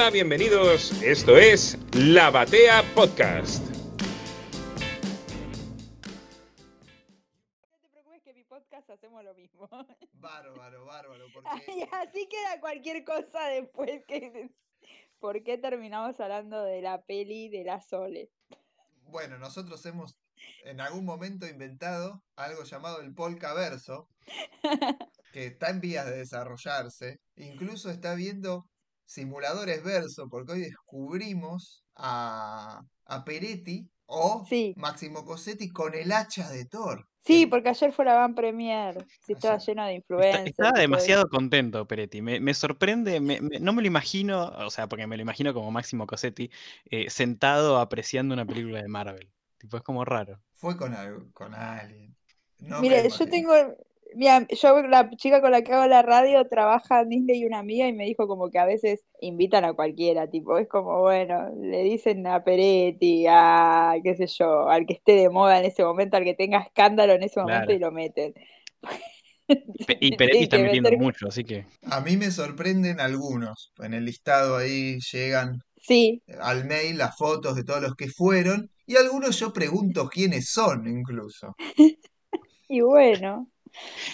Hola, bienvenidos. Esto es La Batea Podcast. No te preocupes que en mi podcast hacemos lo mismo. Bárbaro, bárbaro, porque Y así queda cualquier cosa después que... ¿Por qué terminamos hablando de la peli de la Sole? bueno, nosotros hemos en algún momento inventado algo llamado el Polkaverso, que está en vías de desarrollarse, incluso está viendo simuladores verso, porque hoy descubrimos a, a Peretti o Sí. Máximo Cosetti con el hacha de Thor. Sí, que- porque ayer fue la Van Premier. Sí, estaba lleno de y estaba demasiado contento Peretti. Me, me sorprende, me- me- no me lo imagino, o sea, porque me lo imagino como Máximo Cosetti, eh, sentado apreciando una película de Marvel. Tipo, es como raro. Fue con, con alguien. No Mire, yo tengo, mira, yo la chica con la que hago la radio trabaja en Disney y una amiga y me dijo como que a veces invitan a cualquiera, tipo, es como, bueno, le dicen a Peretti, a qué sé yo, al que esté de moda en ese momento, al que tenga escándalo en ese momento Claro. y lo meten. Y, Pe- y Peretti está metiendo meter- mucho, así que. A mí me sorprenden algunos. En el listado ahí llegan Sí, al mail las fotos de todos los que fueron y algunos yo pregunto quiénes son incluso. y bueno,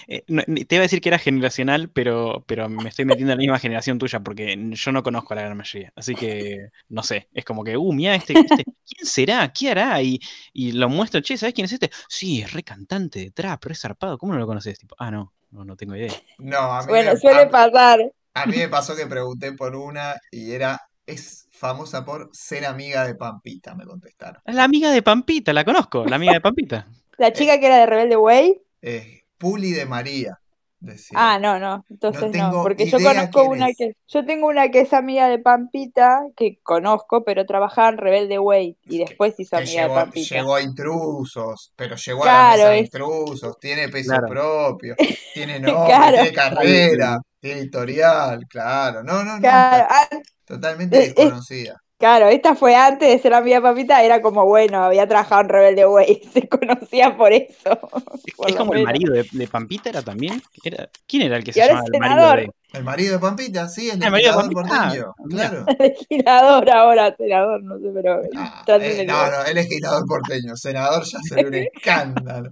Eh, no, te iba a decir que era generacional, pero, pero me estoy metiendo en la misma generación tuya porque yo no conozco a la gran mayoría. Así que, no sé, es como que, uh, mira, este, este, ¿quién será? ¿Qué hará? Y, y lo muestro, che, ¿sabes quién es este? Sí, es re cantante de trap, pero es zarpado. ¿Cómo no lo conoces? Tipo, ah, no, no, no tengo idea. No, a mí, bueno, me, suele a- pasar. a mí me pasó que pregunté por una y era, es famosa por ser amiga de Pampita, me contestaron. Es la amiga de Pampita, la conozco, la amiga de Pampita. La chica que era de Rebelde Way, Eh, Puli de María, decía. Ah, no, no, entonces no, porque yo conozco una es. que, yo tengo una que es amiga de Pampita, que conozco, pero trabajaba en Rebelde Way y Que- después se hizo que amiga de Pampita. llegó a intrusos, pero llegó a Claro, la mesa de es- intrusos, tiene peso Claro. propio, tiene nombre, Claro. tiene carrera, tiene historial, claro. No, no, no, ah, totalmente desconocida. Claro, esta fue antes de ser amiga de Pampita, era como, bueno, había trabajado en Rebelde Way, se conocía por eso. Es, por es lo como el marido de, de Pampita, ¿era también? Era, ¿Quién era el que Y se llamaba el marido de.? El marido de Pampita, sí, el el marido de legislador Pampita. Ah, claro. Legislador ahora, senador, no sé, pero Ah, eh, no, no, el legislador porteño, senador ya sería un escándalo.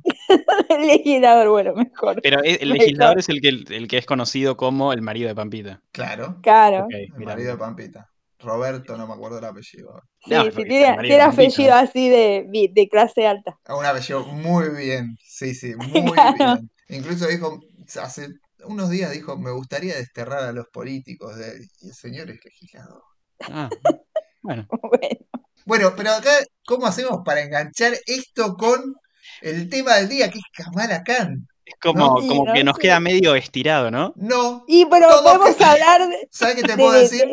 legislador, bueno, mejor. Pero es- el Mejor. legislador es el que, el que es conocido como el marido de Pampita. Claro, Claro. El mirá, marido de. Pampita. Roberto, no me acuerdo el apellido. Sí, No, sí, tiene, apellido ¿no? así de, de clase alta. Un apellido muy bien, sí, sí, muy Claro. bien. Incluso dijo, hace unos días dijo, me gustaría desterrar a los políticos. de- Y el señor es legislador. Ah, bueno. Bueno. Bueno, pero acá, ¿cómo hacemos para enganchar esto con el tema del día, que es Kamala Khan? Es como, como no que nos queda medio estirado, ¿no? No, Y pero podemos que- hablar de, ¿sabes qué te puedo decir?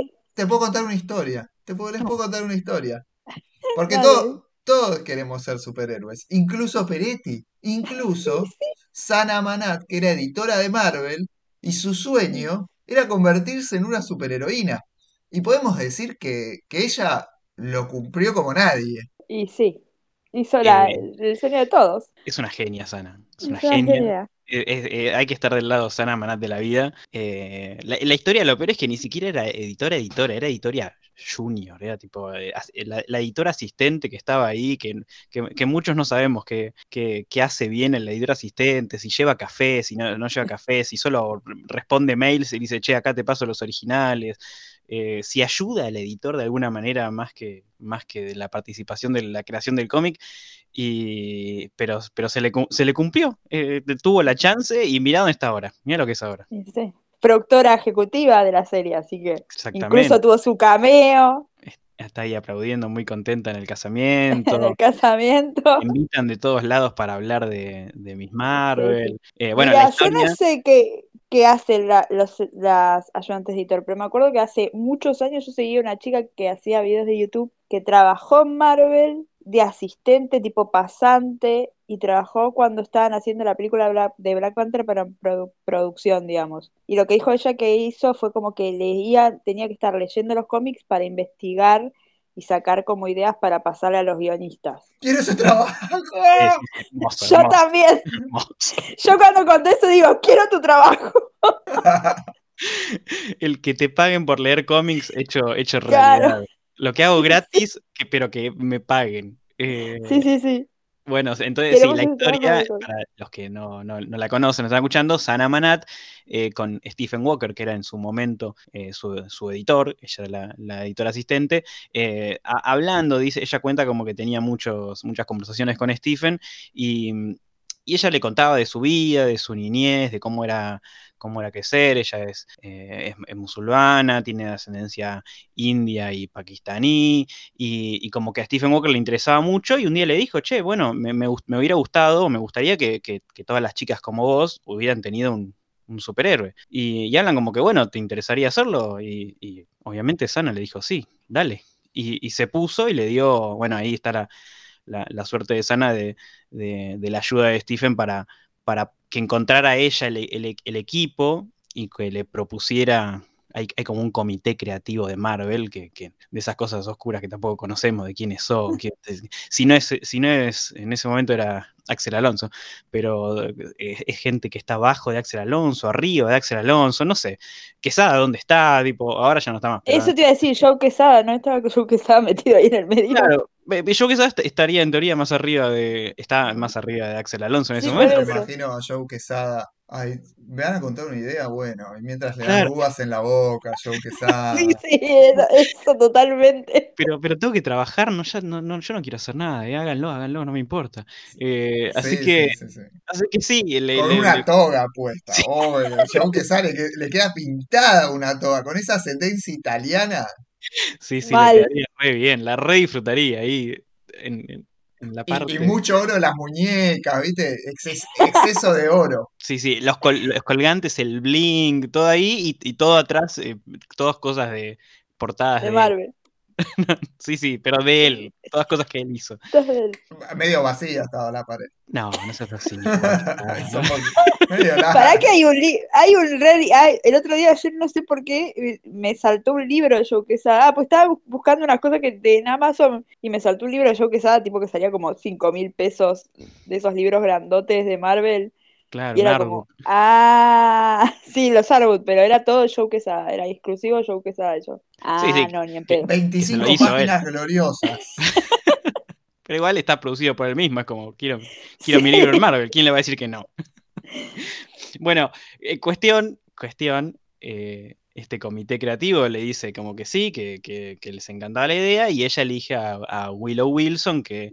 Te puedo contar una historia. Te puedo, les puedo contar una historia. Porque todo- todos queremos ser superhéroes, incluso Peretti, incluso Sana Manat, que era editora de Marvel, y su sueño era convertirse en una superheroína. Y podemos decir que, que ella lo cumplió como nadie. Y sí, hizo la, Eh, el sueño de todos. Es una genia, Sana. Es una Es una genia. genia. Eh, eh, hay que estar del lado Sana Manat de la vida. Eh, la, la historia, lo peor es que ni siquiera era editora, editora, era editora junior, era tipo la, editora asistente que estaba ahí, que, que- que muchos no sabemos qué que, que hace bien el editor asistente, si lleva café, si no, no lleva café, si solo responde mails y dice, che, acá te paso los originales, eh, si ayuda al editor de alguna manera más que, más que de la participación de la creación del cómic. Y, pero, pero se, le, se le cumplió, eh, tuvo la chance y mira dónde está ahora, mira lo que es ahora. Sí. Productora ejecutiva de la serie, así que incluso tuvo su cameo Está ahí aplaudiendo muy contenta en el en casamiento. el casamiento. Me invitan de todos lados para hablar de, de Miss Marvel. Eh, bueno, Mira, la yo historia. no sé qué, qué hacen la- los, las ayudantes de editor, pero me acuerdo que hace muchos años yo seguía una chica que hacía videos de YouTube que trabajó en Marvel de asistente, tipo pasante, y trabajó cuando estaban haciendo la película de Black Panther para produ- producción, digamos. Y lo que dijo ella que hizo fue como que leía, tenía que estar leyendo los cómics para investigar y sacar como ideas para pasarle a los guionistas. Quiero ese trabajo. Hermoso, Yo hermoso, también. hermoso. Yo cuando conté eso digo, quiero tu trabajo. el que te paguen por leer cómics hecho, hecho Claro. realidad. Lo que hago gratis, que, pero que me paguen. Eh, Sí, sí, sí. Bueno, entonces sí, la historia, para los que no, no- no la conocen, no están escuchando, Sana Manat, eh, con Stephen Walker, que era en su momento eh, su, su editor, ella era la, la editora asistente, eh, a- hablando, dice, ella cuenta como que tenía muchos, muchas conversaciones con Stephen y, y ella le contaba de su vida, de su niñez, de cómo era, cómo era crecer, ella es, eh, es- musulmana, tiene ascendencia india y pakistaní, y, como que a Stephen Walker le interesaba mucho y un día le dijo, che, bueno, me, hubiera gustado, me gustaría que, que- que todas las chicas como vos hubieran tenido un, superhéroe. Y, y hablan como que, bueno, ¿te interesaría hacerlo? Y, obviamente Sana le dijo, sí, dale. Y, se puso y le dio, bueno, ahí está la, suerte de Sana de la ayuda de Stephen para, para que encontrara ella el, el- el equipo y que le propusiera hay, hay como un comité creativo de Marvel, que, que de esas cosas oscuras que tampoco conocemos, de quiénes son. quién- si, no es, si no es, en ese momento era Axel Alonso, pero eh, es, gente que está abajo de Axel Alonso, arriba de Axel Alonso, no sé. Quesada, ¿dónde está? Tipo, ahora ya no está más. pero- Eso te iba a decir, Joe Quesada, ¿no? Estaba Joe Quesada metido ahí en el medio. Claro, yo quizás est- estaría en teoría más arriba de. Está más arriba de Axel Alonso en Sí, ese momento. Me imagino a Joe Quesada. Ay, me van a contar una idea, bueno, y mientras le dan Claro. uvas en la boca, Joe Quesada. Sí, sí, eso, eso totalmente. Pero, pero tengo que trabajar, no, ya, no, no, yo no quiero hacer nada, eh, háganlo, háganlo, no me importa. Eh, así Sí, que, sí, sí, sí. así que sí, le- Con le- una le- toga puesta, Sí. obvio. Joe Quesada le, que- le queda pintada una toga, con esa ascendencia italiana. Sí, sí, Mal. le quedaría re bien, la re disfrutaría ahí en, en- en la Y, parte. y mucho oro en las muñecas, ¿viste? Exces- exceso de oro. Sí, sí, los, col- los colgantes, el bling, todo ahí y, y todo atrás, eh, todas cosas de portadas De de Marvel. Sí, sí, pero de él, todas cosas que él hizo. Medio vacía estaba la pared. No, no seas así. Pará que hay un li- hay un hay- el otro día ayer no sé por qué eh, me saltó un libro de Joe Quesada. Ah, pues estaba bu- buscando unas cosas que de en Amazon y me saltó un libro de Joe Quesada, tipo que salía como 5 mil pesos de esos libros grandotes de Marvel. Claro, Y era como, ah, sí, los Arwood, pero era todo Joe Quesada, era exclusivo Joe Quesada yo. Ah, Sí, sí, no, ni en que- pedo. 25 hizo él. páginas gloriosas. Pero igual está producido por él mismo, es como, quiero, quiero mi libro en Marvel, ¿quién le va a decir que no? Bueno, eh, cuestión, cuestión, eh, este comité creativo le dice como que sí, que, que- que les encantaba la idea, y ella elige a, a Willow Wilson, que,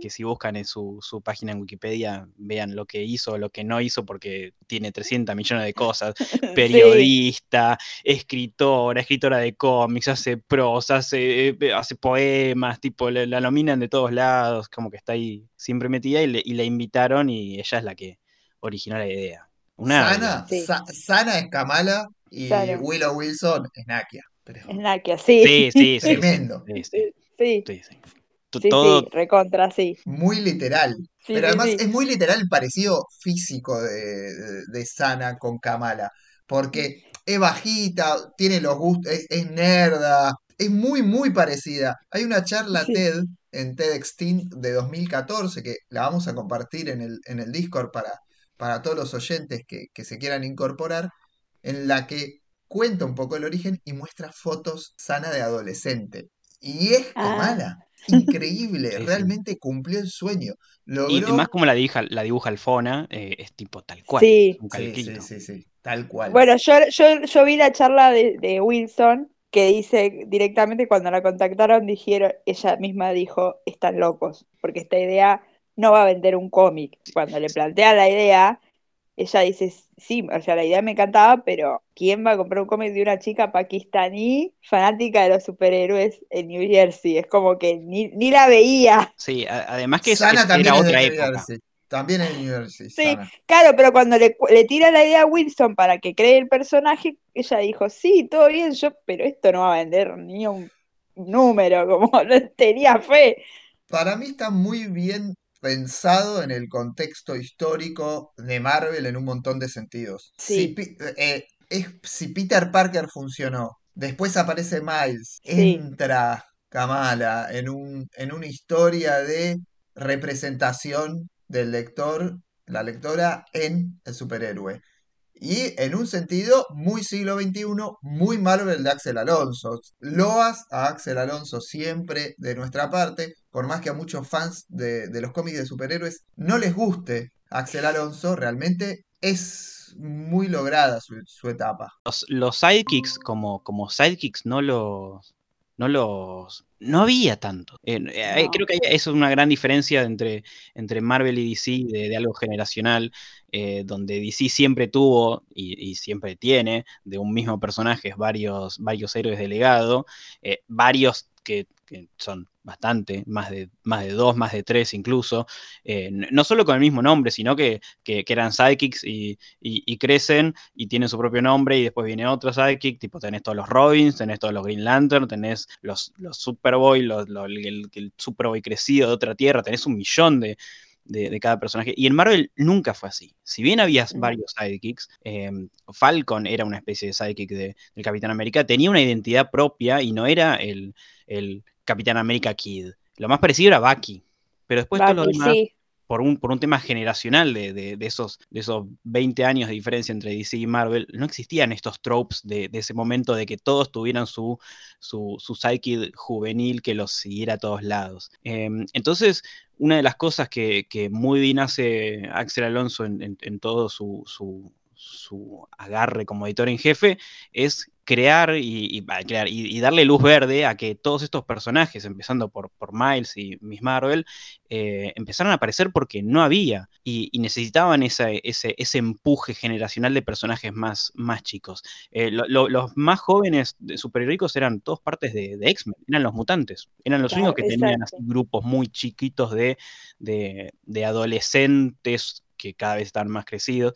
que si buscan en su, su página en Wikipedia, vean lo que hizo o lo que no hizo, porque tiene 300 millones de cosas. Sí. periodista, escritora, escritora de cómics, hace prosa, hace, eh, hace poemas, tipo, la, la nominan de todos lados, como que está ahí siempre metida y le, y la invitaron y ella es la que originó la idea. Una, Sana, Sí. Sa- Sana es Kamala y Sana. Willow Wilson es Nakia. Pero Es Nakia, sí. Sí, sí, Tremendo. sí, sí, Sí, sí, sí. To- sí, Todo, sí, recontra, sí. muy literal. Sí, Pero además sí. es muy literal el parecido físico de, de- de Sana con Kamala. Porque es bajita, tiene los gustos, es, es nerda, es muy, muy parecida. Hay una charla Sí. TED en TEDx Teen de 2014 que la vamos a compartir en el, en el Discord para, para todos los oyentes que, que se quieran incorporar, en la que cuenta un poco el origen y muestra fotos Sana de adolescente. Y es Ah. Kamala. Increíble, Sí, sí. realmente cumplió el sueño. y más como la dibuja, la dibuja Alfona, eh, es tipo tal cual. Sí. Un Sí, calquito. sí, sí, sí, tal cual. Bueno, yo, yo, yo vi la charla de, de Wilson que dice directamente cuando la contactaron, dijeron, ella misma dijo, están locos, porque esta idea no va a vender un cómic. Cuando le plantea la idea, ella dice, sí, o sea, la idea me encantaba, pero ¿quién va a comprar un cómic de una chica pakistaní fanática de los superhéroes en New Jersey? Es como que ni, ni la veía. Sí, además que es- Sana es- también era es de otra New época. Jersey. También es de New Jersey, Sí, Sana. Claro, pero cuando le, le tira la idea a Wilson para que cree el personaje, ella dijo, sí, todo bien, yo, pero esto no va a vender ni un número, como no tenía fe. Para mí está muy bien pensado en el contexto histórico de Marvel en un montón de sentidos. Si, Sí. Eh, es, si Peter Parker funcionó, después aparece Miles, Sí. entra Kamala en un, en una historia de representación del lector, la lectora, en el superhéroe. Y en un sentido muy siglo XXI, muy Marvel de Axel Alonso. Loas a Axel Alonso siempre de nuestra parte, por más que a muchos fans de, de los cómics de superhéroes no les guste Axel Alonso, realmente es muy lograda su, su etapa. Los, los sidekicks, como, como sidekicks, no los. No los. No había tanto. Eh, No. Creo que eso es una gran diferencia entre, entre Marvel y DC de, de algo generacional, eh, donde DC siempre tuvo y, y siempre tiene de un mismo personaje varios, varios héroes de legado, eh, varios que, que son bastante, más de, más de dos, más de tres incluso, eh, no solo con el mismo nombre, sino que, que, que eran sidekicks y, y- y crecen y tienen su propio nombre y después viene otro sidekick, tipo tenés todos los Robins, tenés todos los Green Lantern, tenés los, los Superboy, los, los- el, el Superboy crecido de otra tierra, tenés un millón de, de, de cada personaje. Y en Marvel nunca fue así. Si bien había No. varios sidekicks, eh, Falcon era una especie de sidekick de- del Capitán América, tenía una identidad propia y no era el, el Capitán América Kid. Lo más parecido era Bucky. Pero después todo lo demás, sí. por un, por un tema generacional de, de- de esos, de esos 20 años de diferencia entre DC y Marvel, no existían estos tropes de, de ese momento de que todos tuvieran su, su, su sidekick juvenil que los siguiera a todos lados. Em, entonces, una de las cosas que, que muy bien hace Axel Alonso en, en- en todo su, su- su agarre como editor en jefe es crear y, y- bah, crear y- y darle luz verde a que todos estos personajes, empezando por, por Miles y Miss Marvel, eh, empezaron a aparecer porque no había y, y necesitaban ese, ese empuje generacional de personajes más, más chicos. Eh, lo- lo- los más jóvenes superheroicos eran todos partes de, de X-Men, eran los mutantes, eran los Claro, únicos que tenían así grupos muy chiquitos de, de, de adolescentes que cada vez están más crecidos,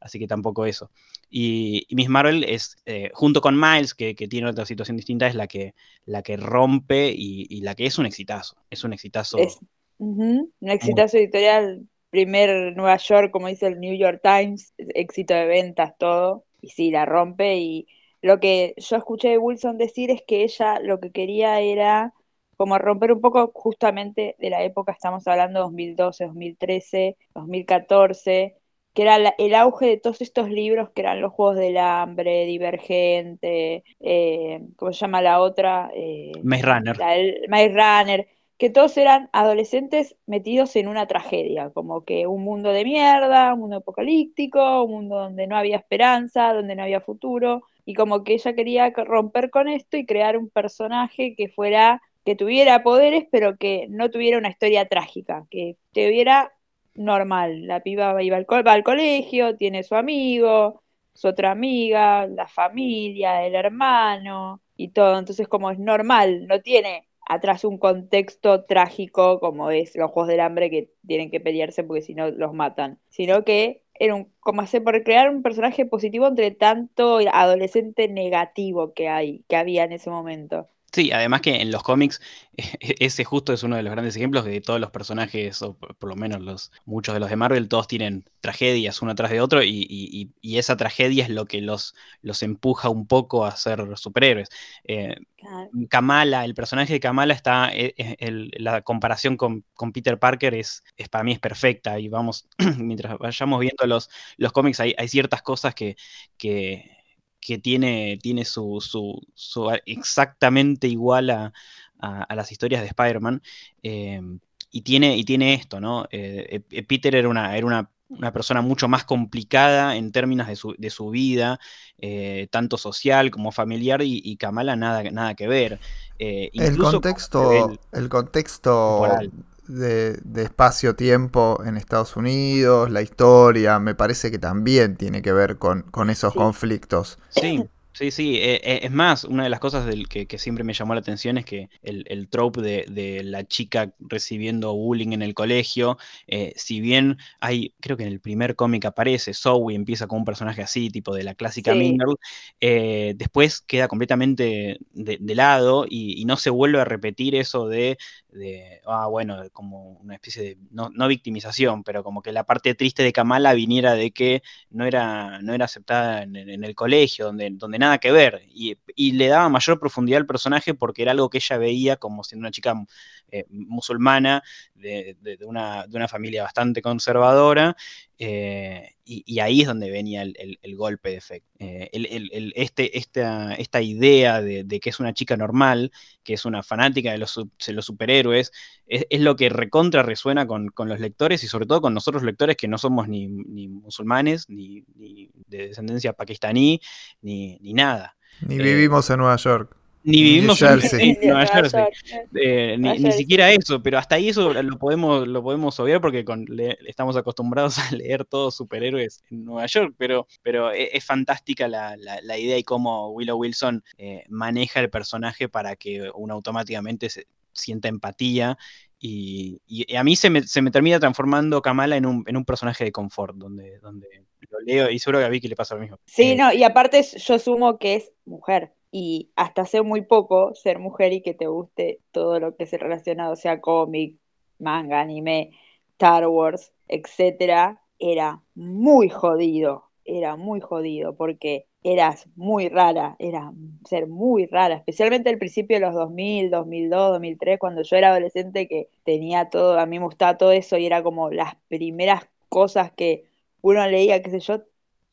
así que tampoco eso. Y, y Miss Marvel es, eh, junto con Miles, que, que tiene otra situación distinta, es la que, la que rompe y, y la que es un exitazo. Es un exitazo. Es un exitazo editorial, primer Nueva York, como dice el New York Times, éxito de ventas, todo, y sí, la rompe. Y lo que yo escuché de Wilson decir es que ella lo que quería era como romper un poco justamente de la época, estamos hablando 2012, 2013, 2014, que era la- el auge de todos estos libros que eran los Juegos del Hambre, Divergente, eh, ¿cómo se llama la otra? Eh, Maze Runner. la del- Maze Runner, que todos eran adolescentes metidos en una tragedia, como que un mundo de mierda, un mundo apocalíptico, un mundo donde no había esperanza, donde no había futuro, y como que ella quería romper con esto y crear un personaje que fuera, que tuviera poderes, pero que no tuviera una historia trágica, que tuviera normal. La piba iba al, va al colegio, tiene su amigo, su otra amiga, la familia, el hermano y todo. Entonces, como es normal, no tiene atrás un contexto trágico como es los Juegos del Hambre que tienen que pelearse porque si no los matan, sino que era un, como hacer por crear un personaje positivo entre tanto adolescente negativo que hay, que había en ese momento. Sí, además que en los cómics ese justo es uno de los grandes ejemplos de todos los personajes, o por lo menos los, muchos de los de Marvel, todos tienen tragedias uno tras de otro y, y- y- y esa tragedia es lo que los, los empuja un poco a ser superhéroes. Eh, Claro. Kamala, el personaje de Kamala está, eh, eh, el- la comparación con, con Peter Parker es, es para mí es perfecta y vamos, mientras vayamos viendo los, los cómics hay, hay ciertas cosas que, que, que tiene, tiene su, su- exactamente igual a, a- a las historias de Spider-Man eh, y, tiene, y tiene esto, ¿no? Eh, eh, Peter era una, era una una persona mucho más complicada en términos de su, de su vida, eh, tanto social como familiar, y, y Kamala nada, nada que ver. Eh, El incluso contexto, el contexto. De, de espacio-tiempo en Estados Unidos, la historia, me parece que también tiene que ver con, con esos Sí. conflictos. Sí, sí, sí. eh, eh, es más, una de las cosas del que, que siempre me llamó la atención es que el, el trope de, de la chica recibiendo bullying en el colegio, eh, si bien hay, creo que en el primer cómic aparece, Zoe empieza como un personaje así, tipo de la clásica Sí. Eh, después queda completamente de, de lado y, y no se vuelve a repetir eso de, de, ah, bueno, como una especie de, no, no victimización, pero como que la parte triste de Kamala viniera de que no era, no era aceptada en, el colegio, donde, donde nada que ver. Y, y, le daba mayor profundidad al personaje porque era algo que ella veía como siendo una chica eh, musulmana de, de, una, de, una, familia bastante conservadora. Eh, y, y, ahí es donde venía el, el, el golpe de efecto. Eh, el, este, esta, esta idea de, que es una chica normal, que es una fanática de los, de los superhéroes, es, es, lo que recontra resuena con, con, los lectores y sobre todo con nosotros lectores que no somos ni, ni musulmanes, ni, ni, de descendencia pakistaní, ni, ni nada. Ni eh, vivimos en Nueva York. Ni vivimos en, Nueva Jersey. Eh, ni, ni, siquiera eso, pero hasta ahí eso lo podemos, lo podemos obviar porque con, le, estamos acostumbrados a leer todos superhéroes en Nueva York, pero, pero es, es fantástica la, la, la, idea y cómo Willow Wilson eh, maneja el personaje para que uno automáticamente se, sienta empatía y, y, a mí se me, se me, termina transformando Kamala en un, en un personaje de confort, donde, donde lo leo y seguro que a Vicky le pasa lo mismo. Sí, eh, no, y aparte yo asumo que es mujer y hasta hace muy poco ser mujer y que te guste todo lo que es relacionado, sea cómic, manga, anime, Star Wars, etcétera, era muy jodido, era muy jodido porque eras muy rara, era ser muy rara, especialmente al principio de los 2000, 2002, 2003, cuando yo era adolescente que tenía todo, a mí me gustaba todo eso y era como las primeras cosas que uno leía, qué sé yo,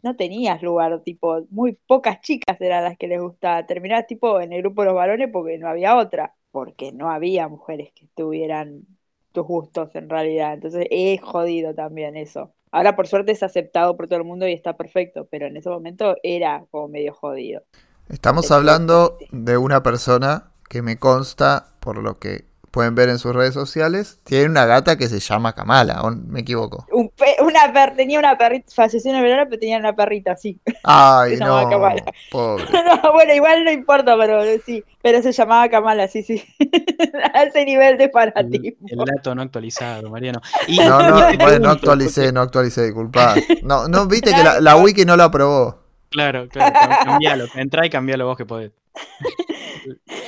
no tenías lugar, tipo, muy pocas chicas eran las que les gustaba. Terminabas tipo en el grupo de los varones porque no había otra, porque no había mujeres que tuvieran tus gustos en realidad. Entonces es jodido también eso. Ahora por suerte es aceptado por todo el mundo y está perfecto, pero en ese momento era como medio jodido. Estamos hablando de una persona que me consta, por lo que pueden ver en sus redes sociales, tiene una gata que se llama Kamala, ¿o me equivoco? Un una per tenía una perrita, falleció en el verano, pero tenía una perrita así. Ay, no, pobre. no, bueno, igual no importa, pero sí, pero se llamaba Kamala, sí, sí. A ese nivel de fanatismo. El, el, dato no actualizado, Mariano. Y, no, no, bueno, no actualicé, no actualicé, disculpad. No, no, viste que la, la wiki no lo aprobó. Claro, claro, cambialo, entra y cambialo vos que podés.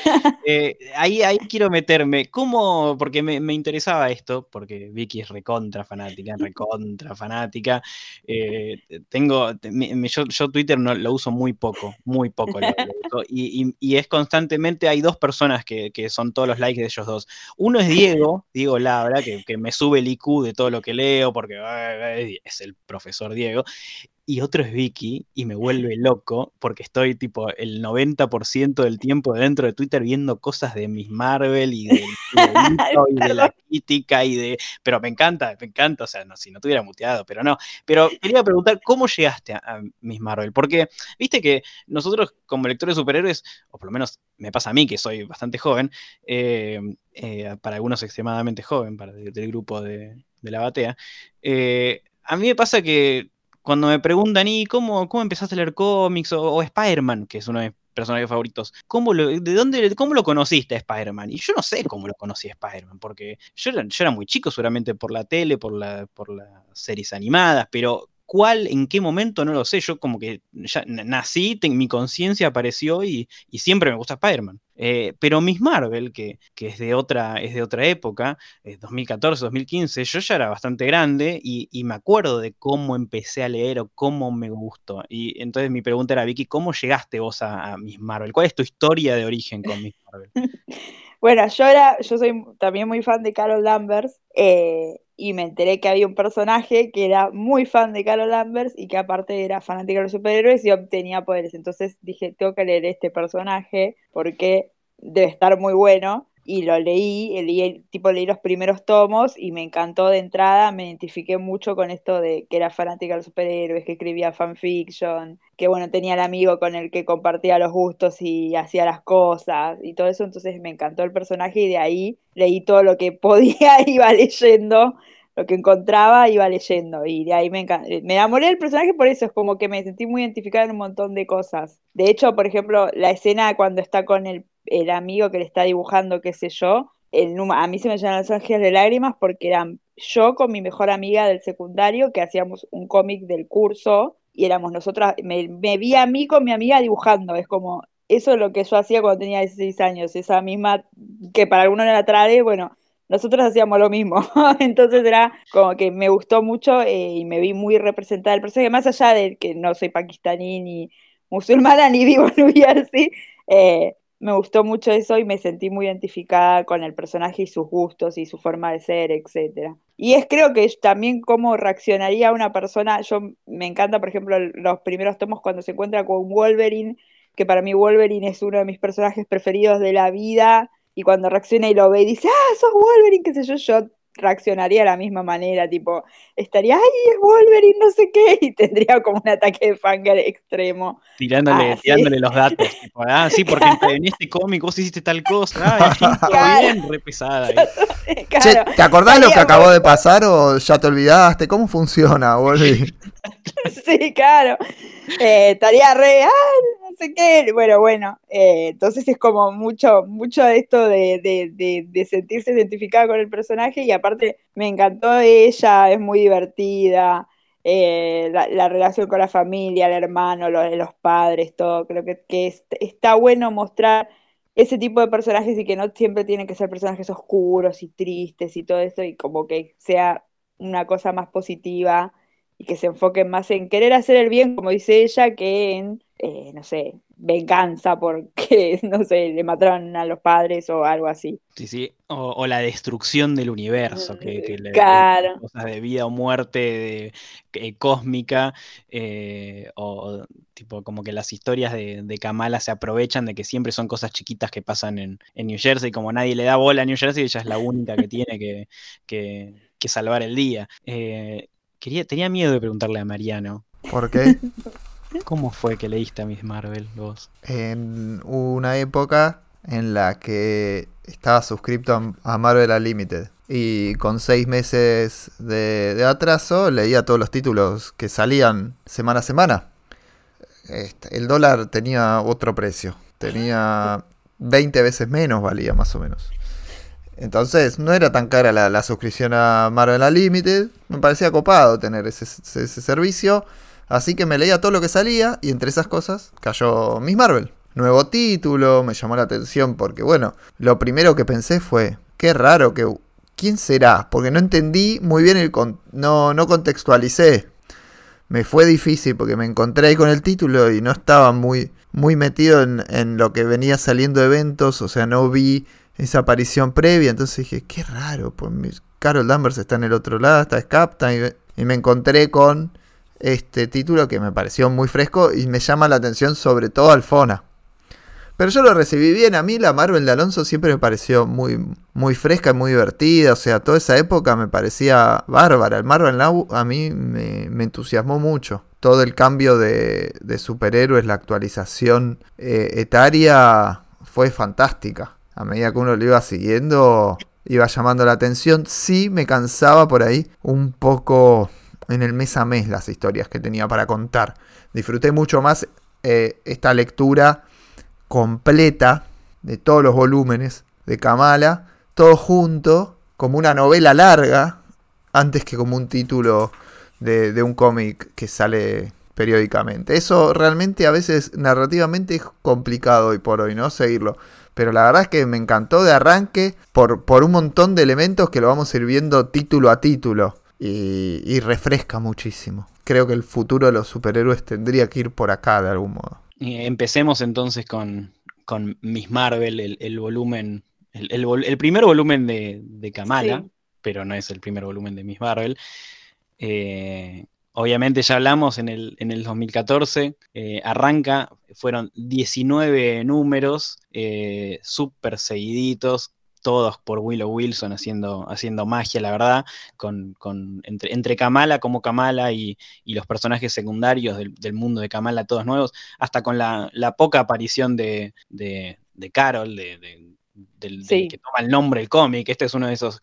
eh, ahí, ahí quiero meterme. ¿Cómo? Porque me, me, interesaba esto, porque Vicky es recontra fanática, recontra fanática. Eh, tengo, me, yo, yo, Twitter no, lo uso muy poco, muy poco. Lo, lo y, y, y, es constantemente, hay dos personas que, que, son todos los likes de ellos dos. Uno es Diego, Diego Labra, que, que me sube el IQ de todo lo que leo, porque es el profesor Diego y otro es Vicky y me vuelve loco porque estoy tipo el 90% del tiempo dentro de Twitter viendo cosas de Miss Marvel y de, y de la crítica y de... Pero me encanta, me encanta, o sea, no, si no tuviera muteado, pero no. Pero quería preguntar, ¿cómo llegaste a, a Miss Marvel? Porque, viste que nosotros como lectores de superhéroes, o por lo menos me pasa a mí que soy bastante joven, eh, eh, para algunos extremadamente joven, para el, del grupo de, de la batea, eh, a mí me pasa que cuando me preguntan, ¿y cómo, cómo empezaste a leer cómics? O, o Spider-Man, que es uno de mis personajes favoritos. ¿Cómo lo, ¿De dónde, cómo lo conociste a Spider-Man? Y yo no sé cómo lo conocí a Spider-Man, porque yo yo era, muy chico, seguramente por la tele, por, la, por las series animadas, pero cuál, en qué momento, no lo sé. Yo como que ya nací, mi conciencia apareció y, siempre me gusta Spider-Man. Eh, pero Miss Marvel, que, es, de otra, es de otra época, eh, 2014, 2015, yo ya era bastante grande y, y, me acuerdo de cómo empecé a leer o cómo me gustó. Y entonces mi pregunta era, Vicky, ¿cómo llegaste vos a, a Miss Marvel? ¿Cuál es tu historia de origen con Miss Marvel? bueno, yo, era, yo soy también muy fan de Carol Danvers. Eh, y me enteré que había un personaje que era muy fan de Carol Danvers y que aparte era fanático de los superhéroes y obtenía poderes. Entonces dije, tengo que leer este personaje porque debe estar muy bueno. Y lo leí, leí, tipo leí los primeros tomos y me encantó de entrada, me identifiqué mucho con esto de que era fanática de los superhéroes, que escribía fanfiction, que bueno, tenía el amigo con el que compartía los gustos y hacía las cosas y todo eso, entonces me encantó el personaje y de ahí leí todo lo que podía, iba leyendo lo que encontraba iba leyendo y de ahí me, me enamoré del personaje por eso, es como que me sentí muy identificada en un montón de cosas. De hecho, por ejemplo, la escena cuando está con el, el amigo que le está dibujando, qué sé yo, el, a mí se me llenan los ángeles de lágrimas porque eran yo con mi mejor amiga del secundario que hacíamos un cómic del curso y éramos nosotras, me, vi a mí con mi amiga dibujando, es como, eso es lo que yo hacía cuando tenía 16 años, esa misma, que para algunos era trade, bueno, nosotros hacíamos lo mismo. Entonces era como que me gustó mucho eh, y me vi muy representada el personaje, más allá de que no soy pakistaní ni musulmana ni vivo en Jersey, eh, me gustó mucho eso y me sentí muy identificada con el personaje y sus gustos y su forma de ser, etcétera. Y es creo que también cómo reaccionaría una persona, yo me encanta, por ejemplo, los primeros tomos cuando se encuentra con Wolverine, que para mí Wolverine es uno de mis personajes preferidos de la vida, y cuando reacciona y lo ve y dice, ah, sos Wolverine, qué sé yo, yo reaccionaría de la misma manera, tipo, estaría, ay, es Wolverine, no sé qué, y tendría como un ataque de fanger extremo. Tirándole, Ah, sí. tirándole los datos. tipo, ah, sí, porque en- este cómic vos hiciste tal cosa. Ah, Claro. bien, re pesada. Che, Claro, ¿te acordás lo que acabó de pasar o ya te olvidaste? ¿Cómo funciona, Wolverine? Sí, claro. Eh, estaría re, ah, sé qué. Bueno, bueno. eh, entonces es como mucho, mucho de esto de, de- de- sentirse identificada con el personaje y aparte me encantó ella, es muy divertida. eh, la, la relación con la familia, el hermano, los, los padres, todo. Creo que, que es- está bueno mostrar ese tipo de personajes y que no siempre tienen que ser personajes oscuros y tristes y todo eso, y como que sea una cosa más positiva y que se enfoquen más en querer hacer el bien, como dice ella, que en, eh, no sé, venganza porque, no sé, le mataron a los padres o algo así. Sí, sí. O, o la destrucción del universo, que, que le- Claro. cosas de vida o muerte de, eh, cósmica, eh, o tipo como que las historias de, de Kamala se aprovechan de que siempre son cosas chiquitas que pasan en, en New Jersey, como nadie le da bola a New Jersey, ella es la única que tiene que, que- que salvar el día. Eh, quería, tenía miedo de preguntarle a Mariano, ¿Por qué? ¿cómo fue que leíste a Miss Marvel vos? En una época en la que estaba suscrito a, a Marvel Unlimited. Y con seis meses de, de atraso leía todos los títulos que salían semana a semana. Este, el dólar tenía otro precio. Tenía 20 veces menos, valía más o menos. Entonces no era tan cara la, la suscripción a Marvel Unlimited. Me parecía copado tener ese, ese- ese servicio. Así que me leía todo lo que salía y entre esas cosas cayó Miss Marvel. Nuevo título, me llamó la atención porque bueno, lo primero que pensé fue, qué raro que... ¿Quién será? Porque no entendí muy bien el... con- no, no contextualicé. Me fue difícil porque me encontré ahí con el título y no estaba muy, muy metido en, en lo que venía saliendo de eventos, o sea, no vi esa aparición previa, entonces dije, qué raro, pues Carol Danvers está en el otro lado, está Scapta y, y me encontré con este título que me pareció muy fresco y me llama la atención sobre todo Alfona. Pero yo lo recibí bien, a mí la Marvel de Alonso siempre me pareció muy, muy fresca y muy divertida, o sea, toda esa época me parecía bárbara. El Marvel Now a mí me, me entusiasmó mucho. Todo el cambio de, de superhéroes, la actualización eh, etaria fue fantástica. A medida que uno lo iba siguiendo, iba llamando la atención. Sí me cansaba por ahí un poco en el mes a mes las historias que tenía para contar. Disfruté mucho más eh, esta lectura completa de todos los volúmenes de Kamala, todo junto, como una novela larga, antes que como un título de, un cómic que sale periódicamente. Eso realmente a veces narrativamente es complicado hoy por hoy, ¿no? Seguirlo. Pero la verdad es que me encantó de arranque por, por un montón de elementos que lo vamos a ir viendo título a título. Y, y refresca muchísimo. Creo que el futuro de los superhéroes tendría que ir por acá de algún modo. Empecemos entonces con, con Miss Marvel, el, el volumen, el, el primer volumen de, de Kamala, Sí. pero no es el primer volumen de Miss Marvel. Eh, obviamente ya hablamos en el, en el 2014, eh, arranca, fueron 19 números, eh, súper seguiditos, todos por Willow Wilson haciendo, haciendo magia, la verdad, con, con- entre, entre Kamala como Kamala y, y los personajes secundarios del, del mundo de Kamala, todos nuevos, hasta con la, la poca aparición de, de, de Carol, de, de- del, que toma el nombre el cómic. Este es uno de esos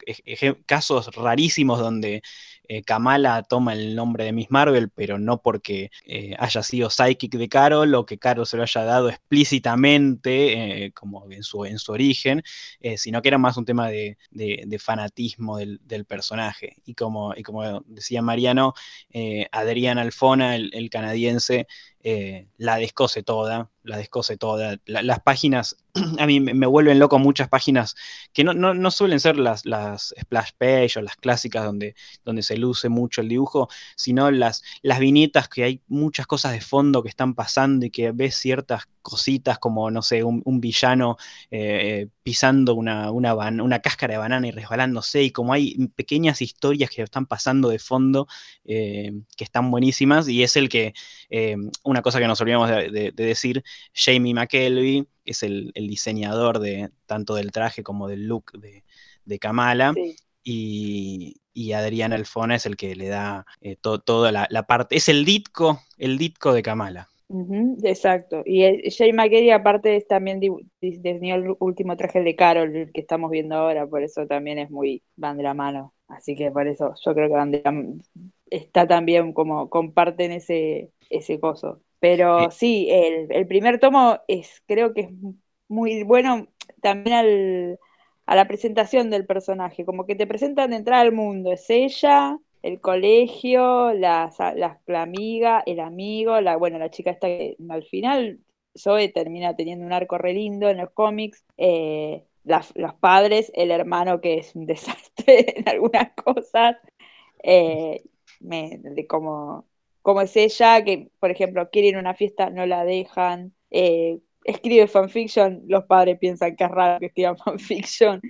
casos rarísimos donde eh, Kamala toma el nombre de Miss Marvel, pero no porque eh, haya sido psychic de Carol o que Carol se lo haya dado explícitamente, eh, como en su, en su origen, eh, sino que era más un tema de, de- fanatismo del, del personaje. Y como, como decía Mariano, Adrián Alfona, el, el canadiense, eh, la descose toda, la descose toda. La- las páginas, a mí me vuelven loco muchas páginas que no, no- no suelen ser las, las splash page o las clásicas donde, donde se luce mucho el dibujo, sino las, las viñetas que hay muchas cosas de fondo que están pasando y que ves ciertas cositas como, no sé, un, villano eh, pisando una, una, una cáscara de banana y resbalándose, y como hay pequeñas historias que están pasando de fondo eh, que están buenísimas, y es el que, eh, una cosa que nos olvidamos de, de- de decir, Jamie McKelvey es el, el diseñador de tanto del traje como del look de, de Kamala, Sí. y, y Adrián Alfona es el que le da eh, to- toda la, la parte, es el ditco, el ditco de Kamala. Exacto. Y el- Jay McKelly aparte es también diseñó el último traje de Carol, el que estamos viendo ahora, por eso también es muy van de la mano. Así que por eso yo creo que van de la está también como comparten ese, ese coso. Pero sí, el, el primer tomo es, creo que es muy bueno también al, a la presentación del personaje, como que te presentan de entrada al mundo, es ella, el colegio, la amiga, el amigo, la, bueno, la chica esta que al final Zoe termina teniendo un arco re lindo en los cómics, eh, los padres, el hermano que es un desastre en algunas cosas, eh, de cómo es ella, que por ejemplo quiere ir a una fiesta, no la dejan, eh, escribe fanfiction, los padres piensan que es raro que escriban fanfiction,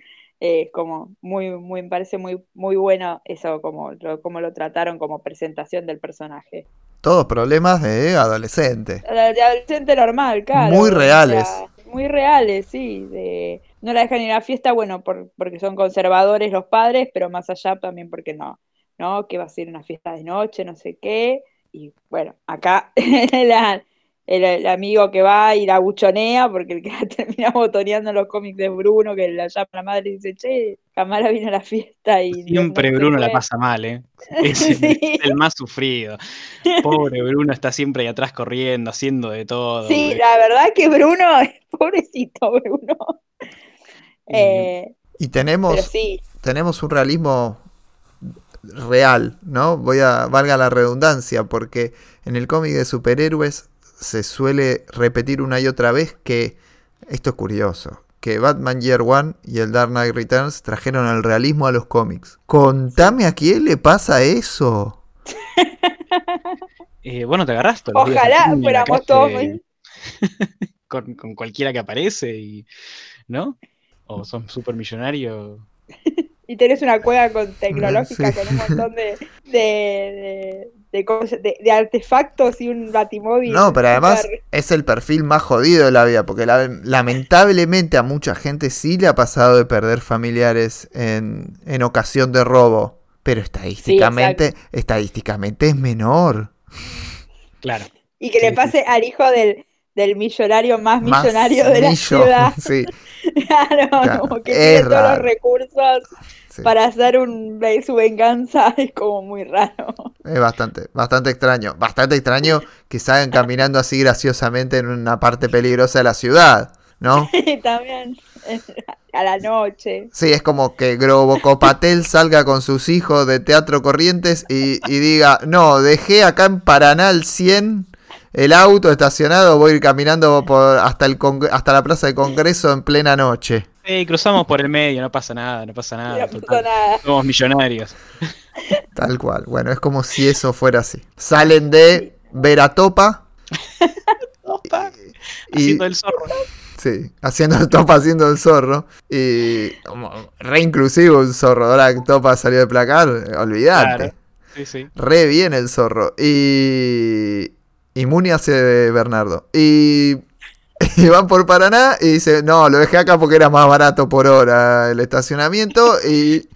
eh, como muy, muy, me parece muy, muy bueno eso, como lo, como lo trataron como presentación del personaje. Todos problemas de adolescente. De adolescente normal, claro. Muy o sea, reales. muy reales, sí. de- no la dejan ir a la fiesta, bueno, por, porque son conservadores los padres, pero más allá también porque no, ¿no? Que va a ser una fiesta de noche, no sé qué. Y bueno, acá la- el, el amigo que va y la buchonea, porque el que la termina botoneando en los cómics de Bruno, que la llama a la madre y dice, che, Camara vino a la fiesta y... Siempre no Bruno la fue". pasa mal, ¿eh? Es el, Sí. es el más sufrido. Pobre Bruno está siempre ahí atrás corriendo, haciendo de todo. Sí, la verdad que Bruno, pobrecito Bruno. Y- Eh, Y tenemos, sí, tenemos un realismo real, ¿no? Voy a, valga la redundancia, porque en el cómic de superhéroes se suele repetir una y otra vez que, esto es curioso, que Batman Year One y el Dark Knight Returns trajeron el realismo a los cómics. Contame a quién le pasa eso. Eh, bueno, te agarraste. Ojalá fuéramos todos muy- con, con cualquiera que aparece y. ¿No? O son súper millonarios. y tenés una cueva con tecnológica Sí. con un montón de, de, de, de cosas- de- de artefactos y un batimóvil. No, pero además es el perfil más jodido de la vida, porque la- lamentablemente a mucha gente sí le ha pasado de perder familiares en, en ocasión de robo, pero estadísticamente, estadísticamente es menor. Claro. Y que Sí, le sí. pase al hijo del, del millonario más Más millonario de la ciudad. Sí, Claro, Claro, como que es tiene todos los recursos sí. para hacer un, su venganza, es como muy raro. Es bastante, bastante extraño. Bastante extraño que salgan caminando así graciosamente en una parte peligrosa de la ciudad, ¿no? Y también a la noche. Sí, es como que Grobocopatel salga con sus hijos de Teatro Corrientes y, y diga, no, dejé acá en Paraná el 100 el auto estacionado, voy a ir caminando por, hasta, el hasta la Plaza de Congreso en plena noche. Eh, cruzamos por el medio, no pasa nada, no pasa nada. no pasó nada. Somos millonarios. Tal cual. Bueno, es como si eso fuera así. Salen de Veratopa Opa, y... haciendo el zorro. Sí, haciendo el Topa haciendo el zorro. Y como re inclusivo el zorro. Ahora que Topa salió de placar, olvidate. Claro. Sí, sí. Re bien el zorro. Y. Y Muni hace de Bernardo. Y. Y van por Paraná y dice, no, lo dejé acá porque era más barato por hora el estacionamiento. Y.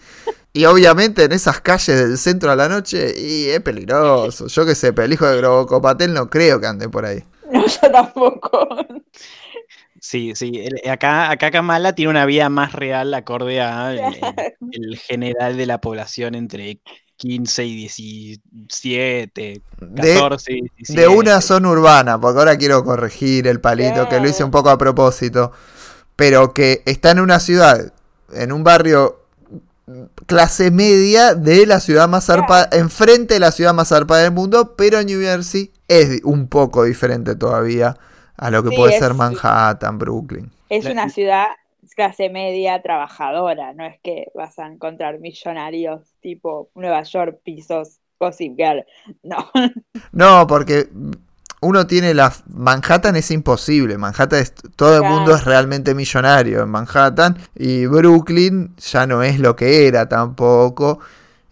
Y obviamente en esas calles del centro a la noche, y es peligroso. Yo qué sé, pero el hijo de Grobocopatel no creo que ande por ahí. No, yo tampoco. Sí, sí. el- acá, acá Kamala tiene una vida más real acorde a el general de la población entre 15 y 17, De, 14 y 17. de una zona urbana, porque ahora quiero corregir el palito, que lo hice un poco a propósito, pero que está en una ciudad, en un barrio clase media de la ciudad más zarpada, enfrente de la ciudad más zarpada del mundo, pero New Jersey, es un poco diferente todavía a lo que Sí, puede es- ser Manhattan, Brooklyn. Es una ciudad clase media trabajadora, no es que vas a encontrar millonarios tipo Nueva York, pisos, Gossip Girl. No, No, porque uno tiene la... Manhattan es imposible. Manhattan es... Todo el mundo es realmente millonario en Manhattan. Y Brooklyn ya no es lo que era tampoco.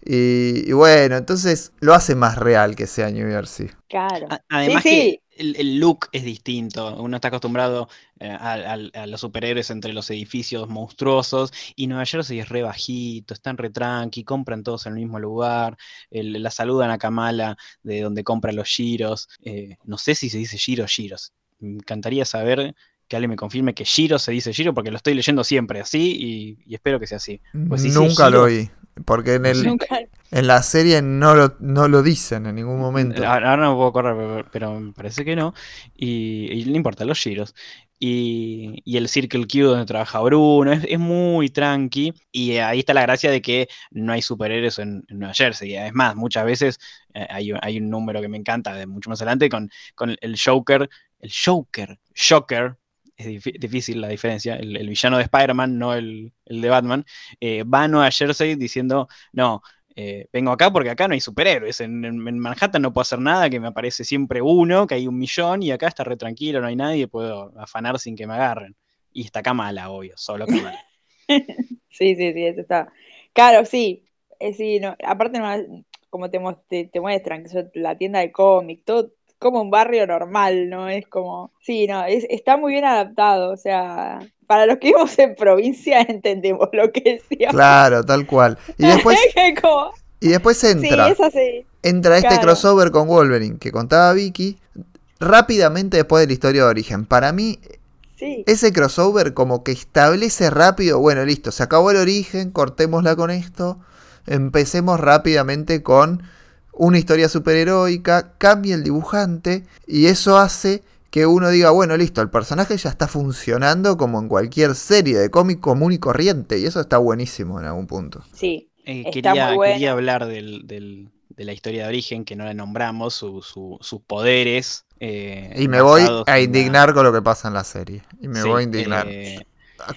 Y, y bueno, entonces lo hace más real que sea New Jersey. claro. A- Además sí, sí. El, look es distinto. Uno está acostumbrado eh, a, los superhéroes entre los edificios monstruosos y Nueva Jersey es re bajito, están re tranqui, compran todos en el mismo lugar, la saludan a Kamala de donde compran los giros. eh, no sé si se dice giro giros. Me encantaría saber que alguien me confirme que giro se dice giro porque lo estoy leyendo siempre así y, y espero que sea así. Pues Nunca lo oí. Porque en, el, Nunca- en la serie no lo, no lo dicen en ningún momento. Ahora no puedo correr, pero, pero me parece que no. Y, y no importa, los giros. Y, y el Circle Q donde trabaja Bruno, es, es muy tranqui. Y ahí está la gracia de que no hay superhéroes en, en Nueva Jersey. Es más, muchas veces eh, hay, un- hay un número que me encanta de mucho más adelante con, con el Joker. El Joker, Shocker, es difí- difícil la diferencia. El, villano de Spider-Man, no el, el de Batman, eh, va a Nueva Jersey diciendo: No, eh, vengo acá porque acá no hay superhéroes. En, Manhattan no puedo hacer nada, que me aparece siempre uno, que hay un millón, y acá está re tranquilo, no hay nadie, puedo afanar sin que me agarren. Y está Kamala, obvio, solo Kamala. Sí, sí, sí, eso está. Claro, sí. eh, sí, no, aparte, no, como te, te, muestran, que la tienda de cómic, todo como un barrio normal, ¿no? Es como. Sí, no, es, está muy bien adaptado. O sea, para los que vivimos en provincia entendemos lo que decía. Claro, tal cual. Y después, como- y después entra. es entra este Claro. crossover con Wolverine que contaba Vicky rápidamente después de la historia de origen. Para mí, Sí. ese crossover como que establece rápido, bueno, listo, se acabó el origen, cortémosla con esto, empecemos rápidamente con una historia superheroica, cambia el dibujante y eso hace que uno diga, bueno, listo, el personaje ya está funcionando como en cualquier serie de cómic común y corriente y eso está buenísimo en algún punto. Sí. Eh, Está quería, muy bueno. quería hablar del- del- de la historia de origen, que no la nombramos, su- su- sus poderes. eh, Y me voy a indignar con lo que pasa en la serie. Y me Sí, voy a indignar. eh,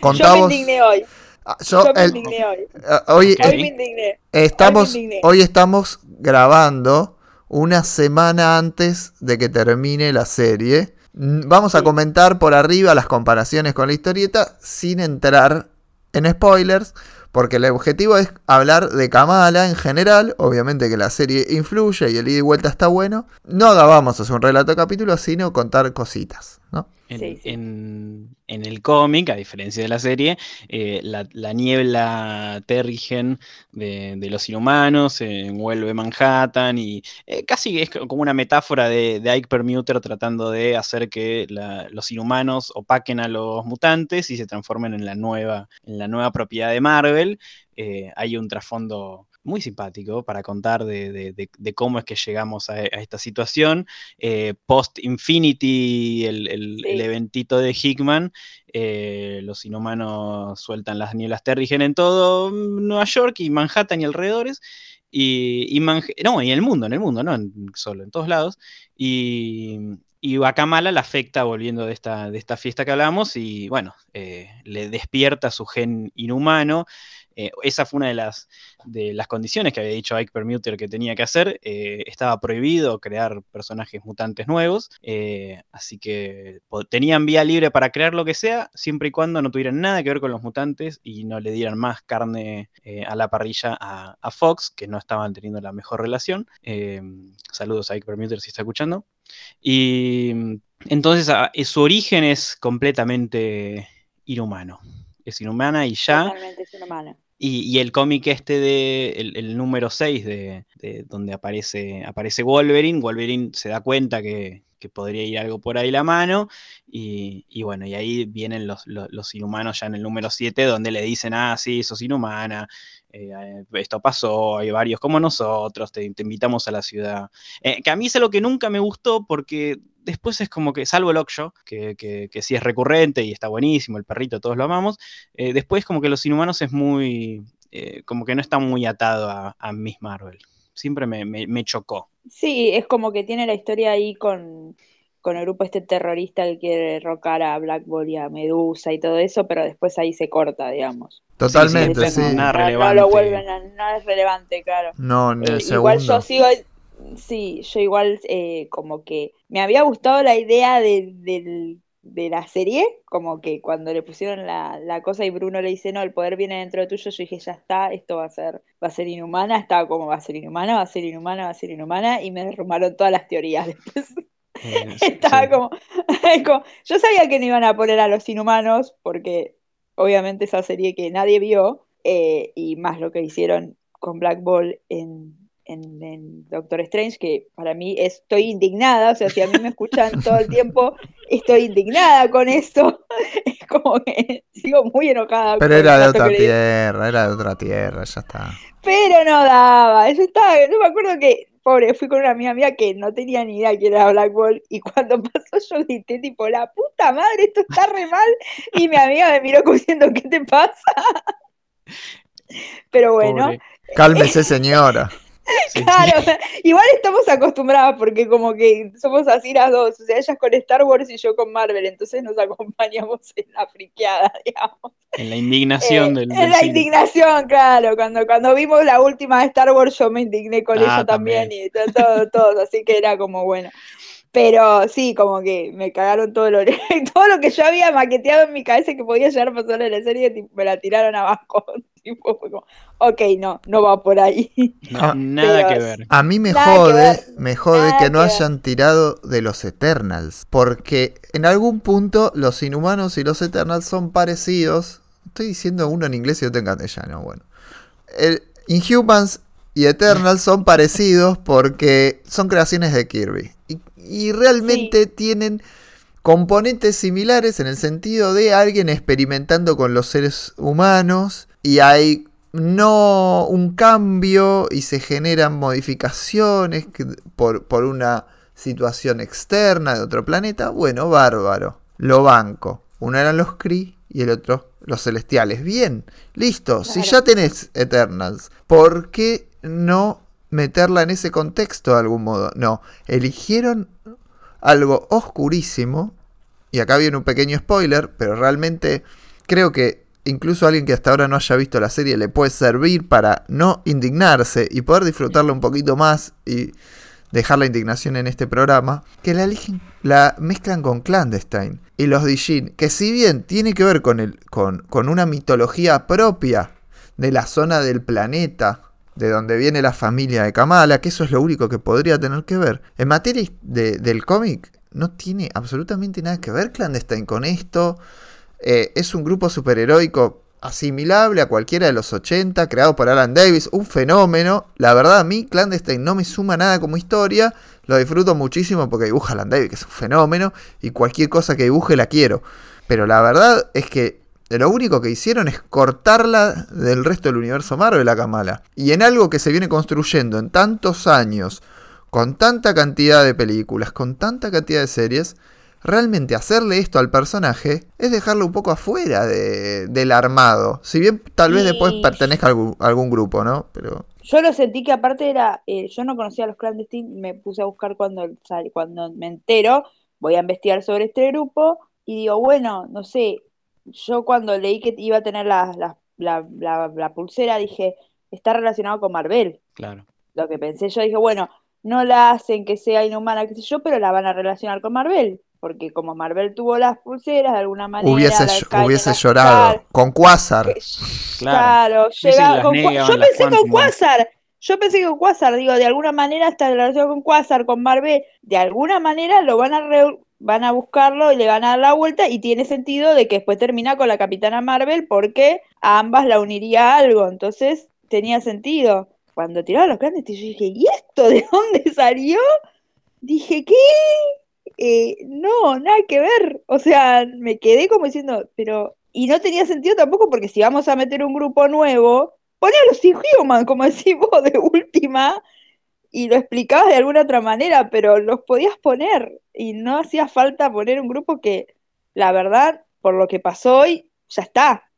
Contá Yo me indigné hoy. Ah, yo, Yo me el- indigné hoy. ah, hoy, Ok. Hoy me indigné. estamos, Hoy me indigné. hoy estamos grabando una semana antes de que termine la serie. Mm, Vamos a comentar por arriba las comparaciones con la historieta sin entrar en spoilers, porque el objetivo es hablar de Kamala en general. Obviamente que la serie influye y el ida y vuelta está bueno. No hacer un relato de capítulo, sino contar cositas. En, Sí, sí. en- en el cómic, a diferencia de la serie, eh, la, la niebla terrigen de, de los inhumanos eh, envuelve Manhattan y eh, casi es como una metáfora de, de Ike Permuter tratando de hacer que la- los inhumanos opaquen a los mutantes y se transformen en la nueva, en la nueva propiedad de Marvel. Hay un trasfondo muy simpático para contar de, de- de- de cómo es que llegamos a, a esta situación. Eh, Post Infinity, el, el- Sí. el eventito de Hickman, eh, los inhumanos sueltan las nieblas terrigen en todo mm, Nueva York y Manhattan y alrededores. Y, no, y en el mundo, en el mundo, no en- solo, en todos lados. Y, y a Kamala la afecta volviendo de esta, de esta fiesta que hablamos y bueno, eh, le despierta su gen inhumano. Eh, esa fue una de las, de las condiciones que había dicho Ike Permuter que tenía que hacer. Eh, estaba prohibido crear personajes mutantes nuevos, eh, así que tenían vía libre para crear lo que sea, siempre y cuando no tuvieran nada que ver con los mutantes y no le dieran más carne a la parrilla a, Fox, que no estaban teniendo la mejor relación. Saludos a Ike Permuter si está escuchando. Y mm, entonces su origen es completamente inhumano. Es inhumana y ya. Totalmente es una mala. Y, y el cómic este de el, el número 6 de, de donde aparece, aparece Wolverine, Wolverine se da cuenta que, que podría ir algo por ahí la mano. Y, y bueno, y ahí vienen los, los, los inhumanos ya en el número 7, donde le dicen, ah, sí, sos inhumana, eh, esto pasó, hay varios como nosotros, te, te invitamos a la ciudad. Eh, que a mí es algo que nunca me gustó porque después es como que, salvo el Oksho, que, que, que sí es recurrente y está buenísimo, el perrito, todos lo amamos, eh, después como que los inhumanos es muy, eh, como que no está muy atado a, a Miss Marvel. siempre me, me- me chocó. Sí, es como que tiene la historia ahí con, con el grupo este terrorista que quiere derrocar a Black Ball y a Medusa y todo eso, pero después ahí se corta, digamos. Totalmente, después sí. no, nada no, no relevante. lo vuelven a, nada es relevante, claro. No, ni Eh, el igual segundo. yo sigo, sí, yo igual eh, como que me había gustado la idea de, de la serie, como que cuando le pusieron la, la cosa y Bruno le dice, no, el poder viene dentro de tuyo, yo dije, ya está, esto va a ser, va a ser inhumana, estaba como, va a ser inhumana, va a ser inhumana, va a ser inhumana, y me derrumbaron todas las teorías después. Eh, Estaba sí. como, como- yo sabía que no iban a poner a los inhumanos, porque obviamente esa serie que nadie vio, eh, y más lo que hicieron con Black Ball en, en, en Doctor Strange, que para mí es- estoy indignada, o sea, si a mí me escuchan todo el tiempo, estoy indignada con esto, es como que sigo muy enojada. Pero era de otra que tierra, era de otra tierra, ya está. Pero no daba, yo estaba, yo me acuerdo que, pobre, fui con una amiga mía que no tenía ni idea quién era Black Ball, y cuando pasó yo grité tipo, la puta madre, esto está re mal, y mi amiga me miró como diciendo, ¿qué te pasa? Pero bueno, Pobre. Cálmese, señora. Sí, sí. claro, igual estamos acostumbradas porque como que somos así las dos, o sea, ella es con Star Wars y yo con Marvel, entonces nos acompañamos en la friqueada, digamos. En la indignación Eh, del, en del la cine. indignación, claro. Cuando, cuando vimos la última de Star Wars, yo me indigné con Ah, ella también, también. y to- todo, todo, así que era como bueno. Pero sí, como que me cagaron todo lo, todo lo que yo había maqueteado en mi cabeza que podía llegar a pasar en la serie, me la tiraron abajo. Tipo, fue como, ok, no, no va por ahí. No, Ah, nada que ver. A mí me jode, ver, me jode nada que no que ver. hayan tirado de los Eternals. Porque en algún punto los Inhumanos y los Eternals son parecidos. Estoy diciendo uno en inglés y otro en castellano. Bueno. El Inhumans y Eternals son parecidos porque son creaciones de Kirby. Y, y realmente tienen componentes similares en el sentido de alguien experimentando con los seres humanos y hay no un cambio y se generan modificaciones que- por, por una situación externa de otro planeta. Bueno, bárbaro. Lo banco. Uno eran los Kree y el otro los celestiales. Bien, listo. Si ya tenés Eternals, ¿por qué no meterla en ese contexto de algún modo? No, eligieron algo oscurísimo. Y acá viene un pequeño spoiler, pero realmente creo que incluso a alguien que hasta ahora no haya visto la serie le puede servir para no indignarse y poder disfrutarla un poquito más y dejar la indignación en este programa, que la, eligen- la mezclan con Clandestine y los Dijin, que si bien tiene que ver con, con, con una mitología propia de la zona del planeta, de donde viene la familia de Kamala, que eso es lo único que podría tener que ver, en materia de- del cómic no tiene absolutamente nada que ver Clandestine con esto. Eh, es un grupo superheroico asimilable a cualquiera de los 80, creado por Alan Davis, un fenómeno. La verdad, a mí Clandestine no me suma nada como historia, lo disfruto muchísimo porque dibuja Alan Davis, que es un fenómeno, y cualquier cosa que dibuje la quiero. Pero la verdad es que lo único que hicieron es cortarla del resto del universo Marvel a Kamala. Y en algo que se viene construyendo en tantos años, con tanta cantidad de películas, con tanta cantidad de series, realmente hacerle esto al personaje es dejarlo un poco afuera de- del armado. Si bien tal vez después pertenezca a algún, a algún grupo, ¿no? Pero Yo lo sentí que aparte era, eh, yo no conocía a los clandestinos, me puse a buscar cuando, cuando me entero, voy a investigar sobre este grupo y digo, bueno, no sé, yo cuando leí que iba a tener la, la, la, la- la pulsera dije, está relacionado con Marvel. Claro. Lo que pensé yo dije, bueno, no la hacen que sea inhumana, qué sé yo, pero la van a relacionar con Marvel. Porque como Marvel tuvo las pulseras, de alguna manera. hubiese, llorado. Con Quasar. que- Claro. Claro, llega con negaban, yo pensé con. Quasar, yo pensé que con Quasar, digo, de alguna manera está relacionado con Quasar, con Marvel, de alguna manera lo van a re- van a buscarlo y le van a dar la vuelta y tiene sentido de que después termina con la Capitana Marvel porque a ambas la uniría algo, entonces tenía sentido. Cuando tiraron los clandestinos, yo dije, ¿y esto de dónde salió? Dije, ¿qué? Eh, no, nada que ver. O sea, me quedé como diciendo, pero. Y no tenía sentido tampoco porque si vamos a meter un grupo nuevo, poné a los Inhuman, como decís vos, de última, y lo explicabas de alguna otra manera, pero los podías poner. Y no hacía falta poner un grupo que, la verdad, por lo que pasó hoy, ya está.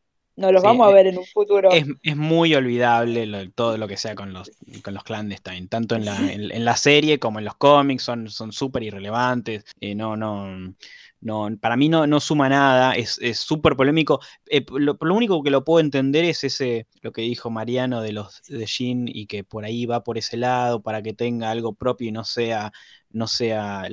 No los Sí, vamos a ver en un futuro. Es, es muy olvidable lo- todo lo que sea con los, con los clandestine, tanto en la, en, en la serie como en los cómics, son son súper irrelevantes. eh, no, no, no, para mí no, no suma nada, es es súper polémico. eh, lo, lo único que lo puedo entender es ese, lo que dijo Mariano de los de Jin y que por ahí va por ese lado para que tenga algo propio y no sea, no sea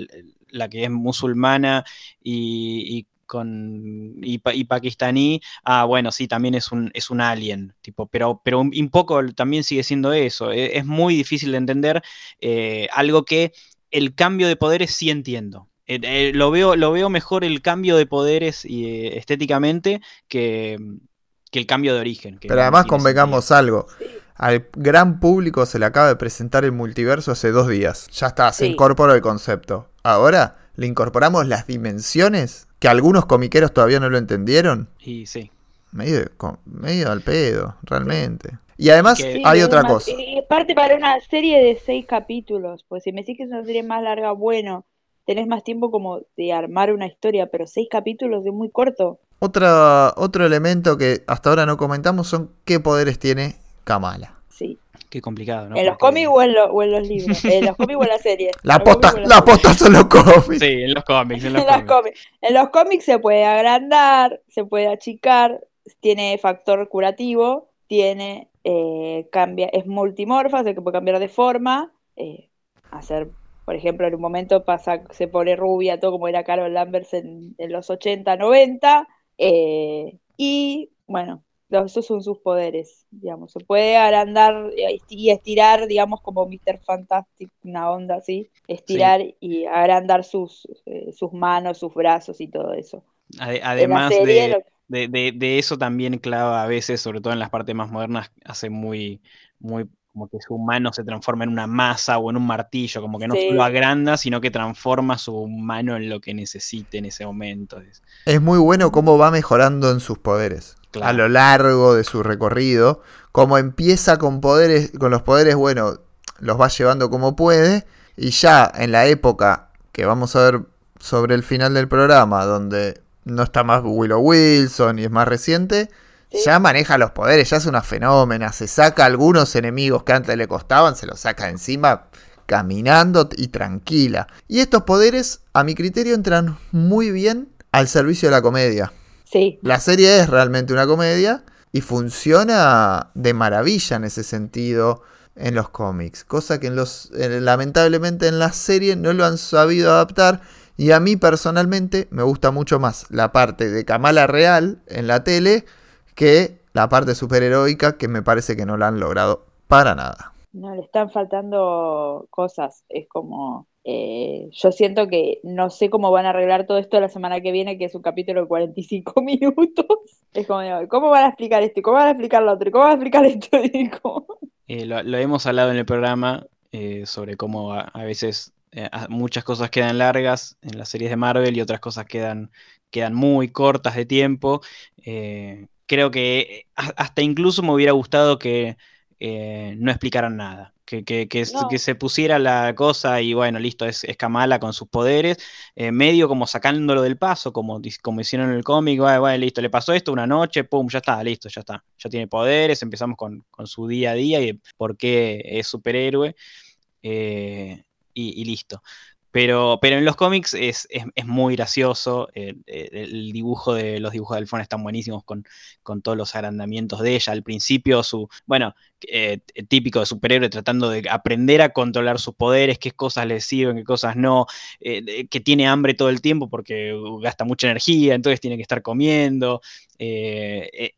la que es musulmana y, y con y, pa- y pakistaní ah, bueno, sí, también es un, es un alien, tipo, pero, pero un, un poco también sigue siendo eso. e- Es, muy difícil de entender eh, algo que el cambio de poderes sí entiendo. Eh, eh, lo, veo, lo veo mejor el cambio de poderes y, eh, estéticamente que, que el cambio de origen. que Pero además convengamos algo. Al gran público se le acaba de presentar el multiverso hace dos días. Ya está, se Sí. incorporó el concepto. Ahora le incorporamos las dimensiones que algunos comiqueros todavía no lo entendieron. Y sí. Medio, medio al pedo, realmente. Y además Sí, hay otra una- cosa. y aparte para una serie de seis capítulos, pues si me decís que es una serie más larga, bueno, tenés más tiempo como de armar una historia, pero seis capítulos es muy corto. Otra, otro elemento que hasta ahora no comentamos son qué poderes tiene Kamala. Qué complicado, ¿no? ¿En los Porque- cómics o en, lo- o en los libros? ¿En los cómics o en la serie? La posta, la posta son los cómics. Sí, en los cómics. En los En los cómics. cómics. En los cómics se puede agrandar, se puede achicar, tiene factor curativo, tiene eh, cambia, es multimorfa, o sea que puede cambiar de forma, eh, hacer, por ejemplo, en un momento pasa, se pone rubia, todo como era Carol Lambert en, en los 80, 90, eh, y bueno, esos son sus poderes, digamos, se puede agrandar y estirar, digamos, como Mr. Fantastic, una onda así, estirar y agrandar sus, eh, sus manos, sus brazos y todo eso. Además serie de, lo- de, de- de eso también clava a veces, sobre todo en las partes más modernas, hace muy, muy como que su mano se transforma en una masa o en un martillo, como que no Sí. solo agranda, sino que transforma su mano en lo que necesite en ese momento. Es- Es muy bueno cómo va mejorando en sus poderes. Claro. A lo largo de su recorrido. Como empieza con poderes, con los poderes, bueno, los va llevando como puede. Y ya en la época que vamos a ver sobre el final del programa, donde no está más Willow Wilson y es más reciente, Sí. ya maneja los poderes, ya es una fenómena. Se saca algunos enemigos que antes le costaban, se los saca encima caminando y tranquila. Y estos poderes, a mi criterio, entran muy bien al servicio de la comedia. Sí, La serie es realmente una comedia y funciona de maravilla en ese sentido en los cómics, cosa que en los eh, lamentablemente en la serie no lo han sabido adaptar y a mí personalmente me gusta mucho más la parte de Kamala real en la tele que la parte superheroica que me parece que no la han logrado para nada. no le están faltando cosas. Es como, eh, yo siento que no sé cómo van a arreglar todo esto la semana que viene, que es un capítulo de 45 minutos. Es como, ¿cómo van a explicar esto? ¿Y ¿Cómo van a explicar lo otro? ¿Y ¿Cómo van a explicar esto? Eh, lo, lo hemos hablado en el programa eh, sobre cómo a, a veces eh, muchas cosas quedan largas en las series de Marvel y otras cosas quedan, quedan muy cortas de tiempo. Creo que eh, hasta incluso me hubiera gustado que eh, no explicaran nada. Que, que- que s- No. que se pusiera la cosa y bueno, listo, es, es Kamala con sus poderes, eh, medio como sacándolo del paso, como, como hicieron en el cómic, bueno, listo, le pasó esto una noche, pum, ya está, listo, ya está, ya tiene poderes, empezamos con, con su día a día y por qué es superhéroe eh, y, y listo. Pero, pero en los cómics es, es- muy gracioso. eh, eh, el dibujo de los dibujos de Alfona están buenísimos con, con todos los agrandamientos de ella. Al principio, su, bueno, eh, típico de superhéroe tratando de aprender a controlar sus poderes, qué cosas le sirven, qué cosas no, que tiene hambre todo el tiempo porque uh, gasta mucha energía, entonces tiene que estar comiendo. e-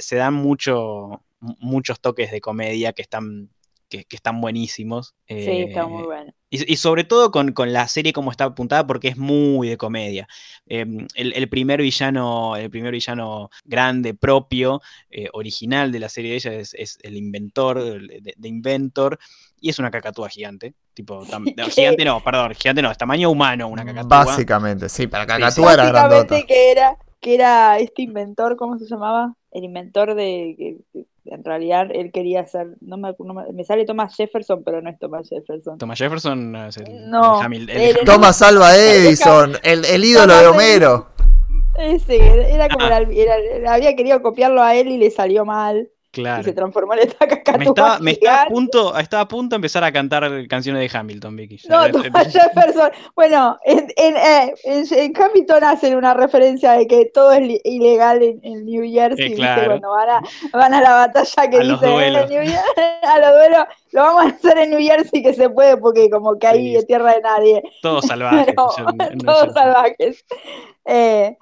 se dan mucho, mu- muchos toques de comedia que están, que, que están buenísimos. Sí, está eh, muy bueno. y, y sobre todo con, con la serie como está apuntada, porque es muy de comedia. Eh, el, el primer villano, el primer villano grande, propio, eh, original de la serie de ella es, es el inventor, de, de Inventor, y es una cacatúa gigante. Tipo, tam- no, gigante no, perdón, gigante no, es tamaño humano una cacatúa. Básicamente, sí, para sí. Cacatúa era grandota. Básicamente que era, que era este inventor, ¿cómo se llamaba? El inventor de en realidad él quería ser, no me, no me, me sale Thomas Jefferson, pero no es Thomas Jefferson. Thomas Jefferson no, es el, No, el Hamil- el el- Thomas Alva Edison, el, el ídolo de Thomas Homero. Ese, como Ah. era- había querido copiarlo a él y le salió mal. Y se transformó en esta Me cacatúa estaba, me estaba a punto, estaba a punto de empezar a cantar canciones de Hamilton, Vicky. No, Thomas Jefferson. Bueno, en, en, eh, en, en Hamilton hacen una referencia de que todo es ilegal en, en New Jersey, Eh, claro. Cuando van a, van a la batalla que dicen "Eh, duelos. New Jer- a los duelos, lo vamos a hacer en New Jersey que se puede porque como que ahí Sí. es tierra de nadie. todos salvajes. En- en todos Jersey. salvajes. Eh,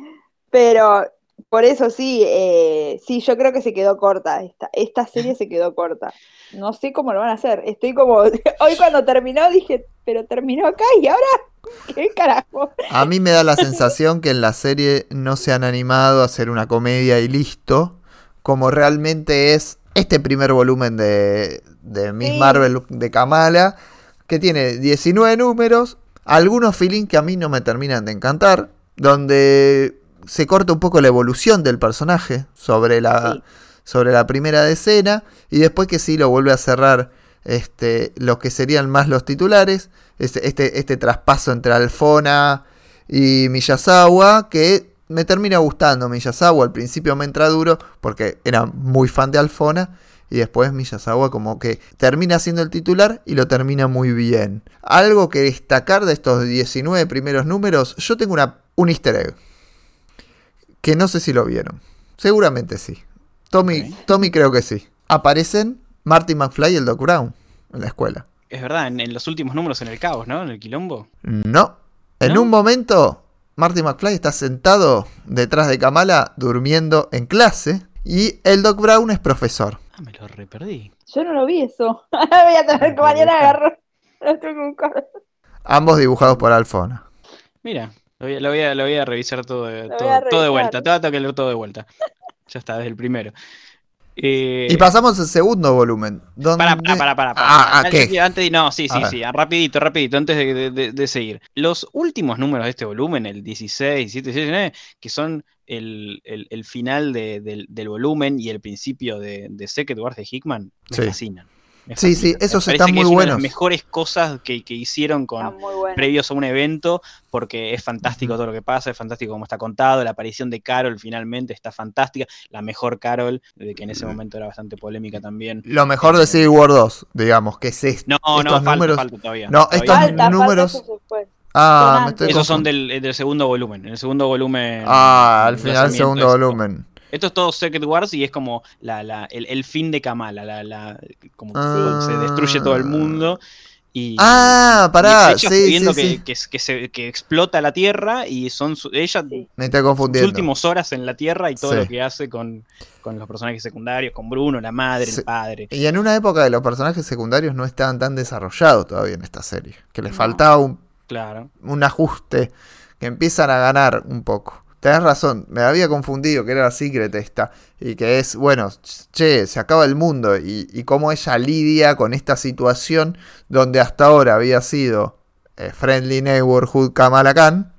pero por eso sí, eh, sí, yo creo que se quedó corta. Esta, esta serie se quedó corta. No sé cómo lo van a hacer. Estoy como. Hoy cuando terminó dije, pero terminó acá y ahora. ¿Qué carajo? A mí me da la sensación que en la serie no se han animado a hacer una comedia y listo, como realmente es este primer volumen de, de Miss Sí. Marvel de Kamala, que tiene 19 números, algunos feelings que a mí no me terminan de encantar, donde se corta un poco la evolución del personaje sobre la, Sí. sobre la primera decena, y después que sí lo vuelve a cerrar este, los que serían más los titulares, este, este, este traspaso entre Alfona y Miyazawa, que me termina gustando. Miyazawa al principio me entra duro porque era muy fan de Alfona. Y después Miyazawa como que termina siendo el titular y lo termina muy bien. Algo que destacar de estos 19 primeros números, yo tengo una, un easter egg. Que no sé si lo vieron. Seguramente sí. Tommy. Tommy creo que sí. Aparecen Marty McFly y el Doc Brown en la escuela. Es verdad, en, en los últimos números en el caos, ¿no? En el quilombo. No. En ¿No? un momento, Marty McFly está sentado detrás de Kamala durmiendo en clase y el Doc Brown es profesor. Ah, me lo reperdí. Yo no lo vi eso. Voy a tener que mañana buscar. Ambos dibujados por Alfona. Mira, lo voy a, lo voy a, lo voy a revisar todo, de- todo, todo de vuelta. Te voy a tocar leer todo de vuelta. Ya está, desde el primero. Eh, Y pasamos al segundo volumen. Donde... Para, para, para, para. Ah, ¿a qué? Antes, no, sí, sí, sí. Rapidito, rapidito, antes de, de- de- de seguir. Los últimos números de este volumen, el 16, 17, 19, que son el, el- el final de- del, del volumen y el principio de, de Secret Wars de Hickman, me Sí. fascinan. Me Sí, sí. Me esos están que muy es una de buenos. las mejores cosas que, que hicieron con, bueno. previos a un evento, porque es fantástico todo lo que pasa, es fantástico cómo está contado, la aparición de Carol finalmente está fantástica, la mejor Carol, de que en ese momento era bastante polémica también. Lo mejor de Civil War 2, digamos, que es este. No, no, estos falta, números. falta todavía. No, todavía estos no. Falta, falta números- después. Ah, me estoy. Esos son del, del segundo volumen. En el segundo volumen. Ah, al el final, lanzamiento segundo volumen. Esto es todo Secret Wars y es como la, la- el, el fin de Kamala, la, la- como Ah. se destruye todo el mundo. Y, Ah, y pará, sí, viendo sí, que, sí. que, que se- que explota la Tierra y son su- ella. Me sus últimas horas en la Tierra y todo Sí. lo que hace con, con los personajes secundarios, con Bruno, la madre, Sí. el padre. Y en una época de los personajes secundarios no estaban tan desarrollados todavía en esta serie. Que les No. faltaba un, Claro. un ajuste. Que empiezan a ganar un poco. Tenés razón, me había confundido que era Secret esta. Y que es, bueno, che, se acaba el mundo. Y, y cómo ella lidia con esta situación donde hasta ahora había sido eh, Friendly Neighborhood Kamala Khan.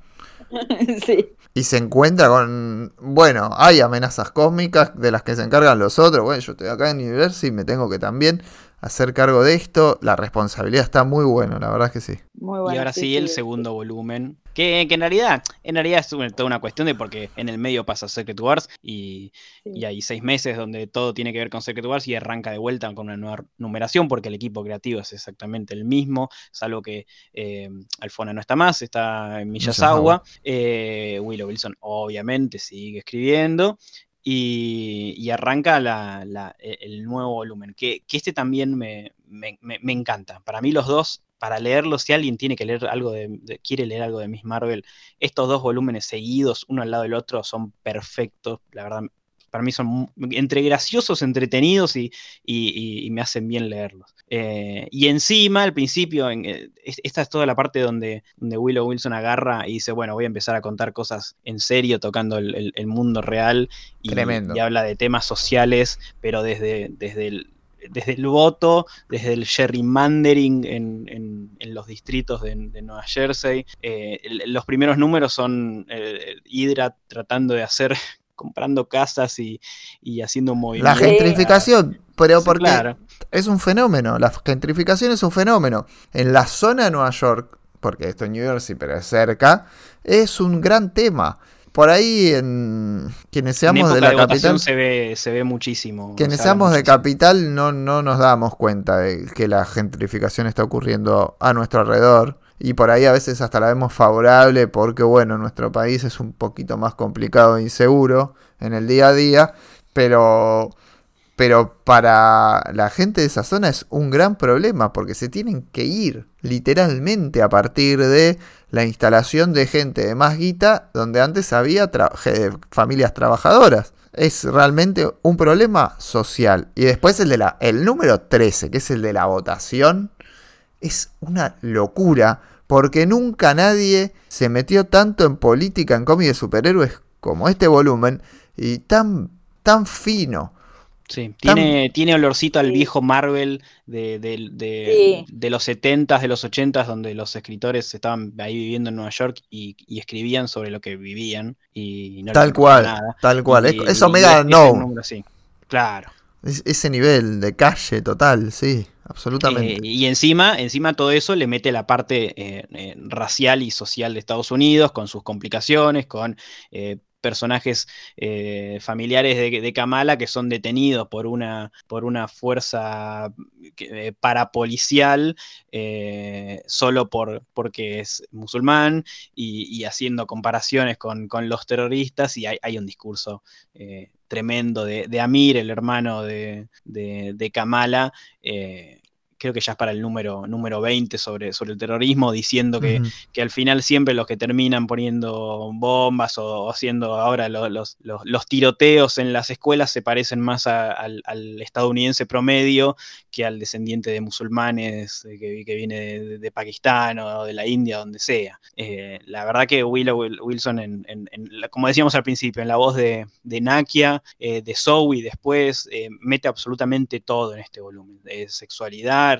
sí. Y se encuentra con. Bueno, hay amenazas cósmicas de las que se encargan los otros. Bueno, yo estoy acá en Universe y me tengo que también hacer cargo de esto. La responsabilidad está muy buena, la verdad es que sí. Muy bueno. y ahora sí, el segundo volumen. Que, que en realidad, en realidad es una- toda una cuestión de porque en el medio pasa Secret Wars y, Sí. y hay seis meses donde todo tiene que ver con Secret Wars y arranca de vuelta con una nueva numeración porque el equipo creativo es exactamente el mismo, salvo que eh, Alfona no está más, está en. Miyazawa. Eh, Willow Wilson obviamente sigue escribiendo. Y, arranca la- la- e- el nuevo volumen, que, que este también me, me- me- me encanta. Para mí los dos, para leerlos, si alguien tiene que leer algo de, de- quiere leer algo de Miss Marvel, estos dos volúmenes seguidos, uno al lado del otro, son perfectos. La verdad, para mí son entre graciosos, entretenidos y, y- me hacen bien leerlos. Eh, y encima, al principio, en, eh, es- esta es toda la parte donde, donde Willow Wilson agarra y dice, bueno, voy a empezar a contar cosas en serio, tocando el, el- el mundo real. Y, Tremendo. y habla de temas sociales, pero desde, desde el desde el voto, desde el gerrymandering en, en- en los distritos de, de Nueva Jersey. Eh, los primeros números son eh, Hydra tratando de hacer, comprando casas y, y haciendo La movimientos. gentrificación, pero Sí, porque claro. es un fenómeno. La gentrificación es un fenómeno. En la zona de Nueva York, porque esto es New Jersey, pero es cerca, es un gran tema. por ahí en quienes En seamos de la capital, se ve, se ve muchísimo. quienes se seamos de capital no, no nos damos cuenta de que la gentrificación está ocurriendo a nuestro alrededor. Y por ahí a veces hasta la vemos favorable porque, bueno, nuestro país es un poquito más complicado e inseguro en el día a día, pero, pero para la gente de esa zona es un gran problema porque se tienen que ir literalmente a partir de la instalación de gente de más guita donde antes había familias trabajadoras. Es realmente un problema social. Y después el de la el número 13, que es el de la votación, es una locura porque nunca nadie se metió tanto en política en cómics de superhéroes como este volumen y tan tan fino. Sí, Tan- tiene, tiene olorcito al Sí. viejo Marvel de, de- de- Sí. de los 70s, de los 80s, donde los escritores estaban ahí viviendo en Nueva York y, y escribían sobre lo que vivían y no Tal cual, nada. tal cual. Es, Y- es y Omega ese No. número, sí. Claro. Es- ese nivel de calle total, sí, absolutamente. Eh, y encima, encima todo eso le mete la parte eh, eh, racial y social de Estados Unidos, con sus complicaciones, con personajes familiares de, de Kamala que son detenidos por una, por una fuerza parapolicial solo por, porque es musulmán y, y haciendo comparaciones con, con los terroristas y hay, hay un discurso tremendo de, de Amir, el hermano de, de- de Kamala, eh, creo que ya es para el número, número 20 sobre, sobre el terrorismo, diciendo que, que al final siempre los que terminan poniendo bombas o, o haciendo ahora lo- los, los- los tiroteos en las escuelas se parecen más a- al, al estadounidense promedio que al descendiente de musulmanes eh, que, que viene de, de Pakistán o de la India, donde sea. Eh, la verdad que Willow Wil- Wilson, en, en- en la- como decíamos al principio, en la voz de, de Nakia, eh, de Zoe después, eh, mete absolutamente todo en este volumen. Eh,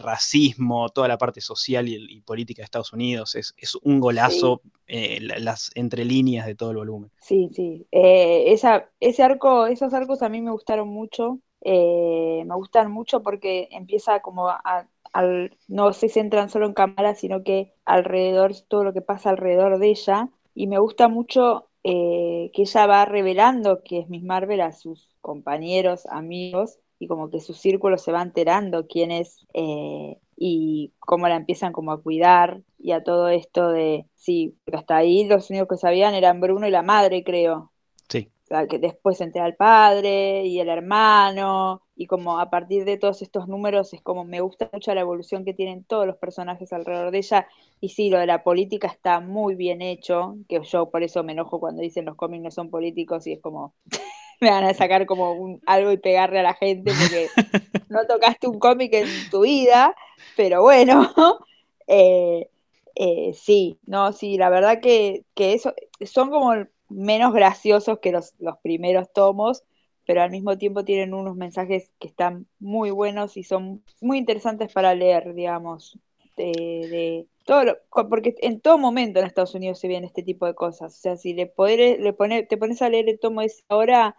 racismo, toda la parte social y, y política de Estados Unidos. Es, es un golazo eh, la- las entre líneas de todo el volumen. Sí, sí. Eh, esa, ese arco, esos arcos a mí me gustaron mucho. Eh, me gustan mucho porque empieza como a, al, no se centran solo en Kamala, sino que alrededor, todo lo que pasa alrededor de ella. Y me gusta mucho eh, que ella va revelando que es Miss Marvel a sus compañeros, amigos, y como que su círculo se va enterando quién es eh, y cómo la empiezan como a cuidar y a todo esto de, sí, porque hasta ahí los únicos que sabían eran Bruno y la madre, creo. Sí. O sea, que después se entera el padre y el hermano, y como a partir de todos estos números es como me gusta mucho la evolución que tienen todos los personajes alrededor de ella, y sí, lo de la política está muy bien hecho, que yo por eso me enojo cuando dicen los cómics no son políticos y es como me van a sacar como un, algo y pegarle a la gente porque no tocaste un cómic en tu vida, pero bueno, eh, eh, sí, no, sí, la verdad que, que eso son como menos graciosos que los, los primeros tomos, pero al mismo tiempo tienen unos mensajes que están muy buenos y son muy interesantes para leer, digamos, de, de todo lo- porque en todo momento en Estados Unidos se ven este tipo de cosas, o sea, si le, poder, le pone- te pones a leer el tomo ese ahora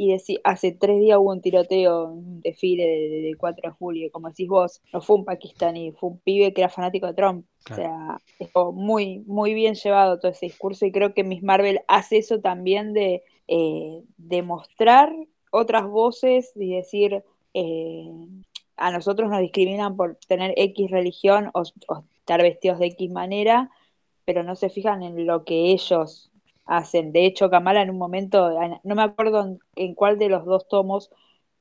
y decís, hace tres días hubo un tiroteo, un desfile de, de- del 4 de julio, como decís vos, no fue un pakistaní, fue un pibe que era fanático de Trump. Claro. O sea, es muy, muy bien llevado todo ese discurso y creo que Miss Marvel hace eso también de, eh, de mostrar otras voces y decir, eh, a nosotros nos discriminan por tener X religión o, o estar vestidos de X manera, pero no se fijan en lo que ellos hacen. De hecho, Kamala en un momento, en- no me acuerdo en, en cuál de los dos tomos,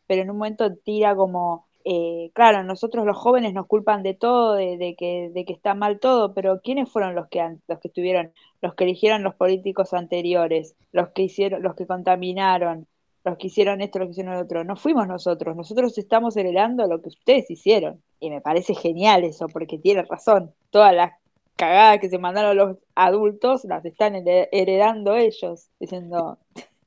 pero en un momento tira como, eh, claro, nosotros los jóvenes nos culpan de todo, de, de que, de que está mal todo, pero ¿quiénes fueron los que, los que estuvieron, los que eligieron los políticos anteriores, los que hicieron, los que contaminaron, los que hicieron esto, los que hicieron lo otro? No fuimos nosotros, nosotros estamos heredando lo que ustedes hicieron. Y me parece genial eso, porque tiene razón. Todas las cagadas que se mandaron los adultos las están hered- heredando ellos, diciendo,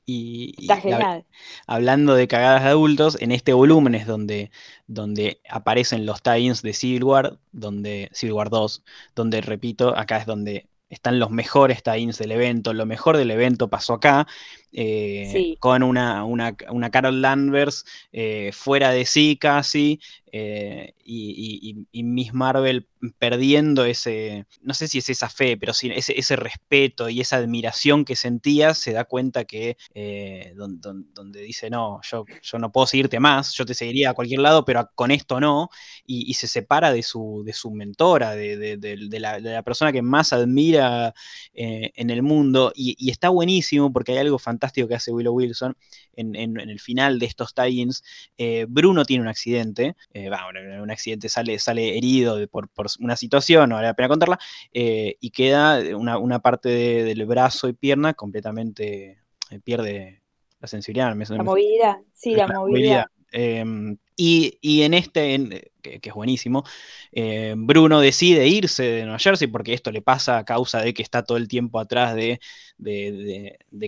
Y, y está genial. hablando de cagadas de adultos, en este volumen es donde, donde aparecen los tie-ins de Civil War, donde, Civil War 2, donde, repito, acá es donde están los mejores tie-ins del evento, lo mejor del evento pasó acá, eh, Sí. con una, una, una Carol Danvers eh, fuera de sí casi, eh, y- y- y Miss Marvel perdiendo ese, no sé si es esa fe, pero sí ese, ese respeto y esa admiración que sentía, se da cuenta que eh, donde, dice, no, yo, yo no puedo seguirte más, yo te seguiría a cualquier lado, pero con esto no, y, se separa de su, de su mentora, de, la, persona que más admira eh, en el mundo, y, está buenísimo porque hay algo fantástico que hace Willow Wilson en, el final de estos tie-ins. Eh, Bruno tiene un accidente, bueno, un accidente sale, sale herido por una situación, no vale la pena contarla, eh, y queda una, parte del brazo y pierna completamente, eh, pierde la sensibilidad. la movilidad, sí, la, movilidad. Em, y, en este, que, es buenísimo, eh, Bruno decide irse de Nueva Jersey porque esto le pasa a causa de que está todo el tiempo atrás de,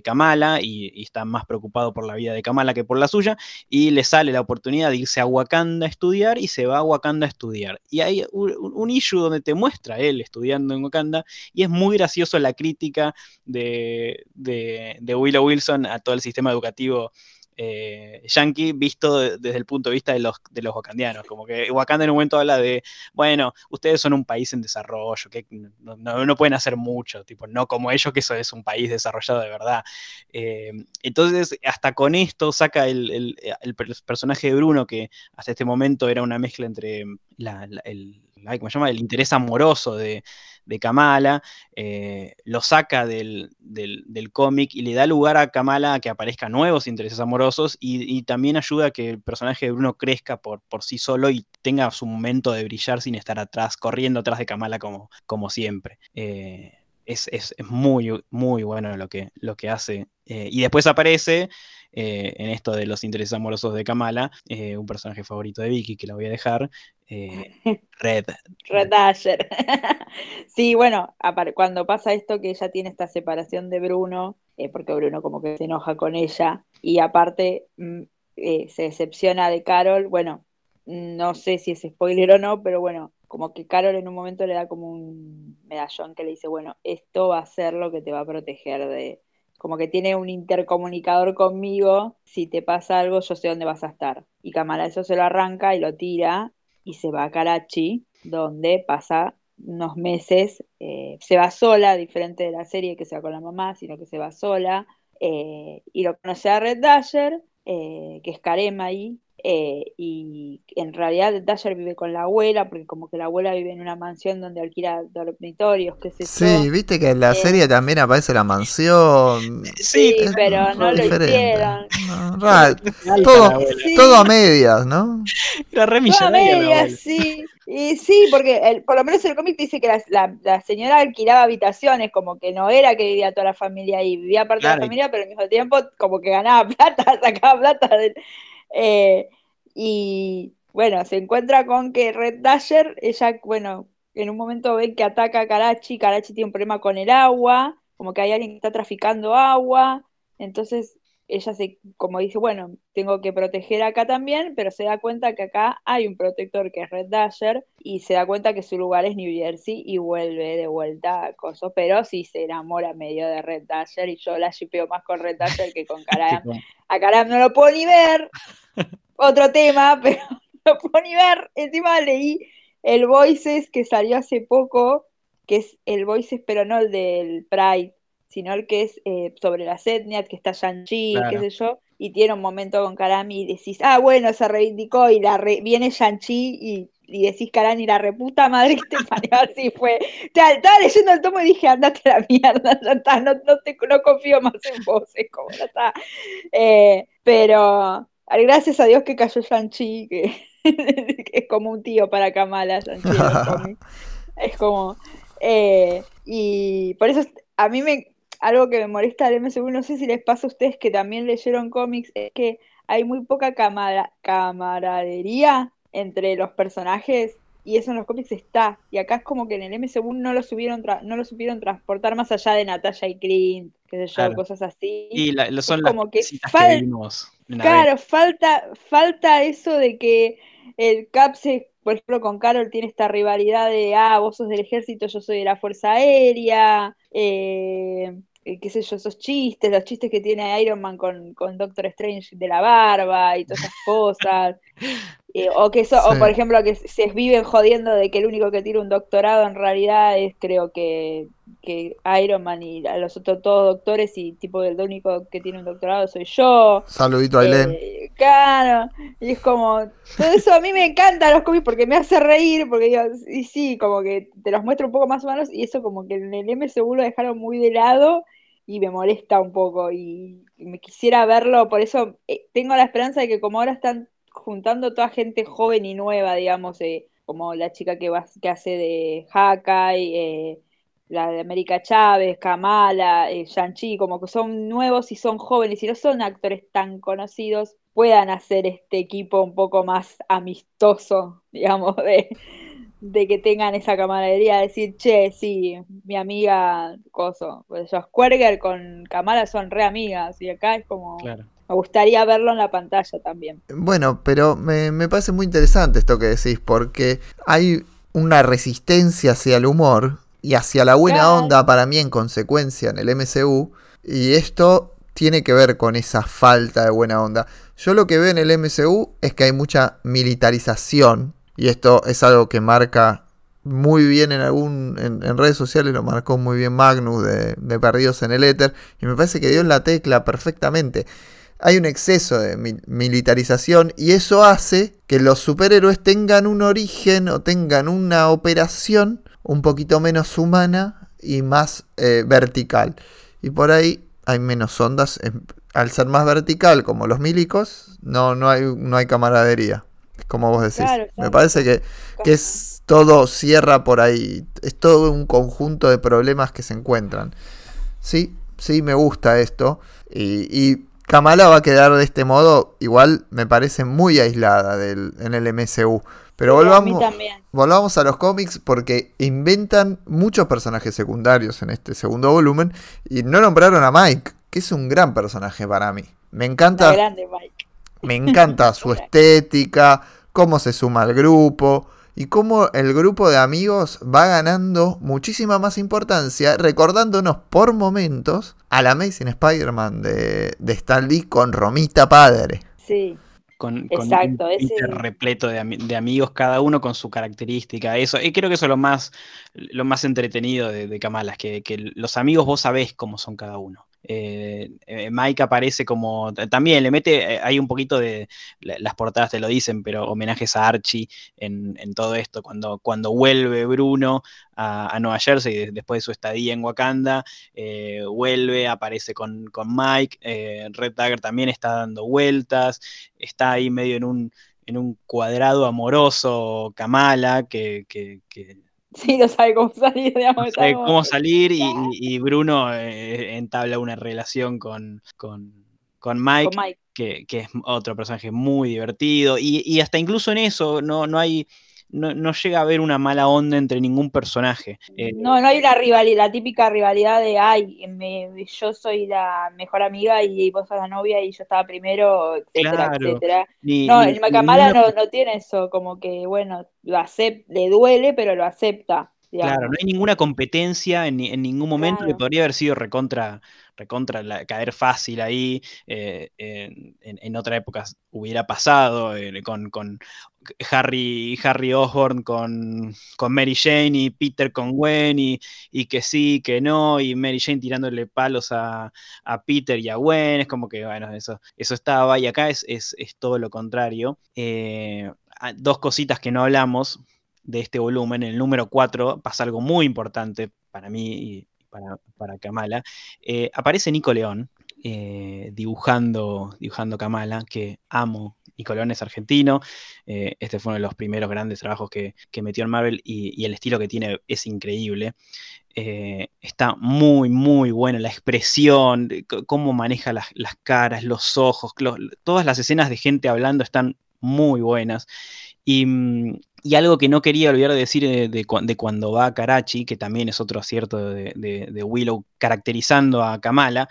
Kamala y, está más preocupado por la vida de Kamala que por la suya. Y le sale la oportunidad de irse a Wakanda a estudiar y se va a Wakanda a estudiar. Y hay un, un issue donde te muestra él estudiando en Wakanda y es muy gracioso la crítica de, de Willow Wilson a todo el sistema educativo eh, yankee visto desde el punto de vista de los, de los wakandianos. Como que Wakanda en un momento habla de, bueno, ustedes son un país en desarrollo, que no, pueden hacer mucho, tipo, no como ellos, que eso es un país desarrollado de verdad. Eh, entonces, hasta con esto saca el, personaje de Bruno, que hasta este momento era una mezcla entre el, ¿cómo se llama? el interés amoroso de, de Kamala, eh, lo saca del, cómic y le da lugar a Kamala a que aparezcan nuevos intereses amorosos y, también ayuda a que el personaje de Bruno crezca por, por sí solo y tenga su momento de brillar sin estar atrás, corriendo atrás de Kamala como, como siempre. Eh, es, muy, muy bueno lo que, lo que hace. Eh, y después aparece en esto de los intereses amorosos de Kamala, un personaje favorito de Vicky, que la voy a dejar, eh, Red. Red Dasher. sí, bueno, cuando pasa esto que ella tiene esta separación de Bruno, eh, porque Bruno como que se enoja con ella, y aparte mm, eh, se decepciona de Carol, bueno, no sé si es spoiler o no, pero bueno, como que Carol en un momento le da como un medallón que le dice, bueno, esto va a ser lo que te va a proteger de, como que tiene un intercomunicador conmigo, si te pasa algo yo sé dónde vas a estar. Y Kamala eso se lo arranca y lo tira y se va a Karachi, donde pasa unos meses, eh, se va sola, diferente de la serie que se va con la mamá, sino que se va sola, eh, y lo conoce a Red Dasher, eh, que es Karema ahí, y en realidad Dasher vive con la abuela, porque como que la abuela vive en una mansión donde alquila dormitorios, qué sé Sí, viste que en la serie también aparece la mansión. Sí, pero no lo hicieron. todo, a medias, ¿no? La todo a medias, sí. Y sí, porque el, por lo menos el cómic dice que la, señora alquilaba habitaciones, como que no era que vivía toda la familia ahí, vivía parte de la familia, pero al mismo tiempo como que ganaba plata, sacaba plata. Eh, y bueno, se encuentra con que Red Dasher, ella, bueno, en un momento ve que ataca a Karachi, Karachi tiene un problema con el agua, como que hay alguien que está traficando agua, entonces ella se, como dice, bueno, tengo que proteger acá también, pero se da cuenta que acá hay un protector que es Red Dasher y se da cuenta que su lugar es New Jersey y vuelve de vuelta a Coso, pero sí se enamora medio de Red Dasher y yo la shipeo más con Red Dasher que con Karam. A Karam no lo puedo ni ver, otro tema, pero no lo puedo ni ver. Encima leí el Voices que salió hace poco, que es el Voices, pero no el del Pride sino el que es eh, sobre las etnias, que está Shang-Chi, qué sé yo, y tiene un momento con Karami y decís, ah, bueno, se reivindicó y la viene Shang-Chi y, decís Karami, la reputa madre que te parió, así fue. estaba leyendo el tomo y dije, andate a la mierda, ya está, no, no, confío más en vos, es como, ya está. Eh, pero gracias a Dios que cayó Shang-Chi, que, es como un tío para Kamala, Shang-Chi es como... Eh, y por eso a mí me, algo que me molesta del MCU, no sé si les pasa a ustedes que también leyeron cómics, es que hay muy poca camaradería entre los personajes y eso en los cómics está. Y acá es como que en el MCU no lo, subieron no lo supieron transportar más allá de Natalia y Clint, qué sé yo, cosas así. Y lo son como que, Claro, falta, falta eso de que el Cap se por ejemplo, con Carol tiene esta rivalidad de, ah, vos sos del ejército, yo soy de la Fuerza Aérea, eh, eh, qué sé yo, esos chistes, los chistes que tiene Iron Man con, Doctor Strange de la barba y todas esas cosas. Eh, o que eso, o por ejemplo, que se viven jodiendo de que el único que tiene un doctorado en realidad es creo que, que Iron Man y a los otros todos doctores y tipo el único que tiene un doctorado soy yo. Saludito a Ailén. Eh, claro, y es como, todo eso a mí me encanta los cómics porque me hace reír, porque digo, y sí, como que te los muestro un poco más o menos, y eso como que en el MCU lo dejaron muy de lado y me molesta un poco, y me quisiera verlo, por eso eh, tengo la esperanza de que como ahora están juntando toda gente joven y nueva, digamos, eh, como la chica que, va, que hace de Hawkeye, eh, la de América Chávez, Kamala, eh, Shang-Chi, como que son nuevos y son jóvenes y no son actores tan conocidos, puedan hacer este equipo un poco más amistoso, digamos, de, de que tengan esa camaradería, de decir, che, sí, mi amiga, coso, pues yo, Squarger con Kamala son re amigas y acá es como, Claro. me gustaría verlo en la pantalla también. Bueno, pero me, me parece muy interesante esto que decís, porque hay una resistencia hacia el humor y hacia la buena Claro. onda para mí en consecuencia en el MCU, y esto tiene que ver con esa falta de buena onda. Yo lo que veo en el MCU es que hay mucha militarización, y esto es algo que marca muy bien en algún en, redes sociales, lo marcó muy bien Magnus de, de Perdidos en el Éter, y me parece que dio en la tecla perfectamente hay un exceso de mi- militarización y eso hace que los superhéroes tengan un origen o tengan una operación un poquito menos humana y más eh, vertical. Y por ahí hay menos ondas. em, Al ser más vertical, como los milicos, no, no, hay, no hay camaradería. Como vos decís. Claro, Me parece que, que es todo cierra por ahí. Es todo un conjunto de problemas que se encuentran. Sí, sí, me gusta esto. Y, y Kamala va a quedar de este modo, igual me parece muy aislada del, en el MCU. Pero volvamos, volvamos a los cómics porque inventan muchos personajes secundarios en este segundo volumen y no nombraron a Mike, que es un gran personaje para mí. Me encanta, grande, Mike. me encanta su estética, cómo se suma al grupo y cómo el grupo de amigos va ganando muchísima más importancia, recordándonos por momentos al Amazing Spider-Man de, de Stan Lee con Romita Padre. Sí, con, con Exacto, un ese- repleto de, ami- de amigos, cada uno con su característica. Eso, y creo que eso es lo más, lo más entretenido de, de Kamala, es que, que los amigos vos sabés cómo son cada uno. Eh, eh, Mike aparece como t- también le mete, eh, hay un poquito de la- las portadas te lo dicen, pero homenajes a Archie en, todo esto, cuando, cuando vuelve Bruno a, Nueva Jersey de- después de su estadía en Wakanda, eh, vuelve, aparece con, con Mike, eh, Red Dagger también está dando vueltas, está ahí medio en un, en un cuadrado amoroso Kamala, que- que sí, no sabe cómo salir, digamos. no sabe cómo salir y, y- y Bruno eh, entabla una relación con, con, con Mike, con Mike. que, que es otro personaje muy divertido, y, y hasta incluso en eso no, no hay... No, no llega a haber una mala onda entre ningún personaje. Eh, No, no hay una rivalidad, la típica rivalidad de, ay, me- yo soy la mejor amiga y vos sos la novia y yo estaba primero, etcétera, Claro. etcétera. ni- No, ni- el Macamala ninguna- no, no tiene eso, como que, bueno, lo acep- le duele, pero lo acepta. digamos. Claro, no hay ninguna competencia en, ni- en ningún momento Claro. podría haber sido recontra, recontra la- caer fácil ahí. eh, en, en- otra época hubiera pasado eh, con, con Harry, Harry Osborn con, con Mary Jane y Peter con Gwen y, y que sí, que no, y Mary Jane tirándole palos a, a Peter y a Gwen. Es como que, bueno, eso, eso estaba y acá es, es, es todo lo contrario. Eh, dos cositas que no hablamos de este volumen, en el número 4, pasa algo muy importante para mí y para, para Kamala. Eh, aparece Nico León eh, dibujando, dibujando Kamala, que amo. Nico León es argentino. eh, este fue uno de los primeros grandes trabajos que, que metió en Marvel y, y el estilo que tiene es increíble. Está muy, muy bueno la expresión, cómo maneja las, las caras, los ojos, todas las escenas de gente hablando están muy buenas. Y, mm, y algo que no quería olvidar de decir de, de cu- de cuando va a Karachi, que también es otro acierto de, Willow caracterizando a Kamala,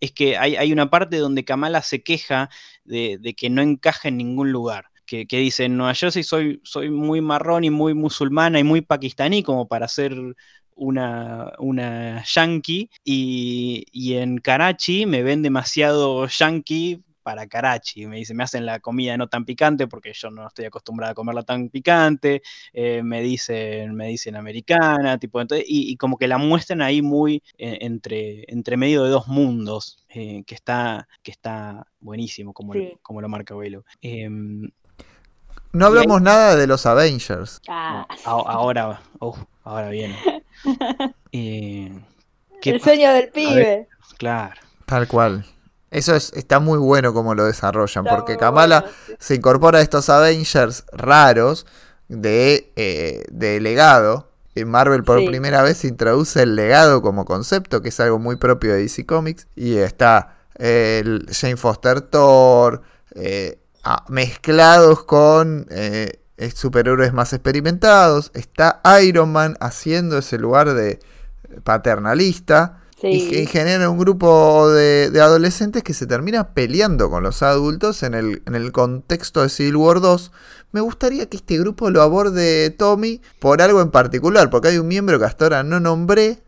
es que hay, una parte donde Kamala se queja de, que no encaja en ningún lugar. Que, que dice, en Nueva Jersey soy, soy muy marrón y muy musulmana y muy pakistaní como para ser una, una yankee y, y en Karachi me ven demasiado yankee para Karachi. Me dice, me hacen la comida no tan picante porque yo no estoy acostumbrada a comerla tan picante. Eh, me dicen, me dicen americana, tipo, entonces, y, como que la muestran ahí muy eh, entre, entre medio de dos mundos, eh, que, está, que está buenísimo, como, como lo marca Velo. Em, no hablamos nada de los Avengers. Ah. ahora, oh, ahora viene. El sueño del pibe. claro. Tal cual. Eso es, está muy bueno como lo desarrollan, porque Kamala se incorpora a estos Avengers raros de, eh, de legado. En Marvel por primera vez introduce el legado como concepto, que es algo muy propio de DC Comics. Y está el Jane Foster Thor, eh, mezclados con eh, superhéroes más experimentados. Está Iron Man haciendo ese lugar de paternalista. Y, genera un grupo de, adolescentes que se termina peleando con los adultos en el, en el contexto de Civil War 2. Me gustaría que este grupo lo aborde Tommy por algo en particular, porque hay un miembro que hasta ahora no nombré.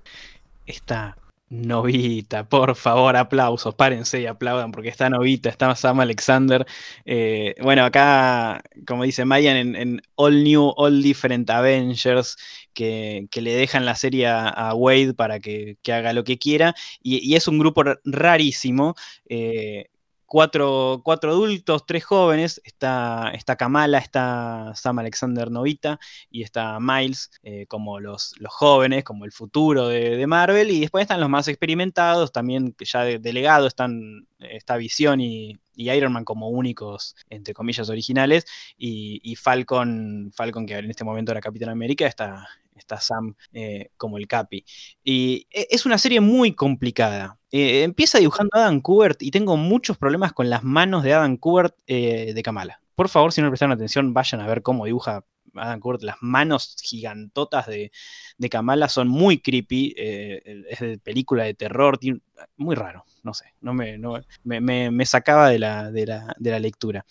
Está Novita, por favor, aplausos, párense y aplaudan porque está Novita, está Sam Alexander. Eh, bueno, acá, como dice Mayan, en, All New, All Different Avengers, que, le dejan la serie a, Wade para que, haga lo que quiera, y, es un grupo rarísimo. Eh, cuatro, cuatro, adultos, tres jóvenes. Está, está, Kamala, está Sam Alexander Novita y está Miles eh, como los, los, jóvenes, como el futuro de, Marvel. Y después están los más experimentados, también ya de, delegado están esta Visión y, Iron Man como únicos, entre comillas, originales. Y, Falcon, Falcon, que en este momento era Capitán América, está, está Sam eh, como el Capi. Y e, es una serie muy complicada. Eh, empieza dibujando Adam Kubert y tengo muchos problemas con las manos de Adam Kubert eh, de Kamala. Por favor, si no prestaron atención, vayan a ver cómo dibuja Adam Kubert. Las manos gigantotas de, Kamala son muy creepy. es de película de terror. muy raro. No sé. No me, me, sacaba de la, de la, lectura.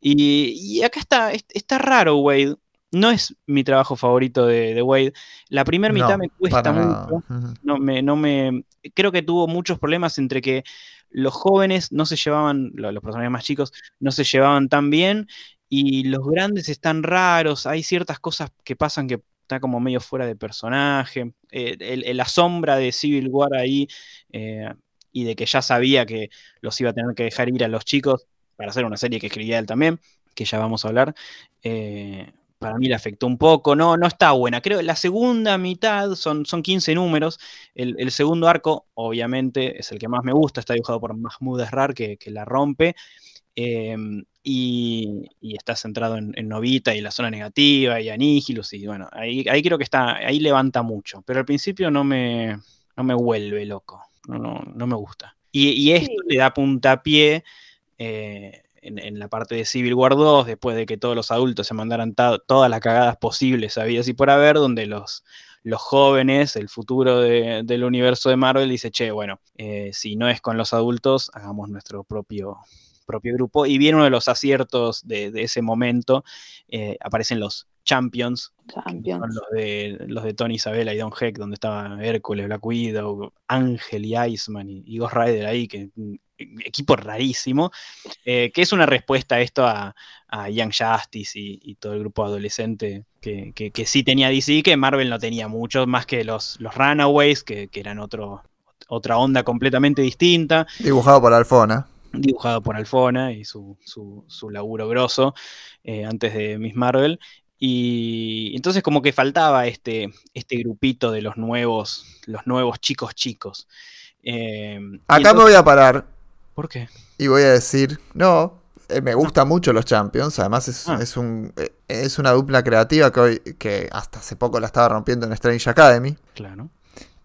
Y, acá está, está raro, Wade no es mi trabajo favorito de, Wade. La primera mitad me cuesta mucho. No me, no me. Creo que tuvo muchos problemas entre que los jóvenes no se llevaban, los, personajes más chicos, no se llevaban tan bien. Y los grandes están raros. Hay ciertas cosas que pasan que está como medio fuera de personaje. Eh, la sombra de Civil War ahí. Eh, y de que ya sabía que los iba a tener que dejar ir a los chicos para hacer una serie que escribía él también, que ya vamos a hablar. Eh, para mí le afectó un poco, no, no está buena. Creo que la segunda mitad son, son 15 números. El, segundo arco, obviamente, es el que más me gusta, está dibujado por Mahmoud Esrar, que, que la rompe. Em, y, está centrado en, Novita y la zona negativa y Anigilus. Y bueno, ahí, ahí creo que está, ahí levanta mucho. Pero al principio no me, no me vuelve loco. No, no, me gusta. Y, esto le da puntapié. Eh, en, la parte de Civil War 2, después de que todos los adultos se mandaran todas las cagadas posibles, habidas y por haber, donde los, los jóvenes, el futuro del universo de Marvel, dice, che, bueno, eh, si no es con los adultos, hagamos nuestro propio, propio grupo. Y viene uno de los aciertos de, ese momento, eh, aparecen los Champions, Champions. Son los de, los de Tony Isabella y Don Heck, donde estaba Hércules, Black Widow, Ángel y Iceman y, Ghost Rider ahí, que equipo rarísimo, eh, que es una respuesta a esto a, Young Justice y, todo el grupo adolescente que, que, sí tenía DC, que Marvel no tenía mucho, más que los, los Runaways, que, eran otro, otra onda completamente distinta. Dibujado por Alfona. Dibujado por Alfona y su, su, laburo grosso eh, antes de Miss Marvel. Y entonces como que faltaba este, este grupito de los nuevos, los nuevos chicos chicos. Eh, Acá me voy a parar ¿Por qué? Y voy a decir, no, eh, me gustan mucho los Champions. Además, es, ah. un, eh, es una dupla creativa que, hoy, que hasta hace poco la estaba rompiendo en Strange Academy. Claro.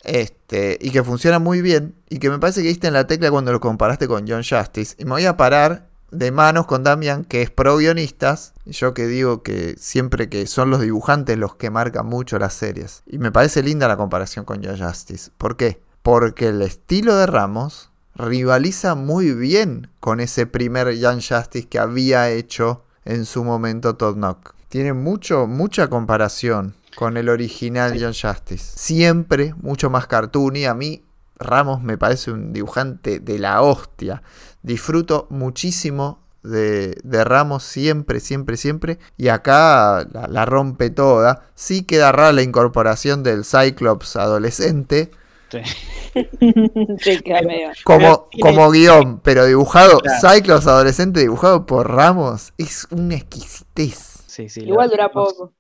Este, y que funciona muy bien. Y que me parece que diste en la tecla cuando lo comparaste con John Justice. Y me voy a parar de manos con Damian, que es pro guionistas. Y yo que digo que siempre que son los dibujantes los que marcan mucho las series. Y me parece linda la comparación con John Justice. ¿Por qué? Porque el estilo de Ramos rivaliza muy bien con ese primer Young Justice que había hecho en su momento Todd Knock. Tiene mucho, mucha comparación con el original Young Justice. Siempre mucho más cartoony. A mí, Ramos me parece un dibujante de la hostia. Disfruto muchísimo de, de Ramos siempre, siempre, siempre. Y acá la, la rompe toda. Sí queda rara la incorporación del Cyclops adolescente. Sí. Como, como guion, pero dibujado, Claro. Cyclops adolescente dibujado por Ramos, es una exquisitez. Sí, sí, Igual dura poco.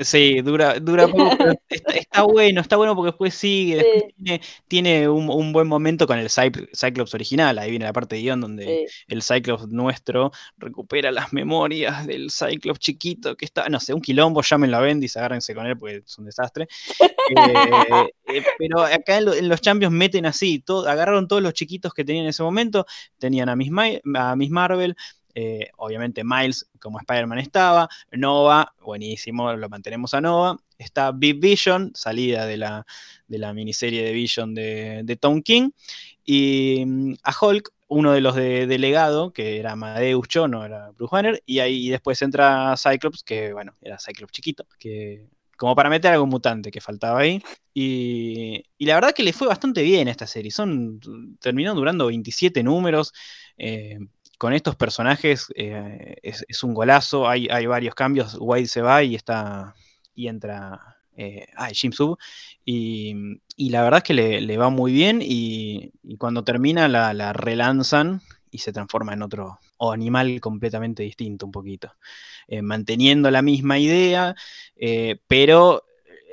Sí, dura, dura poco, pero está, está bueno, está bueno porque después sigue, después Sí. tiene, tiene un, un buen momento con el Cy- Cyclops original, ahí viene la parte de guion donde Sí. el Cyclops nuestro recupera las memorias del Cyclops chiquito que está, no sé, un quilombo, llámenlo a Bendis, agárrense con él porque es un desastre. Eh, eh, pero acá en, lo- en los Champions meten así, todo, agarraron todos los chiquitos que tenían en ese momento, tenían a Miss, Mai- a Miss Marvel, eh, obviamente Miles como Spider-Man estaba, Nova, buenísimo, lo mantenemos a Nova, está Big Vision, salida de la, de la miniserie de Vision de, Tom King, y mm, a Hulk, uno de los de, de legado, que era Amadeus Cho, no era Bruce Banner, y ahí después entra Cyclops, que bueno, era Cyclops chiquito, que como para meter algún mutante que faltaba ahí. Y, la verdad que le fue bastante bien esta serie. Son, terminó durando 27 números. eh, con estos personajes eh, es, un golazo. Hay, hay varios cambios. Wade se va y está. y entra. Eh, ah, Jim Sub. Y, y la verdad es que le, le va muy bien. Y, cuando termina la, la relanzan y se transforma en otro o animal completamente distinto un poquito. Eh, manteniendo la misma idea, eh, pero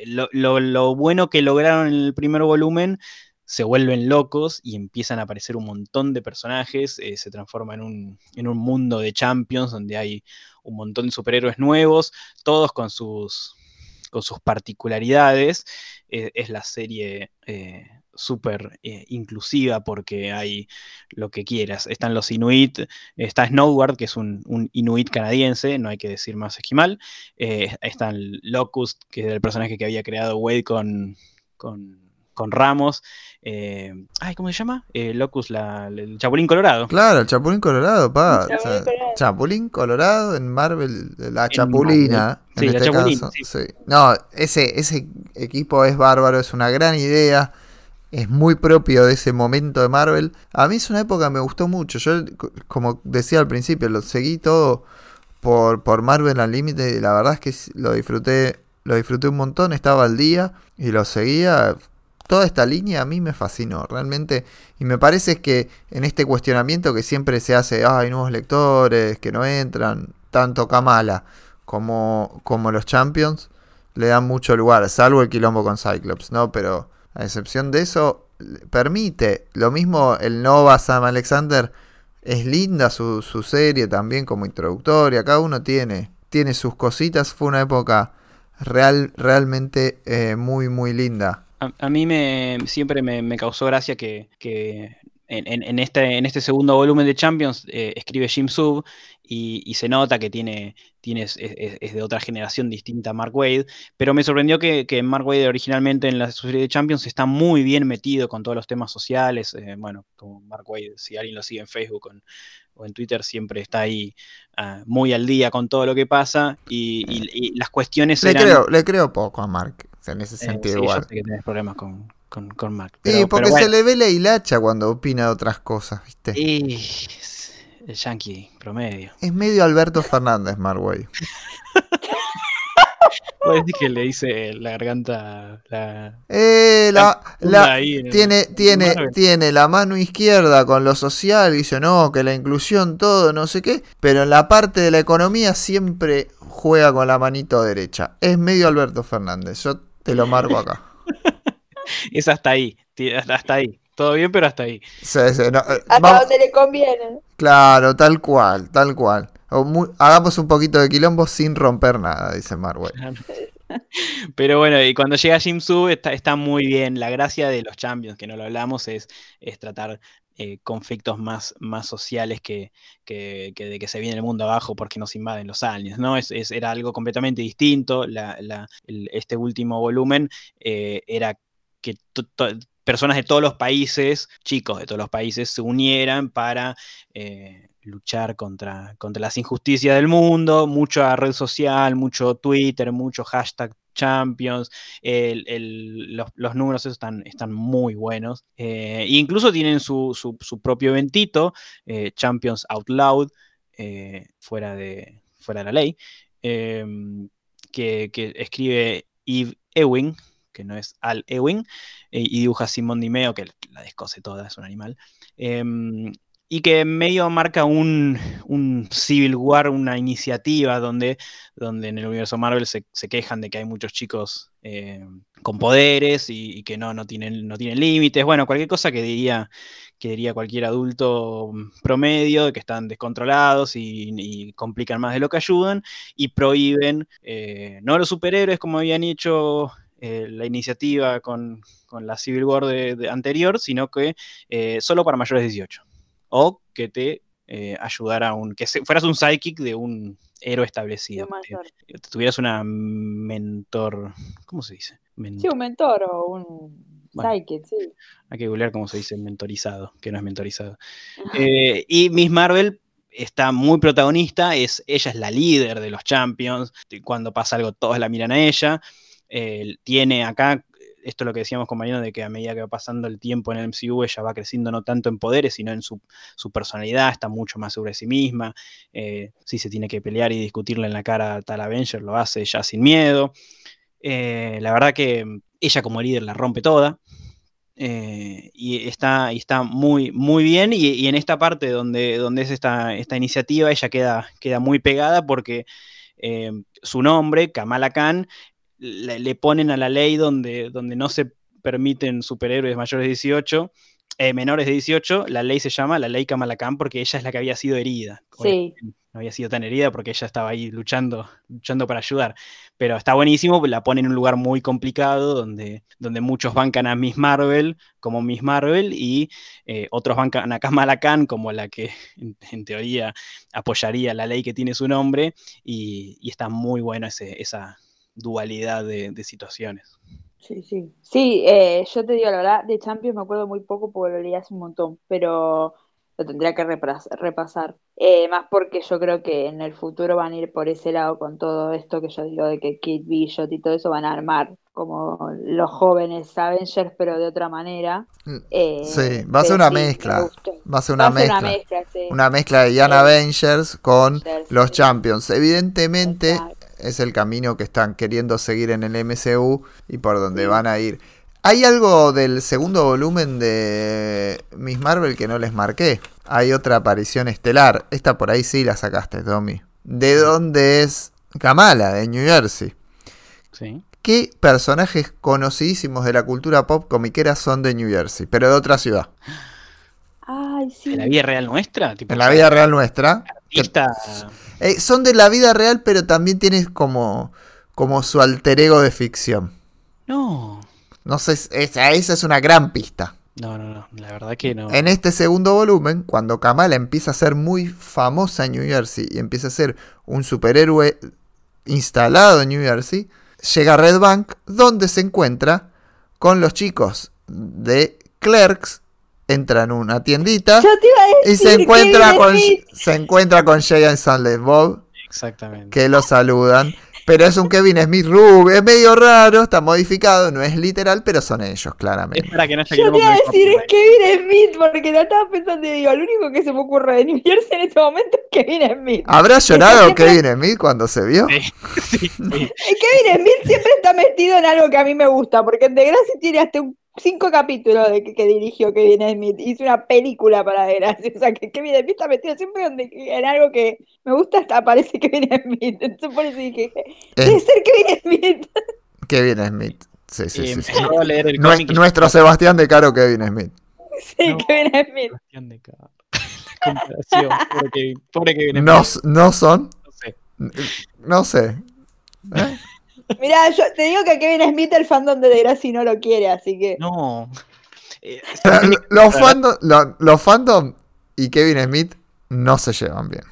lo- lo bueno que lograron en el primer volumen se vuelven locos y empiezan a aparecer un montón de personajes, eh, se transforma en un, en un mundo de champions donde hay un montón de superhéroes nuevos, todos con sus, con sus particularidades. Eh, es la serie eh, súper eh, inclusiva porque hay lo que quieras. Están los Inuit, está Snowguard, que es un, Inuit canadiense, no hay que decir más esquimal. Están Locust, que es el personaje que había creado Wade con, con, con Ramos. Eh, ay, ¿cómo se llama? Eh, Locust, la- el Chapulín Colorado. Claro, el Chapulín Colorado, pa. Chapulín o sea, Colorado. Chapulín Colorado en Marvel, la En Chapulina. Marvel. Sí, en la este caso. sí. sí. No, ese, ese equipo es bárbaro, es una gran idea. Es muy propio de ese momento de Marvel. A mí es una época que me gustó mucho. Yo, como decía al principio, lo seguí todo por, por Marvel Unlimited y la verdad es que lo disfruté, lo disfruté un montón, estaba al día y lo seguía. Toda esta línea a mí me fascinó, realmente. Y me parece que en este cuestionamiento que siempre se hace, "Ah, hay nuevos lectores que no entran, tanto Kamala como, como los Champions le dan mucho lugar, salvo el quilombo con Cyclops, ¿no? Pero a excepción de eso, permite. Lo mismo el Nova Sam Alexander, es linda su, serie también como introductoria, cada uno tiene, tiene sus cositas, fue una época real, realmente eh, muy, muy linda. A, a mí me, siempre me, me causó gracia que, que en, en- este, en este segundo volumen de Champions eh, escribe Jim Sub y, y se nota que tiene, tiene es, es- es de otra generación distinta a Mark Wade, pero me sorprendió que, que Mark Wade originalmente en la serie de Champions está muy bien metido con todos los temas sociales. eh, bueno, como Mark Wade, si alguien lo sigue en Facebook o en, o en Twitter, siempre está ahí ah, muy al día con todo lo que pasa y, y- y las cuestiones Le eran... creo, le creo poco a Mark, en ese Eh, sentido sí, igual. yo sé que tenés problemas con, con, con Mark. Sí, pero- porque pero bueno. se le ve la hilacha cuando opina de otras cosas, ¿viste? Y es el yankee promedio. Es medio Alberto Fernández, Marway. Puedes decir que le hice la garganta. La, Eh, la, tiene, en tiene, tiene la mano izquierda con lo social, dice no, que la inclusión, todo, no sé qué, pero en la parte de la economía siempre juega con la manito derecha. Es medio Alberto Fernández, yo te lo marco acá. Es hasta ahí. Hasta, ahí. Todo bien, pero hasta ahí. Sí, sí, no, eh, Hasta vamos- donde le conviene. claro, tal cual, tal cual. O hagamos un poquito de quilombo sin romper nada, dice Marway. Pero bueno, y cuando llega Jim Sub está, está muy bien. La gracia de los Champions, que no lo hablamos, es, es tratar eh, conflictos más, más sociales que, que- de que se viene el mundo abajo porque nos invaden los aliens, ¿no? Es, era algo completamente distinto. Este último volumen eh, era que personas de todos los países, chicos de todos los países, se unieran para eh, luchar contra, contra las injusticias del mundo, mucha red social, mucho Twitter, mucho hashtag Champions, los, números están, muy buenos. Eh, e incluso tienen su, propio eventito, eh, Champions Out Loud, eh, fuera, de, la ley, em, que, escribe Eve Ewing, que no es Al Ewing, eh, y dibuja Simón Dimeo, que la descose toda, es un animal. Y que medio marca un, Civil War, una iniciativa donde, donde en el universo Marvel se, quejan de que hay muchos chicos eh, con poderes y, que no, no tienen, no tienen límites. Bueno, cualquier cosa que diría, que diría cualquier adulto promedio, de que están descontrolados y, complican más de lo que ayudan, y prohíben eh, no los superhéroes como habían hecho eh, la iniciativa con, con la Civil War de- de anterior, sino que eh, solo para mayores de 18 o que te eh, ayudara a un. que fueras un psychic de un héroe establecido. Que tuvieras una mentor. ¿Cómo se dice? Men- Sí, un mentor o un Bueno. psychic, sí. Hay que googlear cómo se dice mentorizado, que no es mentorizado. Eh, y Miss Marvel está muy protagonista, es, ella es la líder de los Champions, cuando pasa algo todos la miran a ella. Eh, tiene acá, esto es lo que decíamos con de que a medida que va pasando el tiempo en el MCU, ella va creciendo no tanto en poderes, sino en su, su personalidad, está mucho más sobre sí misma. Eh, si se tiene que pelear y discutirle en la cara a tal Avenger, lo hace ya sin miedo. Eh, la verdad que ella como líder la rompe toda. Eh, y está, está muy, muy bien. Y, en esta parte donde, donde es esta, esta iniciativa, ella queda, queda muy pegada porque su nombre, Kamala Khan, le, le ponen a la ley donde, donde no se permiten superhéroes mayores de 18, eh, menores de 18, la ley se llama la ley Kamala Khan porque ella es la que había sido herida. Sí. No había sido tan herida porque ella estaba ahí luchando, luchando para ayudar. Pero está buenísimo, la pone en un lugar muy complicado donde, donde muchos bancan a Miss Marvel como Miss Marvel y eh, otros bancan a Kamala Khan como la que en, en teoría apoyaría la ley que tiene su nombre y, y está muy buena ese- esa dualidad de, de situaciones. Sí, sí. Sí, eh, yo te digo la verdad, de Champions me acuerdo muy poco porque lo leí hace un montón, pero lo tendría que repasar. Eh, más porque yo creo que en el futuro van a ir por ese lado con todo esto que yo digo de que Kid Bishop y todo eso van a armar como los jóvenes Avengers, pero de otra manera. Eh, Sí, va a ser una sí, mezcla. Va a ser una mezcla. una mezcla, sí. Una mezcla de Young Avengers con Avengers, los sí. Champions. Evidentemente Exacto. Es el camino que están queriendo seguir en el MCU y por donde van a ir. Hay algo del segundo volumen de Miss Marvel que no les marqué. Hay otra aparición estelar. Esta por ahí sí la sacaste, Tommy. ¿De dónde es Kamala? De New Jersey. ¿sí? ¿Qué personajes conocidísimos de la cultura pop comiquera son de New Jersey? Pero de otra ciudad. Ay, sí. ¿En la vida real nuestra? Tipo, En la vida real nuestra. que- artista- Eh, son de la vida real, pero también tienes como, como su alter ego de ficción. No. No sé, es- esa, esa es una gran pista. No, no, no. La verdad que no. En este segundo volumen, cuando Kamala empieza a ser muy famosa en New Jersey y empieza a ser un superhéroe instalado en New Jersey, llega a Red Bank, donde se encuentra con los chicos de Clerks, entra en una tiendita Yo te iba a y se encuentra con Smith. se encuentra con Jay and Silent Bob Exactamente. que lo saludan. Pero es un Kevin Smith rubio, es medio raro, está modificado, no es literal, pero son ellos, Es claramente. para que no haya Yo te iba a el decir es. Kevin Smith, porque lo estaba pensando y digo, lo único que se me ocurre de New Jersey en este momento es Kevin Smith. ¿Habrá llorado Kevin Smith cuando se vio? Sí, sí, sí. Kevin Smith siempre está metido en algo que a mí me gusta, porque en Degrassi tiene hasta un- cinco capítulos de que, que dirigió Kevin Smith. Hizo una película para Degrassi. O sea, que Kevin Smith está metido siempre donde, en algo que me gusta, hasta aparece Kevin Smith. Entonces por eso dije, debe Eh, ser Kevin Smith. Kevin Smith. Sí, sí, sí. sí. a leer el cómic nuestro Sebastián de Caro Kevin Smith. Sí, No. Kevin Smith. Sebastián de Caro. Comparación. Pobre Kevin, pobre Kevin No, Smith, no son, no sé. no sé. ¿Eh? Mirá, yo te digo que Kevin Smith el fandom de Degrassi no lo quiere, así que... No. Eh, Los fandom, lo- los fandom y Kevin Smith no se llevan bien.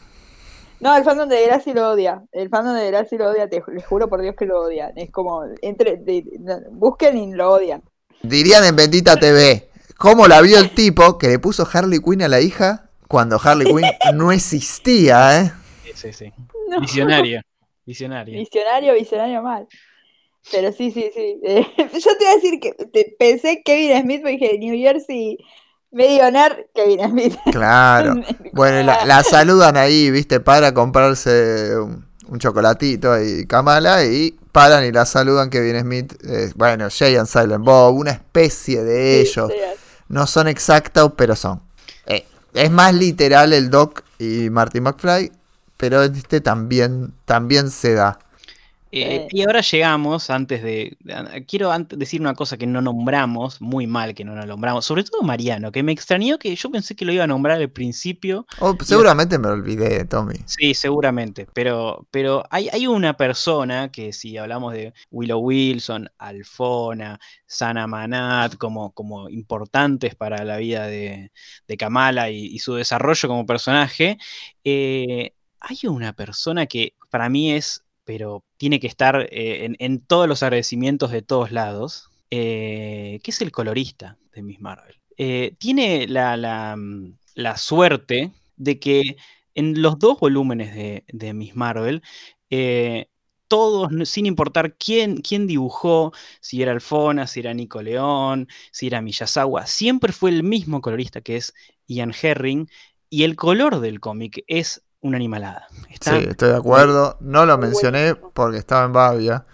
No, el fandom de Degrassi lo odia. El fandom de Degrassi lo odia, te ju- les juro por Dios que lo odian. Es como, entre, de- no, busquen y lo odian. Dirían en Bendita TV, ¿cómo la vio el tipo que le puso Harley Quinn a la hija cuando Harley Quinn no existía, eh? sí, sí, sí. No. Visionario. Visionario. Visionario, visionario mal. Pero sí, sí, sí. Eh, yo te iba a decir que te, pensé Kevin Smith, porque dije New Jersey, medio nerd, Kevin Smith. Claro. Bueno, la, la saludan ahí, viste, para comprarse un, un chocolatito y Kamala y paran y la saludan Kevin Smith. eh, bueno, Jay and Silent Bob, una especie de ellos. Sí, No son exactos, pero son. Eh, es más literal el Doc y Marty McFly, pero este también, también se da. Eh, Sí. y ahora llegamos, antes de. Quiero antes decir una cosa que no nombramos, muy mal que no lo nombramos, sobre todo Mariano, que me extrañó que yo pensé que lo iba a nombrar al principio. Oh, seguramente me olvidé, Tommy. Sí, seguramente, pero, pero hay, hay una persona que si hablamos de Willow Wilson, Alfona, Sana Manat, como, como importantes para la vida de, de Kamala y, y su desarrollo como personaje, eh, hay una persona que para mí es, pero tiene que estar eh, en, todos los agradecimientos de todos lados, eh, que es el colorista de Miss Marvel. Eh, tiene mm, la suerte de que en los dos volúmenes de, Miss Marvel, todos, sin importar quién, quién dibujó, si era Alfona, si era Nico León, si era Miyazawa, siempre fue el mismo colorista que es Ian Herring, y el color del cómic es una animalada. Está Sí, estoy de acuerdo. No lo mencioné porque estaba en Bavia.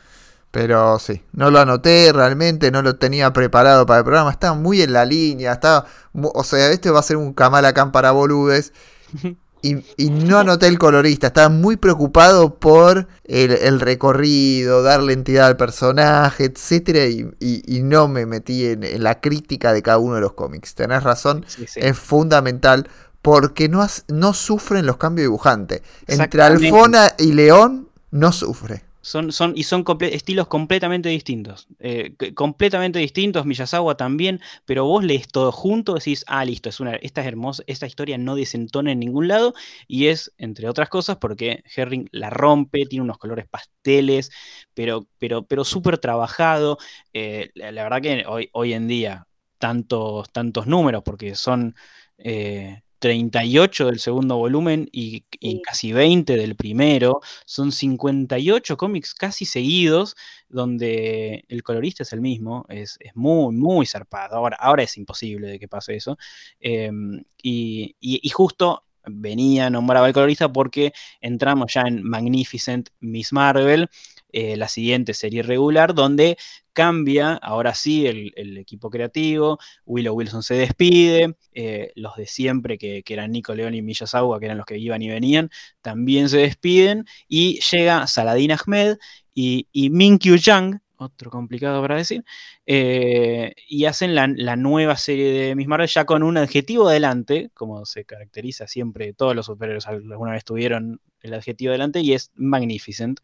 Pero sí, no lo anoté realmente, no lo tenía preparado para el programa. Estaba muy en la línea. Estaba, o sea, este va a ser un Kamala Khan para boludes. Y, y no anoté el colorista, estaba muy preocupado por el, el recorrido, darle entidad al personaje, etcétera, y, y- y no me metí en, en la crítica de cada uno de los cómics. Tenés razón, Sí, sí. es fundamental porque no, has- no sufren los cambios dibujantes. Entre Exactamente. Alfona y León no sufre. Son, son, y son comple- estilos completamente distintos. eh, completamente distintos, Miyazawa también, pero vos lees todo junto, decís, ah, listo, es una, esta es hermosa, esta historia no desentona en ningún lado, y es, entre otras cosas, porque Herring la rompe, tiene unos colores pasteles, pero, pero, pero súper trabajado. eh, la, la verdad que hoy, hoy en día, tantos, tantos números, porque son eh, 38 del segundo volumen y, y Sí. casi 20 del primero, son 58 cómics casi seguidos donde el colorista es el mismo, es, es muy, muy zarpado. Ahora, ahora es imposible de que pase eso. em, y, y- y justo venía, nombraba el colorista porque entramos ya en Magnificent Miss Marvel, eh, la siguiente serie regular, donde cambia, ahora sí, el, equipo creativo, Willow Wilson se despide, eh, los de siempre, que, eran Nico León y Miyazawa, que eran los que iban y venían, también se despiden, y llega Saladin Ahmed y, y Minkyu Yang, otro complicado para decir, eh, y hacen la, la nueva serie de Miss Marvel ya con un adjetivo adelante, como se caracteriza siempre, todos los superhéroes alguna vez tuvieron el adjetivo adelante, y es Magnificent.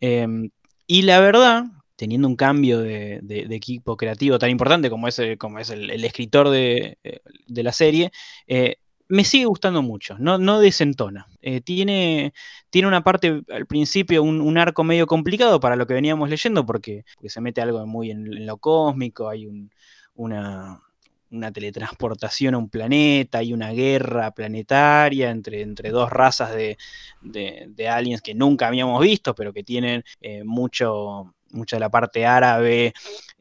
Eh, y la verdad, teniendo un cambio de, equipo creativo tan importante como es, el- como es el, escritor de, eh, de la serie, eh, me sigue gustando mucho, no, no desentona. Eh, tiene, tiene una parte al principio, un, arco medio complicado para lo que veníamos leyendo, porque, porque se mete algo muy en, en lo cósmico, hay un- una, una teletransportación a un planeta, hay una guerra planetaria entre, entre dos razas de, de- de aliens que nunca habíamos visto, pero que tienen eh, mucho, mucha de la parte árabe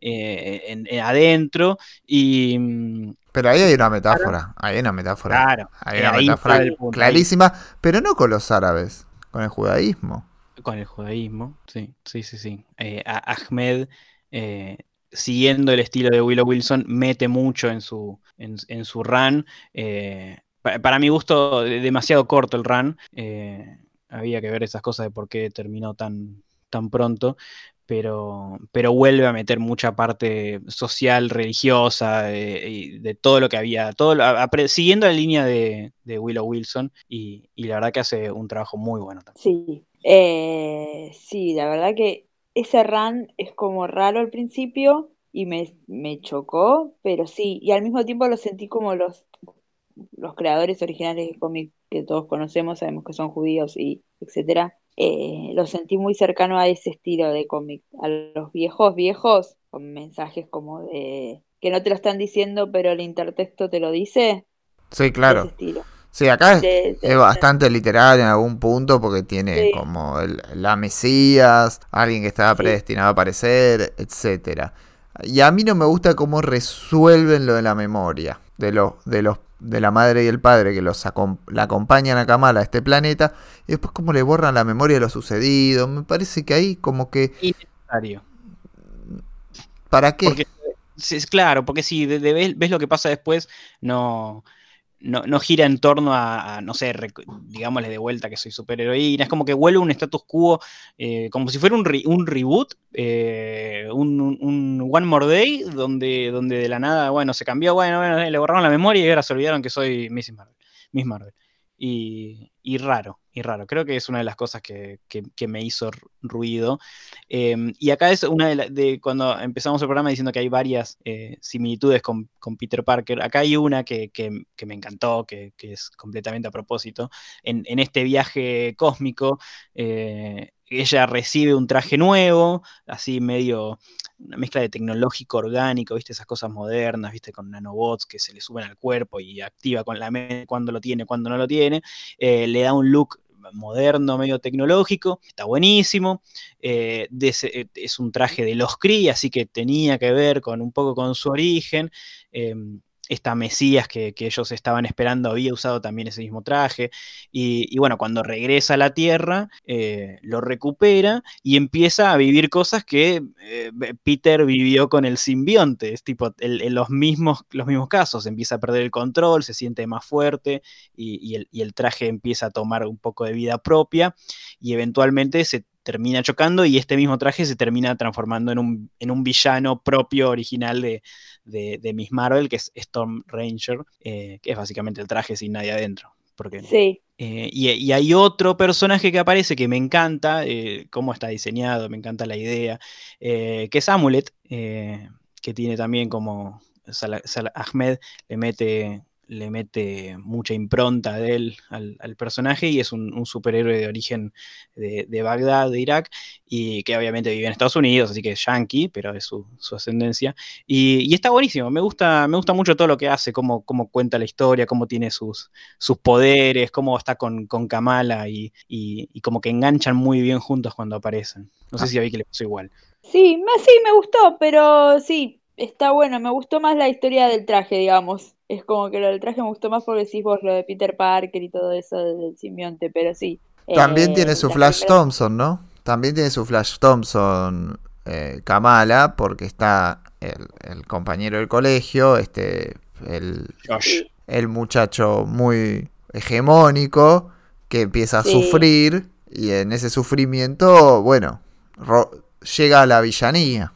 eh, en- en- adentro. Y mm, Pero ahí hay una metáfora. Hay una metáfora. claro, Hay una metáfora ahí clarísima, pero no con los árabes, con el judaísmo. Con el judaísmo, sí, sí, sí, sí. Eh, Ahmed, eh, siguiendo el estilo de Willow Wilson, mete mucho en su, en, su run. eh, pa- para mi gusto, de- demasiado corto el run. eh, había que ver esas cosas de por qué terminó tan, tan pronto. Pero, pero vuelve a meter mucha parte social, religiosa, de todo lo que había, apre- siguiendo la línea de, de Willow Wilson, y, y la verdad que hace un trabajo muy bueno también. Sí, eh, sí, la verdad que ese run es como raro al principio y me, me chocó, pero sí, y al mismo tiempo lo sentí como los, los creadores originales de cómic que todos conocemos, sabemos que son judíos y etcétera, eh, lo sentí muy cercano a ese estilo de cómic, a los viejos viejos, con mensajes como de que no te lo están diciendo, pero el intertexto te lo dice, Sí, ese claro. estilo. Sí, acá es, de- de- es bastante literal en algún punto porque tiene Sí. como el- la Mesías, alguien que estaba Sí. predestinado a aparecer, etcétera. Y a mí no me gusta cómo resuelven lo de la memoria de los de los de la madre y el padre que los acom- la acompañan a Kamala a este planeta y después cómo le borran la memoria de lo sucedido. Me parece que ahí como que Innecesario. ¿para qué? Porque, claro, porque si de- de- ves, ves lo que pasa después, no, no, gira en torno a, no sé, digámosle de vuelta que soy superheroína. Es como que vuelve un status quo, eh, como si fuera un, un reboot, eh, un, un- One More Day, donde, donde de la nada, bueno, se cambió, bueno, bueno, le borraron la memoria y ahora se olvidaron que soy Miss Marvel. Miss Marvel. Y, y raro, y raro. Creo que es una de las cosas que, que- me hizo ruido. Eh, y acá es una de, la- cuando empezamos el programa diciendo que hay varias eh, similitudes con, con Peter Parker. Acá hay una que, que- me encantó, que, que es completamente a propósito. En, en este viaje cósmico, eh, ella recibe un traje nuevo, así medio una mezcla de tecnológico orgánico, ¿viste? Esas cosas modernas, ¿viste? Con nanobots que se le suben al cuerpo y activa con la mente cuando lo tiene, cuando no lo tiene. Eh, le da un look moderno, medio tecnológico, está buenísimo. Eh, eh, es un traje de los Kree, así que tenía que ver con un poco con su origen. Eh, esta Mesías que, que ellos estaban esperando había usado también ese mismo traje. Y, bueno, cuando regresa a la Tierra, eh, lo recupera y empieza a vivir cosas que eh, Peter vivió con el simbionte. Es tipo el- el- los, mismos, los mismos casos. Empieza a perder el control, se siente más fuerte y el traje empieza a tomar un poco de vida propia y eventualmente se termina chocando y este mismo traje se termina transformando en un, en un villano propio original de, de, de Miss Marvel, que es Storm Ranger, eh, que es básicamente el traje sin nadie adentro. Porque, Sí, eh, y, y hay otro personaje que aparece que me encanta, eh, cómo está diseñado, me encanta la idea, que es Amulet, que tiene también como Salah- Salah Ahmed le mete, le mete mucha impronta de él al, al personaje y es un, un superhéroe de origen de, de Bagdad, de Irak, y que obviamente vive en Estados Unidos, así que es yankee, pero es su, su ascendencia. Y, y está buenísimo, me gusta, me gusta mucho todo lo que hace, cómo, cómo cuenta la historia, cómo tiene sus, sus poderes, cómo está con, con Kamala y, y- y como que enganchan muy bien juntos cuando aparecen. No sé Ah. si a Vicky le pasó igual. sí, me, sí, me gustó, pero sí, está bueno. Me gustó más la historia del traje, digamos. Es como que lo del traje me gustó más porque decís vos lo de Peter Parker y todo eso del simbionte, pero sí. También eh, tiene su las Flash Thompson, ¿no? También tiene su Flash Thompson eh, Kamala, porque está el, el compañero del colegio, este, el, Josh. El muchacho muy hegemónico que empieza a Sí. sufrir y en ese sufrimiento, bueno, ro- llega a la villanía.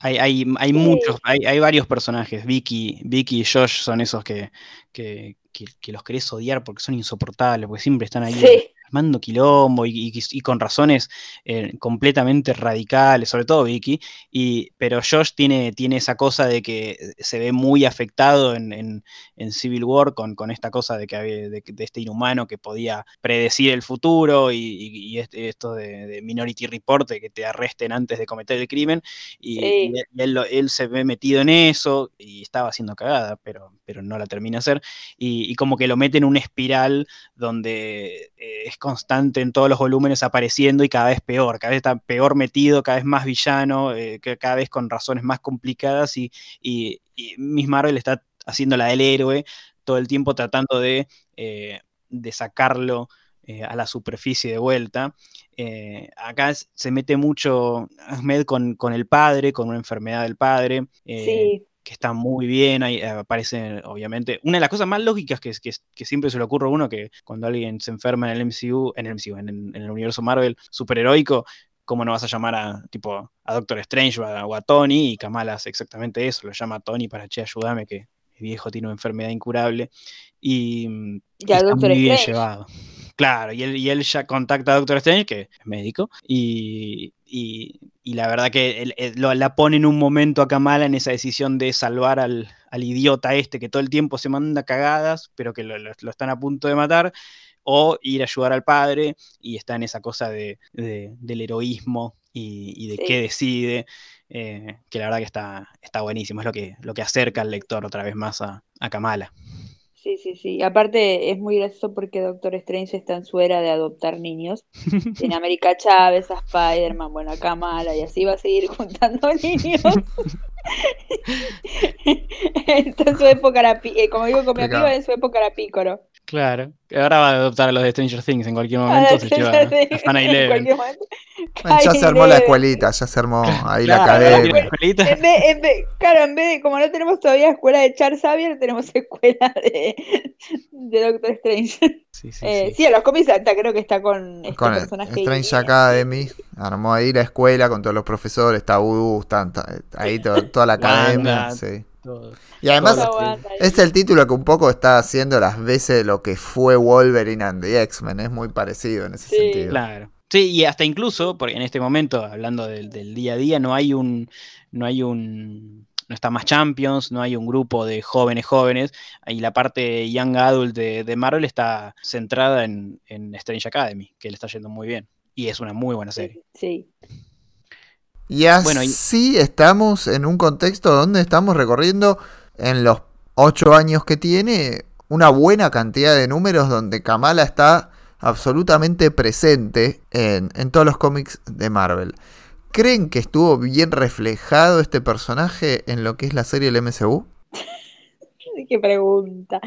Hay, hay, hay Sí. muchos, hay, hay varios personajes. Vicky, Vicky y Josh son esos que, que, que- que los querés odiar porque son insoportables, porque siempre están ahí Sí, armando quilombo y, y- y con razones eh, completamente radicales, sobre todo Vicky, y, pero Josh tiene, tiene esa cosa de que se ve muy afectado en, en- en Civil War con, con esta cosa de, que había- de, de este inhumano que podía predecir el futuro y, este- esto de, de Minority Report, de que te arresten antes de cometer el crimen, y, Sí. él, se ve metido en eso y estaba haciendo cagada, pero, pero no la termina hacer, y, y como que lo mete en una espiral donde eh, es constante en todos los volúmenes apareciendo y cada vez peor, cada vez está peor metido, cada vez más villano, eh, cada vez con razones más complicadas y, y, y Miss Marvel está haciendo la del héroe todo el tiempo tratando de, eh, de sacarlo eh, a la superficie de vuelta. Eh, acá se mete mucho Ahmed con, con el padre, con una enfermedad del padre. sí, que está muy bien, ahí aparece obviamente. Una de las cosas más lógicas que, que, que siempre se le ocurre a uno, que cuando alguien se enferma en el MCU, en el MCU, en, el- en el universo Marvel superheroico, ¿cómo no vas a llamar a tipo a Doctor Strange o a, o a Tony? Y Kamala hace exactamente eso, lo llama a Tony para, che, ayúdame que mi viejo tiene una enfermedad incurable. Y, y y al está Doctor muy bien Strange. llevado. Claro, y él, y él ya contacta a Doctor Strange, que es médico, y, y- y la verdad que lo- la pone en un momento a Kamala en esa decisión de salvar al, al idiota este que todo el tiempo se manda cagadas, pero que lo, lo- lo están a punto de matar, o ir a ayudar al padre, y está en esa cosa de, de- del heroísmo y, y de Sí. qué decide, eh, que la verdad que está, está buenísimo, es lo que, lo que acerca al lector otra vez más a, a Kamala. Sí, sí, sí. Aparte es muy gracioso porque Doctor Strange está en su era de adoptar niños. En América Chávez, a Spider-Man, bueno, a Kamala y así va a seguir juntando niños. está en su época era, pi- eh, como digo con mi amigo, en su época era pícoro. Claro. Ahora va a adoptar a los de Stranger Things en cualquier momento. se lleva a Fan En Eleven. cualquier momento. Bueno, ya se armó la escuelita, ya se armó ahí la Claro, academia. la escuelita. En vez, en vez- claro, en vez de, como no tenemos todavía escuela de Charles Xavier, tenemos escuela de, de Doctor Strange. Sí, sí, Eh, sí. sí, a los cómics está, creo que está con este Con el personaje. Strange. Academy, armó ahí la escuela con todos los profesores, está Voodoo, están ta- ahí to- toda la academia. Sí. Todo. Y además ahí. es el título que un poco está haciendo las veces de lo que fue Wolverine and the X-Men, es muy parecido en ese Sí. sentido. Claro. Sí, y hasta incluso, porque en este momento, hablando del, del día a día, no hay un, no hay un, no está más Champions, no hay un grupo de jóvenes jóvenes, y la parte Young Adult de, de Marvel está centrada en, en Strange Academy, que le está yendo muy bien. Y es una muy buena serie. Sí. Y así Bueno, y- estamos en un contexto donde estamos recorriendo en los ocho años que tiene una buena cantidad de números donde Kamala está absolutamente presente en, en todos los cómics de Marvel. ¿Creen que estuvo bien reflejado este personaje en lo que es la serie del MCU? Qué pregunta.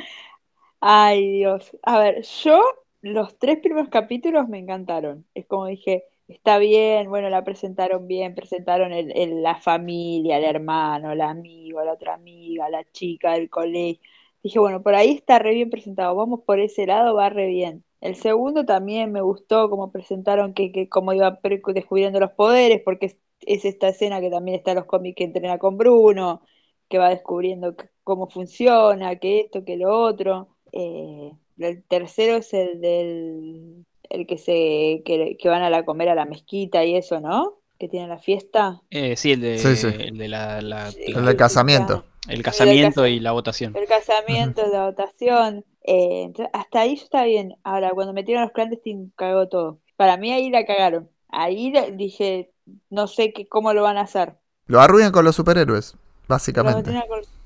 Ay, Dios. A ver, yo los tres primeros capítulos me encantaron. Es como dije, está bien, bueno, la presentaron bien, presentaron el, el- la familia, el hermano, el amigo, la otra amiga, la chica del colegio. Dije, bueno, por ahí está re bien presentado, vamos por ese lado, va re bien. El segundo también me gustó cómo presentaron que, que cómo iba descubriendo los poderes, porque es, es esta escena que también está en los cómics que entrena con Bruno que va descubriendo cómo funciona, que esto, que lo otro. Eh, el tercero es el del el que se que, que van a la comer a la mezquita y eso, ¿no? Que tienen la fiesta. Eh, sí, el de, Sí, sí. el de la, la- Sí. la- El del casamiento. el casamiento casa- y la votación. El casamiento, la votación. Eh, entonces, hasta ahí yo estaba bien. Ahora, cuando metieron los clandestinos, cagó todo. Para mí ahí la cagaron. Ahí dije, no sé qué, cómo lo van a hacer. Lo arruinan con los superhéroes, básicamente.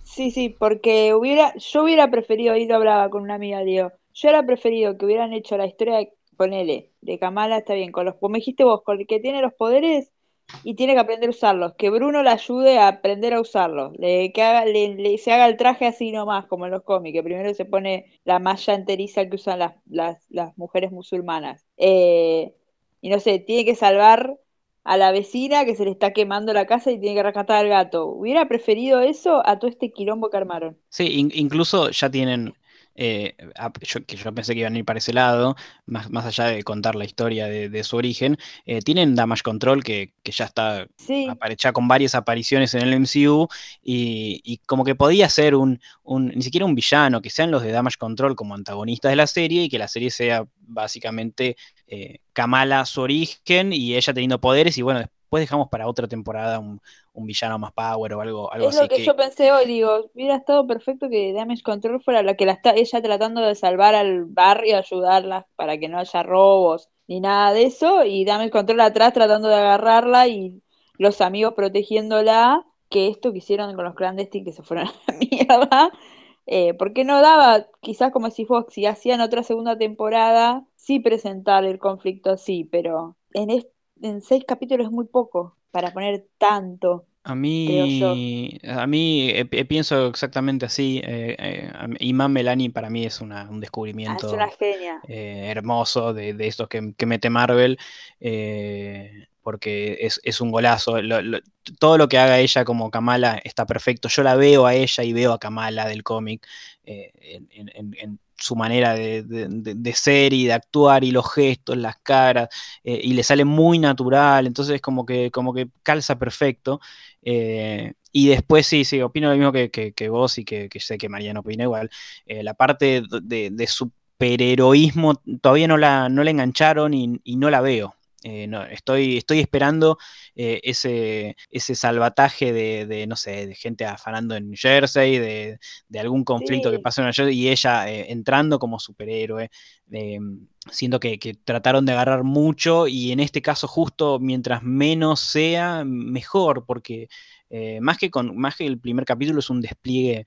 Sí, sí, porque hubiera, yo hubiera preferido, ahí lo hablaba con una amiga, digo, yo hubiera preferido que hubieran hecho la historia de, ponele, de Kamala, está bien, con los, como dijiste vos, con el que tiene los poderes y tiene que aprender a usarlos, que Bruno le ayude a aprender a usarlos, que haga, le, se haga el traje así nomás, como en los cómics, que primero se pone la malla enteriza que usan las, las, mujeres musulmanas. Eh, y no sé, tiene que salvar a la vecina que se le está quemando la casa y tiene que rescatar al gato. Hubiera preferido eso a todo este quilombo que armaron. Sí, in- incluso ya tienen, eh, yo, que yo pensé que iban a ir para ese lado, más, más allá de contar la historia de, de su origen, eh, tienen Damage Control que, que ya está Sí, ya con varias apariciones en el MCU y, y como que podía ser un, un- ni siquiera un villano, que sean los de Damage Control como antagonistas de la serie y que la serie sea básicamente eh, Kamala su origen y ella teniendo poderes y bueno, después dejamos para otra temporada un, un villano más power o algo, algo es así lo que yo pensé hoy, digo, hubiera estado perfecto que Damage Control fuera la que la está ella tratando de salvar al barrio, ayudarla para que no haya robos ni nada de eso, y Damage Control atrás tratando de agarrarla y los amigos protegiéndola, que esto que hicieron con los clandestinos que se fueron a la mierda, eh, porque no daba, quizás como si Fox, si hacían otra segunda temporada, sí presentar el conflicto así, pero en, es- en seis capítulos es muy poco para poner tanto. A mí, a mí eh, pienso exactamente así. eh, eh, Iman Melani para mí es una- un Ah, es descubrimiento eh, hermoso de, de estos que, que mete Marvel, eh, porque es, es un golazo. Lo- lo- todo lo que haga ella como Kamala está perfecto. Yo la veo a ella y veo a Kamala del cómic eh, en- en- en su manera de, de- ser y de actuar y los gestos, las caras, eh, y le sale muy natural, entonces como que, como que calza perfecto. eh, y después sí, sí, opino lo mismo que, que- que vos y que, que sé que Mariano opina igual. Eh, la parte de, de superheroísmo todavía no la, no la engancharon y no la veo. Eh, no, estoy, estoy esperando eh, ese, ese salvataje de, de, no sé, de gente afanando en New Jersey, de, de algún conflicto que Sí. pasa en New Jersey y ella eh, entrando como superhéroe. Siento que, que trataron de agarrar mucho y en este caso justo mientras menos sea, mejor, porque más, que con, más que el primer capítulo es un despliegue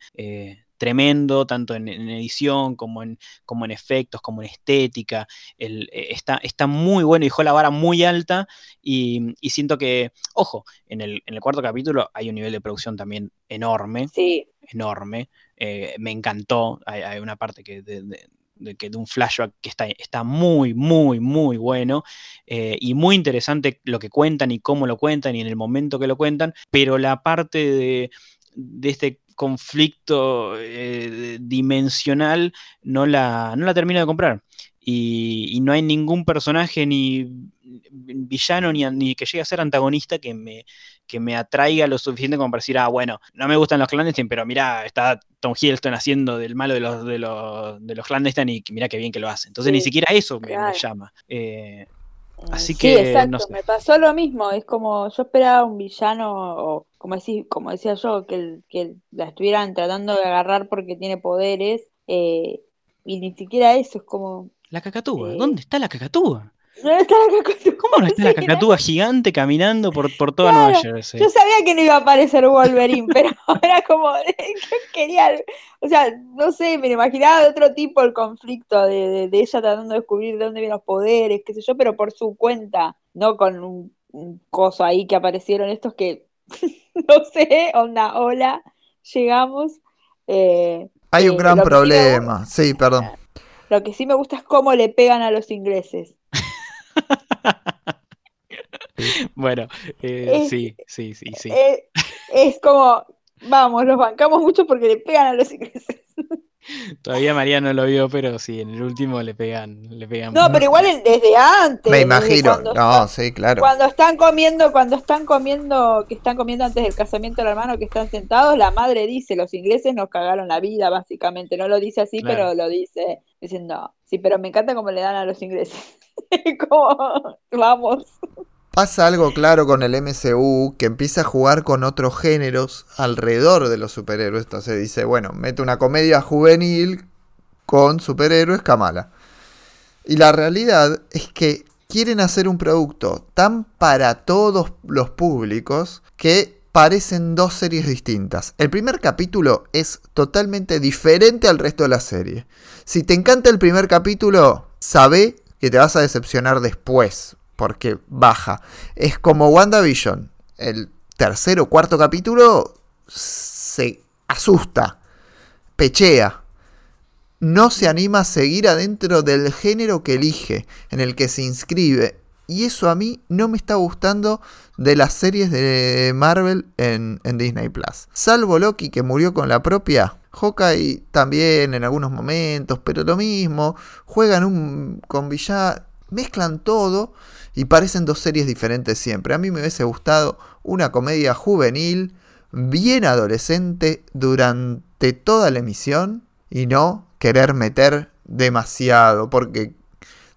tremendo, tanto en, en edición como en, como en efectos, como en estética. El, eh, está, está muy bueno, dejó la vara muy alta y, y siento que, ojo, en el, en el cuarto capítulo hay un nivel de producción también enorme, Sí, enorme. Eh, me encantó, hay, hay una parte que de, de- de que de un flashback que está, está muy, muy, muy bueno eh, y muy interesante lo que cuentan y cómo lo cuentan y en el momento que lo cuentan, pero la parte de, de este conflicto eh, dimensional no la, no la termino de comprar. Y, y no hay ningún personaje ni villano ni, ni que llegue a ser antagonista que me, que me atraiga lo suficiente como para decir, ah, bueno, no me gustan los clandestine, pero mira, está Tom Hiddleston haciendo del malo de los, de los, de los clandestine y mira qué bien que lo hace. Entonces Sí, ni siquiera eso me, llama. Eh, Así sí, que, exacto, no sé. me pasó lo mismo, es como yo esperaba un villano, o como, decí- como decía yo, que, el- que la estuvieran tratando de agarrar porque tiene poderes, eh, y ni siquiera eso, es como, la cacatúa, Eh, ¿dónde está la cacatúa? no está la cacatúa, ¿Cómo no está la cacatúa gigante caminando por, por toda Claro, Nueva Jersey? Yo sabía que no iba a aparecer Wolverine, pero era como, yo quería, o sea, no sé, me lo imaginaba de otro tipo el conflicto de, de- de ella tratando de descubrir de dónde vienen los poderes, qué sé yo, pero por su cuenta, no con un, un coso ahí que aparecieron estos que, no sé, onda, hola, llegamos. eh, Hay un eh, gran problema. Sí, perdón. Lo que sí me gusta es cómo le pegan a los ingleses. Bueno, eh, Es- sí, sí, sí, sí. Es como, vamos, los bancamos mucho porque le pegan a los ingleses. Todavía María no lo vio, pero sí, en el último le pegan, le pegan. No, pero igual desde antes. Me imagino. No, sí, claro. cuando están comiendo, cuando están comiendo, que están comiendo antes del casamiento del hermano, que están sentados, la madre dice, los ingleses nos cagaron la vida, básicamente. No lo dice así, Claro. pero lo dice diciendo, sí, pero me encanta cómo le dan a los ingleses. como, vamos. Pasa algo claro con el MCU que empieza a jugar con otros géneros alrededor de los superhéroes. Entonces dice, bueno, mete una comedia juvenil con superhéroes Kamala. Y la realidad es que quieren hacer un producto tan para todos los públicos que parecen dos series distintas. El primer capítulo es totalmente diferente al resto de la serie. Si te encanta el primer capítulo, sabe que te vas a decepcionar después, porque baja. Es como WandaVision. El tercer o cuarto capítulo se asusta, pechea. No se anima a seguir adentro del género que elige, en el que se inscribe. Y eso a mí no me está gustando de las series de Marvel en, Disney Plus. Salvo Loki que murió con la propia. Hawkeye también en algunos momentos, pero lo mismo. Juegan con villano, mezclan todo y parecen dos series diferentes siempre. A mí me hubiese gustado una comedia juvenil, bien adolescente, durante toda la emisión y no querer meter demasiado, porque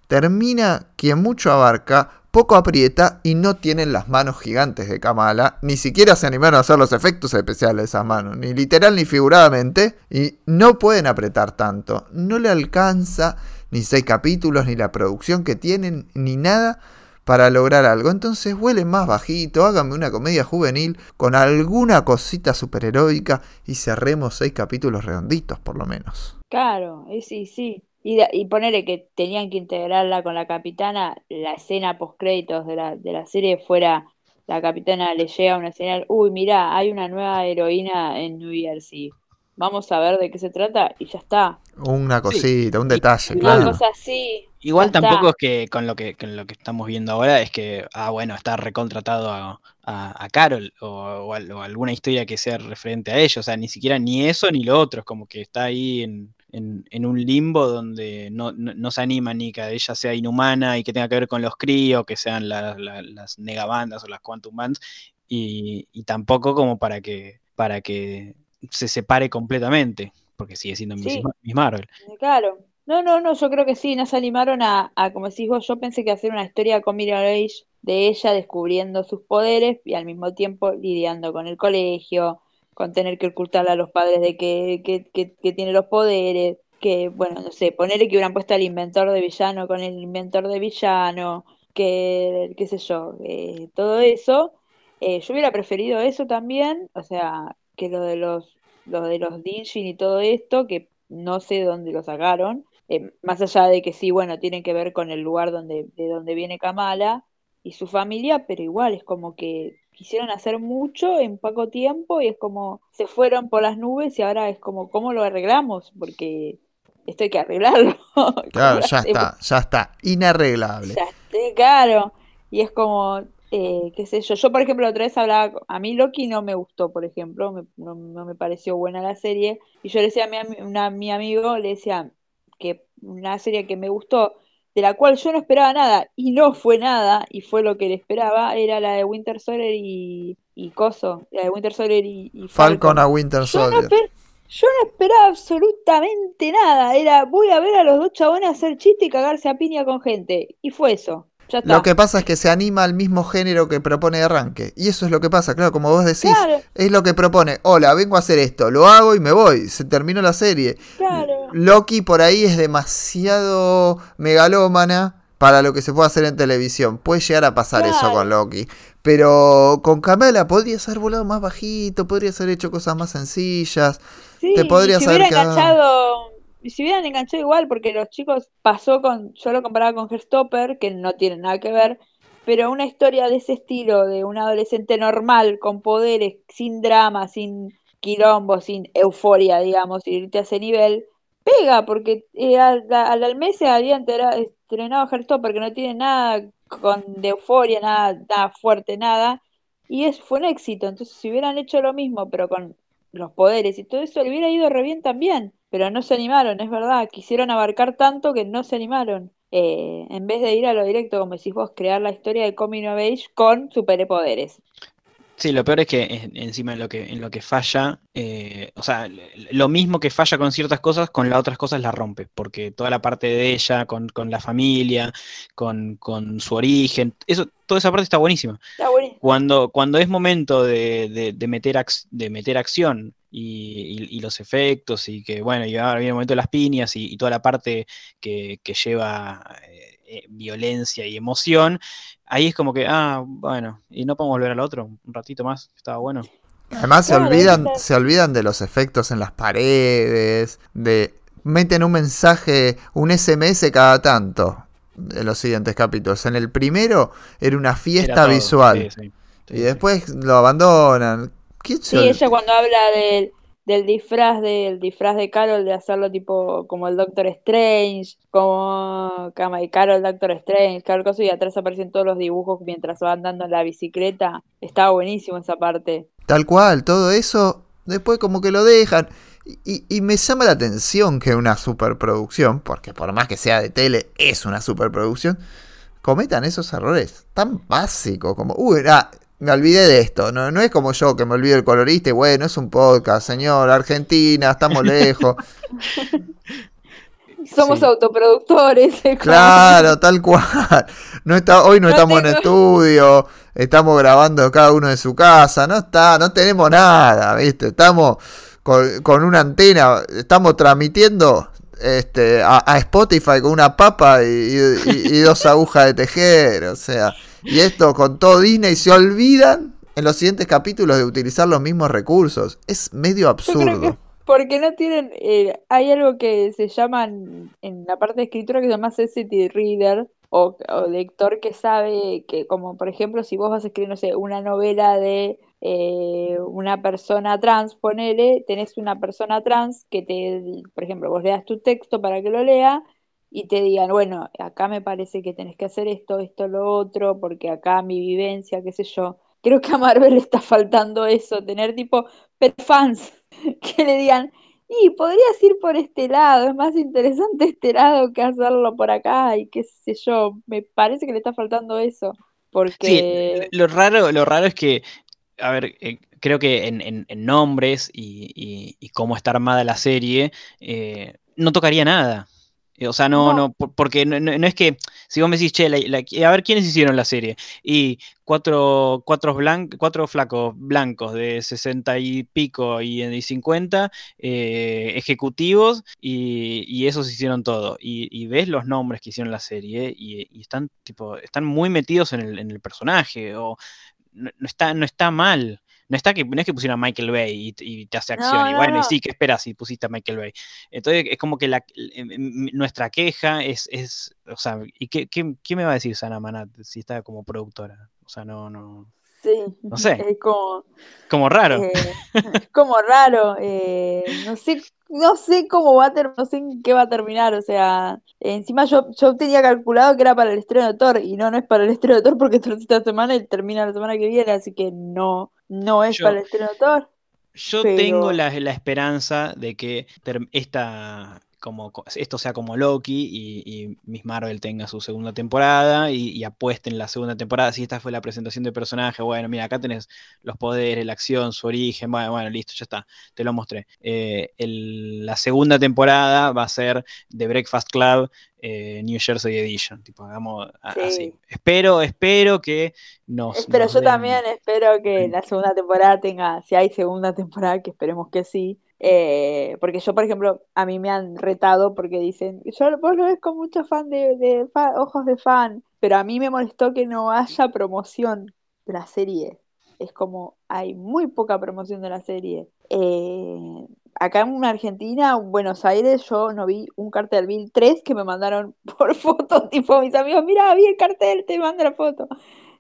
termina quien mucho abarca, poco aprieta y no tienen las manos gigantes de Kamala, ni siquiera se animaron a hacer los efectos especiales de esas manos, ni literal ni figuradamente, y no pueden apretar tanto, no le alcanza ni seis capítulos, ni la producción que tienen, ni nada para lograr algo. Entonces huele más bajito, háganme una comedia juvenil con alguna cosita superheroica y cerremos seis capítulos redonditos por lo menos. Claro, sí, sí. Y, ponerle que tenían que integrarla con la capitana, la escena post créditos de la, de la serie fuera la capitana le llega una señal, uy, mirá, hay una nueva heroína en New Jersey. Vamos a ver de qué se trata y ya está. Una cosita, un detalle, y Una claro. cosa así. Igual ya tampoco está. es que con lo que con lo que estamos viendo ahora es que, ah, bueno, está recontratado a, a, a Carol o, o al- o alguna historia que sea referente a ellos. O sea, ni siquiera ni eso ni lo otro. Es como que está ahí en, en, en un limbo donde no, no, no se anima ni que ella sea inhumana y que tenga que ver con los críos, que sean la- la- las negabandas o las quantum bands, y, y tampoco como para que, para que se separe completamente, porque sigue siendo Sí. Miss Marvel. Claro. No, no, no, yo creo que sí, no se animaron a, a, como decís vos, yo pensé que hacer una historia con Mirror Age de ella descubriendo sus poderes y al mismo tiempo lidiando con el colegio, con tener que ocultarle a los padres de que, que, que, que tiene los poderes, que, bueno, no sé, ponerle que hubieran puesto al inventor de villano con el inventor de villano, que, qué sé yo, eh, todo eso. Eh, yo hubiera preferido eso también, o sea, que lo de los los de los Dinshin y todo esto, que no sé dónde lo sacaron, eh, más allá de que sí, bueno, tienen que ver con el lugar donde, de donde viene Kamala y su familia, pero igual es como que quisieron hacer mucho en poco tiempo y es como se fueron por las nubes y ahora es como, ¿cómo lo arreglamos? Porque esto hay que arreglarlo. Claro, ya está, ya está, inarreglable. Ya está, claro. Y es como, eh, qué sé yo, yo por ejemplo otra vez hablaba, a mí Loki no me gustó, por ejemplo, me- no, no me pareció buena la serie, y yo le decía a mi, una- mi amigo, le decía que una serie que me gustó, de la cual yo no esperaba nada, y no fue nada, y fue lo que le esperaba, era la de Winter Soldier y, y Coso, la de Winter Soldier y, y Falcon a Winter Yo no, Soldier. yo no esperaba absolutamente nada, era voy a ver a los dos chabones hacer chiste y cagarse a piña con gente, y fue eso, ya está. Lo que pasa es que se anima al mismo género que propone de arranque. Y eso es lo que pasa, claro, como vos decís. Claro. Es lo que propone. Hola, vengo a hacer esto, lo hago y me voy. Se terminó la serie. Claro. Loki por ahí es demasiado megalómana para lo que se puede hacer en televisión. Puede llegar a pasar eso con Loki. Pero con Kamala podría ser volado más bajito, podría ser hecho cosas más sencillas. Sí, Te podrías si haber hubiera enganchado, si hubieran enganchado igual, porque los chicos pasó con, yo lo comparaba con Herstopper, que no tiene nada que ver, pero una historia de ese estilo, de un adolescente normal, con poderes, sin drama, sin quilombo, sin euforia, digamos, y irte a ese nivel, pega, porque eh, al, al, mes se había entera- estrenado Herstopper, que no tiene nada con de euforia, nada, nada fuerte, nada, y es, fue un éxito. Entonces, si hubieran hecho lo mismo, pero con los poderes y todo eso, le hubiera ido re bien también. Pero no se animaron, es verdad. Quisieron abarcar tanto que no se animaron. Eh, en vez de ir a lo directo, como decís vos, crear la historia de Coming of Age con superpoderes. Sí, lo peor es que en- encima en lo que, en lo que falla, eh, o sea, lo mismo que falla con ciertas cosas, con las otras cosas la rompe, porque toda la parte de ella, con, con la familia, con, con su origen, eso, toda esa parte está buenísima. Está. Cuando, cuando es momento de, de- de meter, ac- de meter acción y, y- y los efectos, y que bueno, y ahora viene el momento de las piñas y, y toda la parte que, que lleva eh, eh, violencia y emoción, ahí es como que, ah, bueno, y no podemos volver al otro un ratito más, estaba bueno. Además se olvidan, se olvidan de los efectos en las paredes, de meten un mensaje, un SMS cada tanto en los siguientes capítulos. En el primero era una Era fiesta todo, visual sí, sí, sí, y sí. después lo abandonan. ¿Quién se Sí, ol- ella cuando habla del, del disfraz del disfraz de Carol, de hacerlo tipo como el Doctor Strange, como Cama y Carol, Doctor Strange, Carol Coso, y atrás aparecen todos los dibujos mientras va andando en la bicicleta. Estaba buenísimo esa parte. Tal cual, todo eso, después como que lo dejan. Y, y me llama la atención que una superproducción, porque por más que sea de tele, es una superproducción, cometan esos errores tan básicos como, uy, ah, me olvidé de esto. No, no es como yo que me olvido el colorista y bueno, es un podcast, señor, Argentina, estamos lejos. Somos Sí. autoproductores. Claro, tal cual. No está, hoy no, No estamos en estudio, estamos grabando cada uno de su casa, no está, no tenemos nada, ¿viste? Estamos con, con una antena, estamos transmitiendo este, a, a Spotify con una papa y, y- y dos agujas de tejer, o sea, y esto con todo Disney se olvidan en los siguientes capítulos de utilizar los mismos recursos. Es medio absurdo. que porque no tienen, eh, hay algo que se llama en, en la parte de escritura que se llama sensitive reader o, o lector que sabe que como por ejemplo si vos vas a escribir, no sé, una novela de eh, una persona trans, ponele, tenés una persona trans que te, por ejemplo, vos leas tu texto para que lo lea y te digan, bueno, acá me parece que tenés que hacer esto, esto, lo otro, porque acá mi vivencia, qué sé yo. Creo que a Marvel le está faltando eso, tener tipo fans que le digan, y podrías ir por este lado, es más interesante este lado que hacerlo por acá, y qué sé yo, me parece que le está faltando eso, Sí, porque lo raro, lo raro es que, a ver, eh, creo que en, en- en nombres y, y- y cómo está armada la serie, eh, no tocaría nada. Eh, O sea, no, No. no, por- porque no, es que, si vos me decís, che, la- la- a ver quiénes hicieron la serie, y cuatro, cuatro, blan- cuatro flacos blancos de 60 y pico y, y 50 eh, ejecutivos, y, y esos hicieron todo. Y, y ves los nombres que hicieron la serie, y, y están, tipo, están muy metidos en el, en el personaje, o no, no está, no está mal. No está que, no es que pusieron a Michael Bay y, y te hace No, acción. y no, bueno, y sí, ¿qué esperas si pusiste a Michael Bay? Entonces es como que la, nuestra queja es, es o sea, ¿y qué, qué, qué me va a decir Sana Manat si está como productora? O sea, no, no, Sí, No sé. es como, como raro. eh, es como raro, eh, no sé, no sé cómo va a ter- no sé en qué va a terminar, o sea, encima yo, yo tenía calculado que era para el estreno de Thor, y no, no es para el estreno de Thor porque es esta semana y termina la semana que viene, así que no, no es Yo- para el estreno de Thor. Yo pero- tengo la, la esperanza de que esta, como, co- esto sea como Loki y, y Miss Marvel tenga su segunda temporada y, y apuesten la segunda temporada. Si esta fue la presentación de personaje, bueno, mira, acá tenés los poderes, la acción, su origen, bueno, bueno, listo, ya está, te lo mostré. Eh, el- la segunda temporada va a ser The Breakfast Club eh, New Jersey Edition, tipo, hagamos Sí. así. Espero, espero que nos... Pero nos yo den- también espero que la segunda temporada tenga, si hay segunda temporada, que esperemos que sí. Eh, porque yo, por ejemplo, a mí me han retado porque dicen, yo, vos lo ves con mucho fan de, de fa- ojos de fan, pero a mí me molestó que no haya promoción de la serie. Es como, hay muy poca promoción de la serie. Eh, acá en Argentina, en Buenos Aires, yo no vi un cartel, vi tres que me mandaron por foto, tipo mis amigos, mira, vi el cartel, te mando la foto.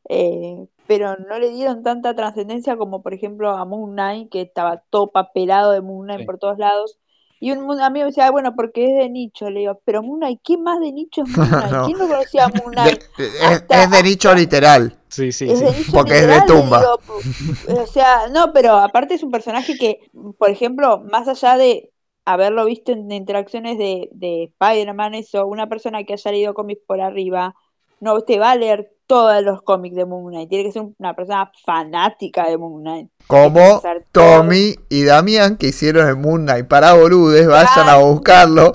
Eh, pero no le dieron tanta trascendencia como por ejemplo a Moon Knight, que estaba todo papelado de Moon Knight Sí. por todos lados. Y un amigo me decía, "Ah, bueno, porque es de nicho. Le digo, pero Moon Knight, ¿qué más de nicho es Moon Knight? No. ¿Quién no conocía a Moon De- Knight? es, Hasta- es de nicho literal. Sí, sí, Es sí. nicho Porque es de tumba. digo, pu- o sea, no, pero aparte es un personaje que, por ejemplo, más allá de haberlo visto en interacciones de, de Spider-Man, eso, una persona que haya leído cómics por arriba, no te va a leer todos los cómics de Moon Knight, tiene que ser una persona fanática de Moon Knight. Como Tommy y Damián que hicieron el Moon Knight para boludes, vayan a buscarlo.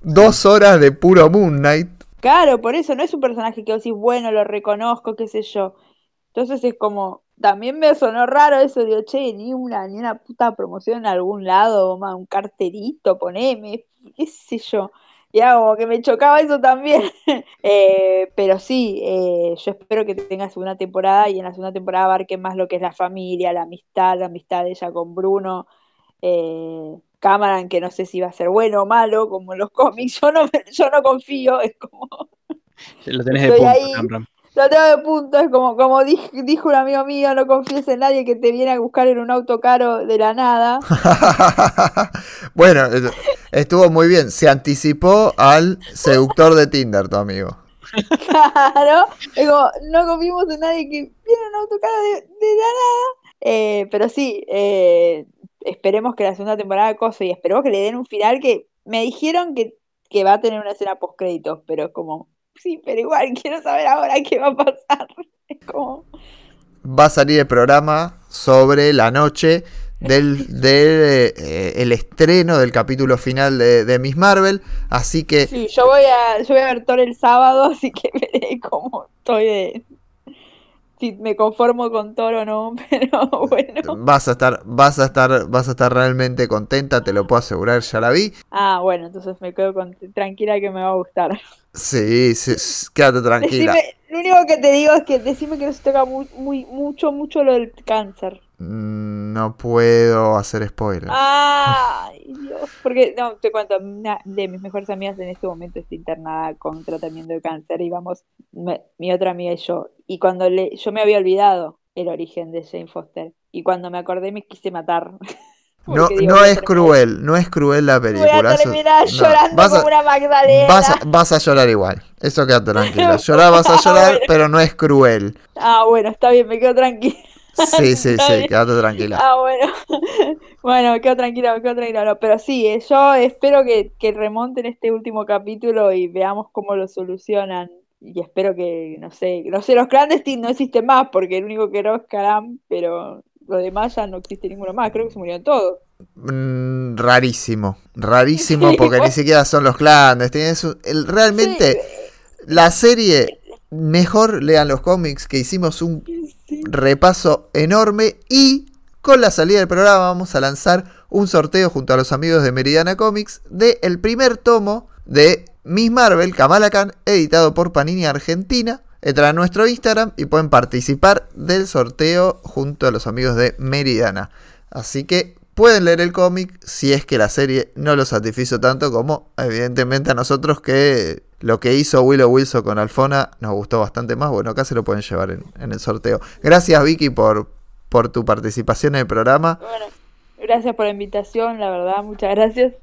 Dos horas de puro Moon Knight. Claro, por eso no es un personaje que vos decís, bueno, lo reconozco, qué sé yo. Entonces es como, también me sonó raro eso, digo, che, ni una, ni una puta promoción en algún lado, ma, un carterito, poneme, qué sé yo. Y era como que me chocaba eso también. Eh, pero sí, eh, yo espero que tenga segunda temporada y en la segunda temporada abarque más lo que es la familia, la amistad, la amistad de ella con Bruno. Eh, Cameron, que no sé si va a ser bueno o malo, como en los cómics, yo no, yo no confío, es como... Lo tenés de punto, ahí. Cameron. Lo tengo de punto, es como, como dij- dijo un amigo mío, no confíes en nadie que te viene a buscar en un auto caro de la nada. bueno, es- estuvo muy bien. Se anticipó al seductor de Tinder, tu amigo. Claro, es como, no confiemos en nadie que viene en un auto caro de, de la nada. Eh, pero sí, eh, esperemos que la segunda temporada cose y esperemos que le den un final que me dijeron que, que va a tener una escena post créditos, pero es como, sí, pero igual quiero saber ahora qué va a pasar. Es como, Va a salir el programa sobre la noche del, del, eh, el estreno del capítulo final de, de Miss Marvel. Así que sí, yo voy a, yo voy a ver Thor el sábado, así que veré cómo estoy de, si me conformo con Thor o no, pero bueno. vas a estar, vas a estar, vas a estar realmente contenta, te lo puedo asegurar, ya la vi. Ah, bueno, entonces me quedo con- tranquila que me va a gustar. Sí, sí, quédate tranquila. Decime- lo único que te digo es que decime que no se toca muy, muy, mucho, mucho lo del cáncer. Mm, No puedo hacer spoiler. Ay, Dios. Porque, no, te cuento, una de mis mejores amigas en este momento está internada con tratamiento de cáncer y vamos, me- mi otra amiga y yo. Y cuando le, yo me había olvidado el origen de Jane Foster. Y cuando me acordé me quise matar. No, digo, no voy a es cruel, no es cruel la Voy película. a eso- terminar no, llorando vas a- como una Magdalena. Vas a, vas a llorar igual. Eso quédate tranquila. Llorar vas a llorar, pero no es cruel. Ah, bueno, está bien, me quedo tranquila. Sí, sí, sí, quédate tranquila. Ah, bueno. Bueno, me quedo tranquila, me quedo tranquila. no, pero sí, eh, yo espero que, que remonten este último capítulo y veamos cómo lo solucionan. Y espero que, no sé, no sé, los clandestinos no existen más porque el único que era es Karam, pero los demás ya no existe ninguno más. Creo que se murieron todos. Mm, rarísimo, rarísimo Sí, porque ni siquiera son los clandestinos. el- realmente, la serie, mejor lean los cómics, que hicimos un Repaso enorme y con la salida del programa vamos a lanzar un sorteo junto a los amigos de Meridiana Comics de el primer tomo de Miss Marvel, Kamala Khan, editado por Panini Argentina. entran a nuestro Instagram y pueden participar del sorteo junto a los amigos de Meridiana. Así que pueden leer el cómic si es que la serie no los satisfizo tanto como evidentemente a nosotros que lo que hizo Willow Wilson con Alfona nos gustó bastante más. Bueno, acá se lo pueden llevar en, en el sorteo. Gracias Vicky por, por tu participación en el programa. Bueno, gracias por la invitación, la verdad, muchas gracias.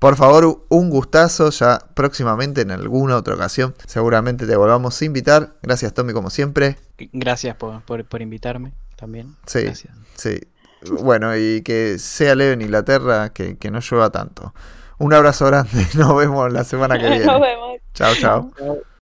Por favor, un gustazo ya próximamente en alguna otra ocasión. Seguramente te volvamos a invitar. Gracias Tommy como siempre. Gracias por, por, por invitarme también. Sí, Gracias. sí. Bueno, y que sea leve en Inglaterra, que, que no llueva tanto. Un abrazo grande, nos vemos la semana que viene. Nos vemos. Chao, chao. Chao.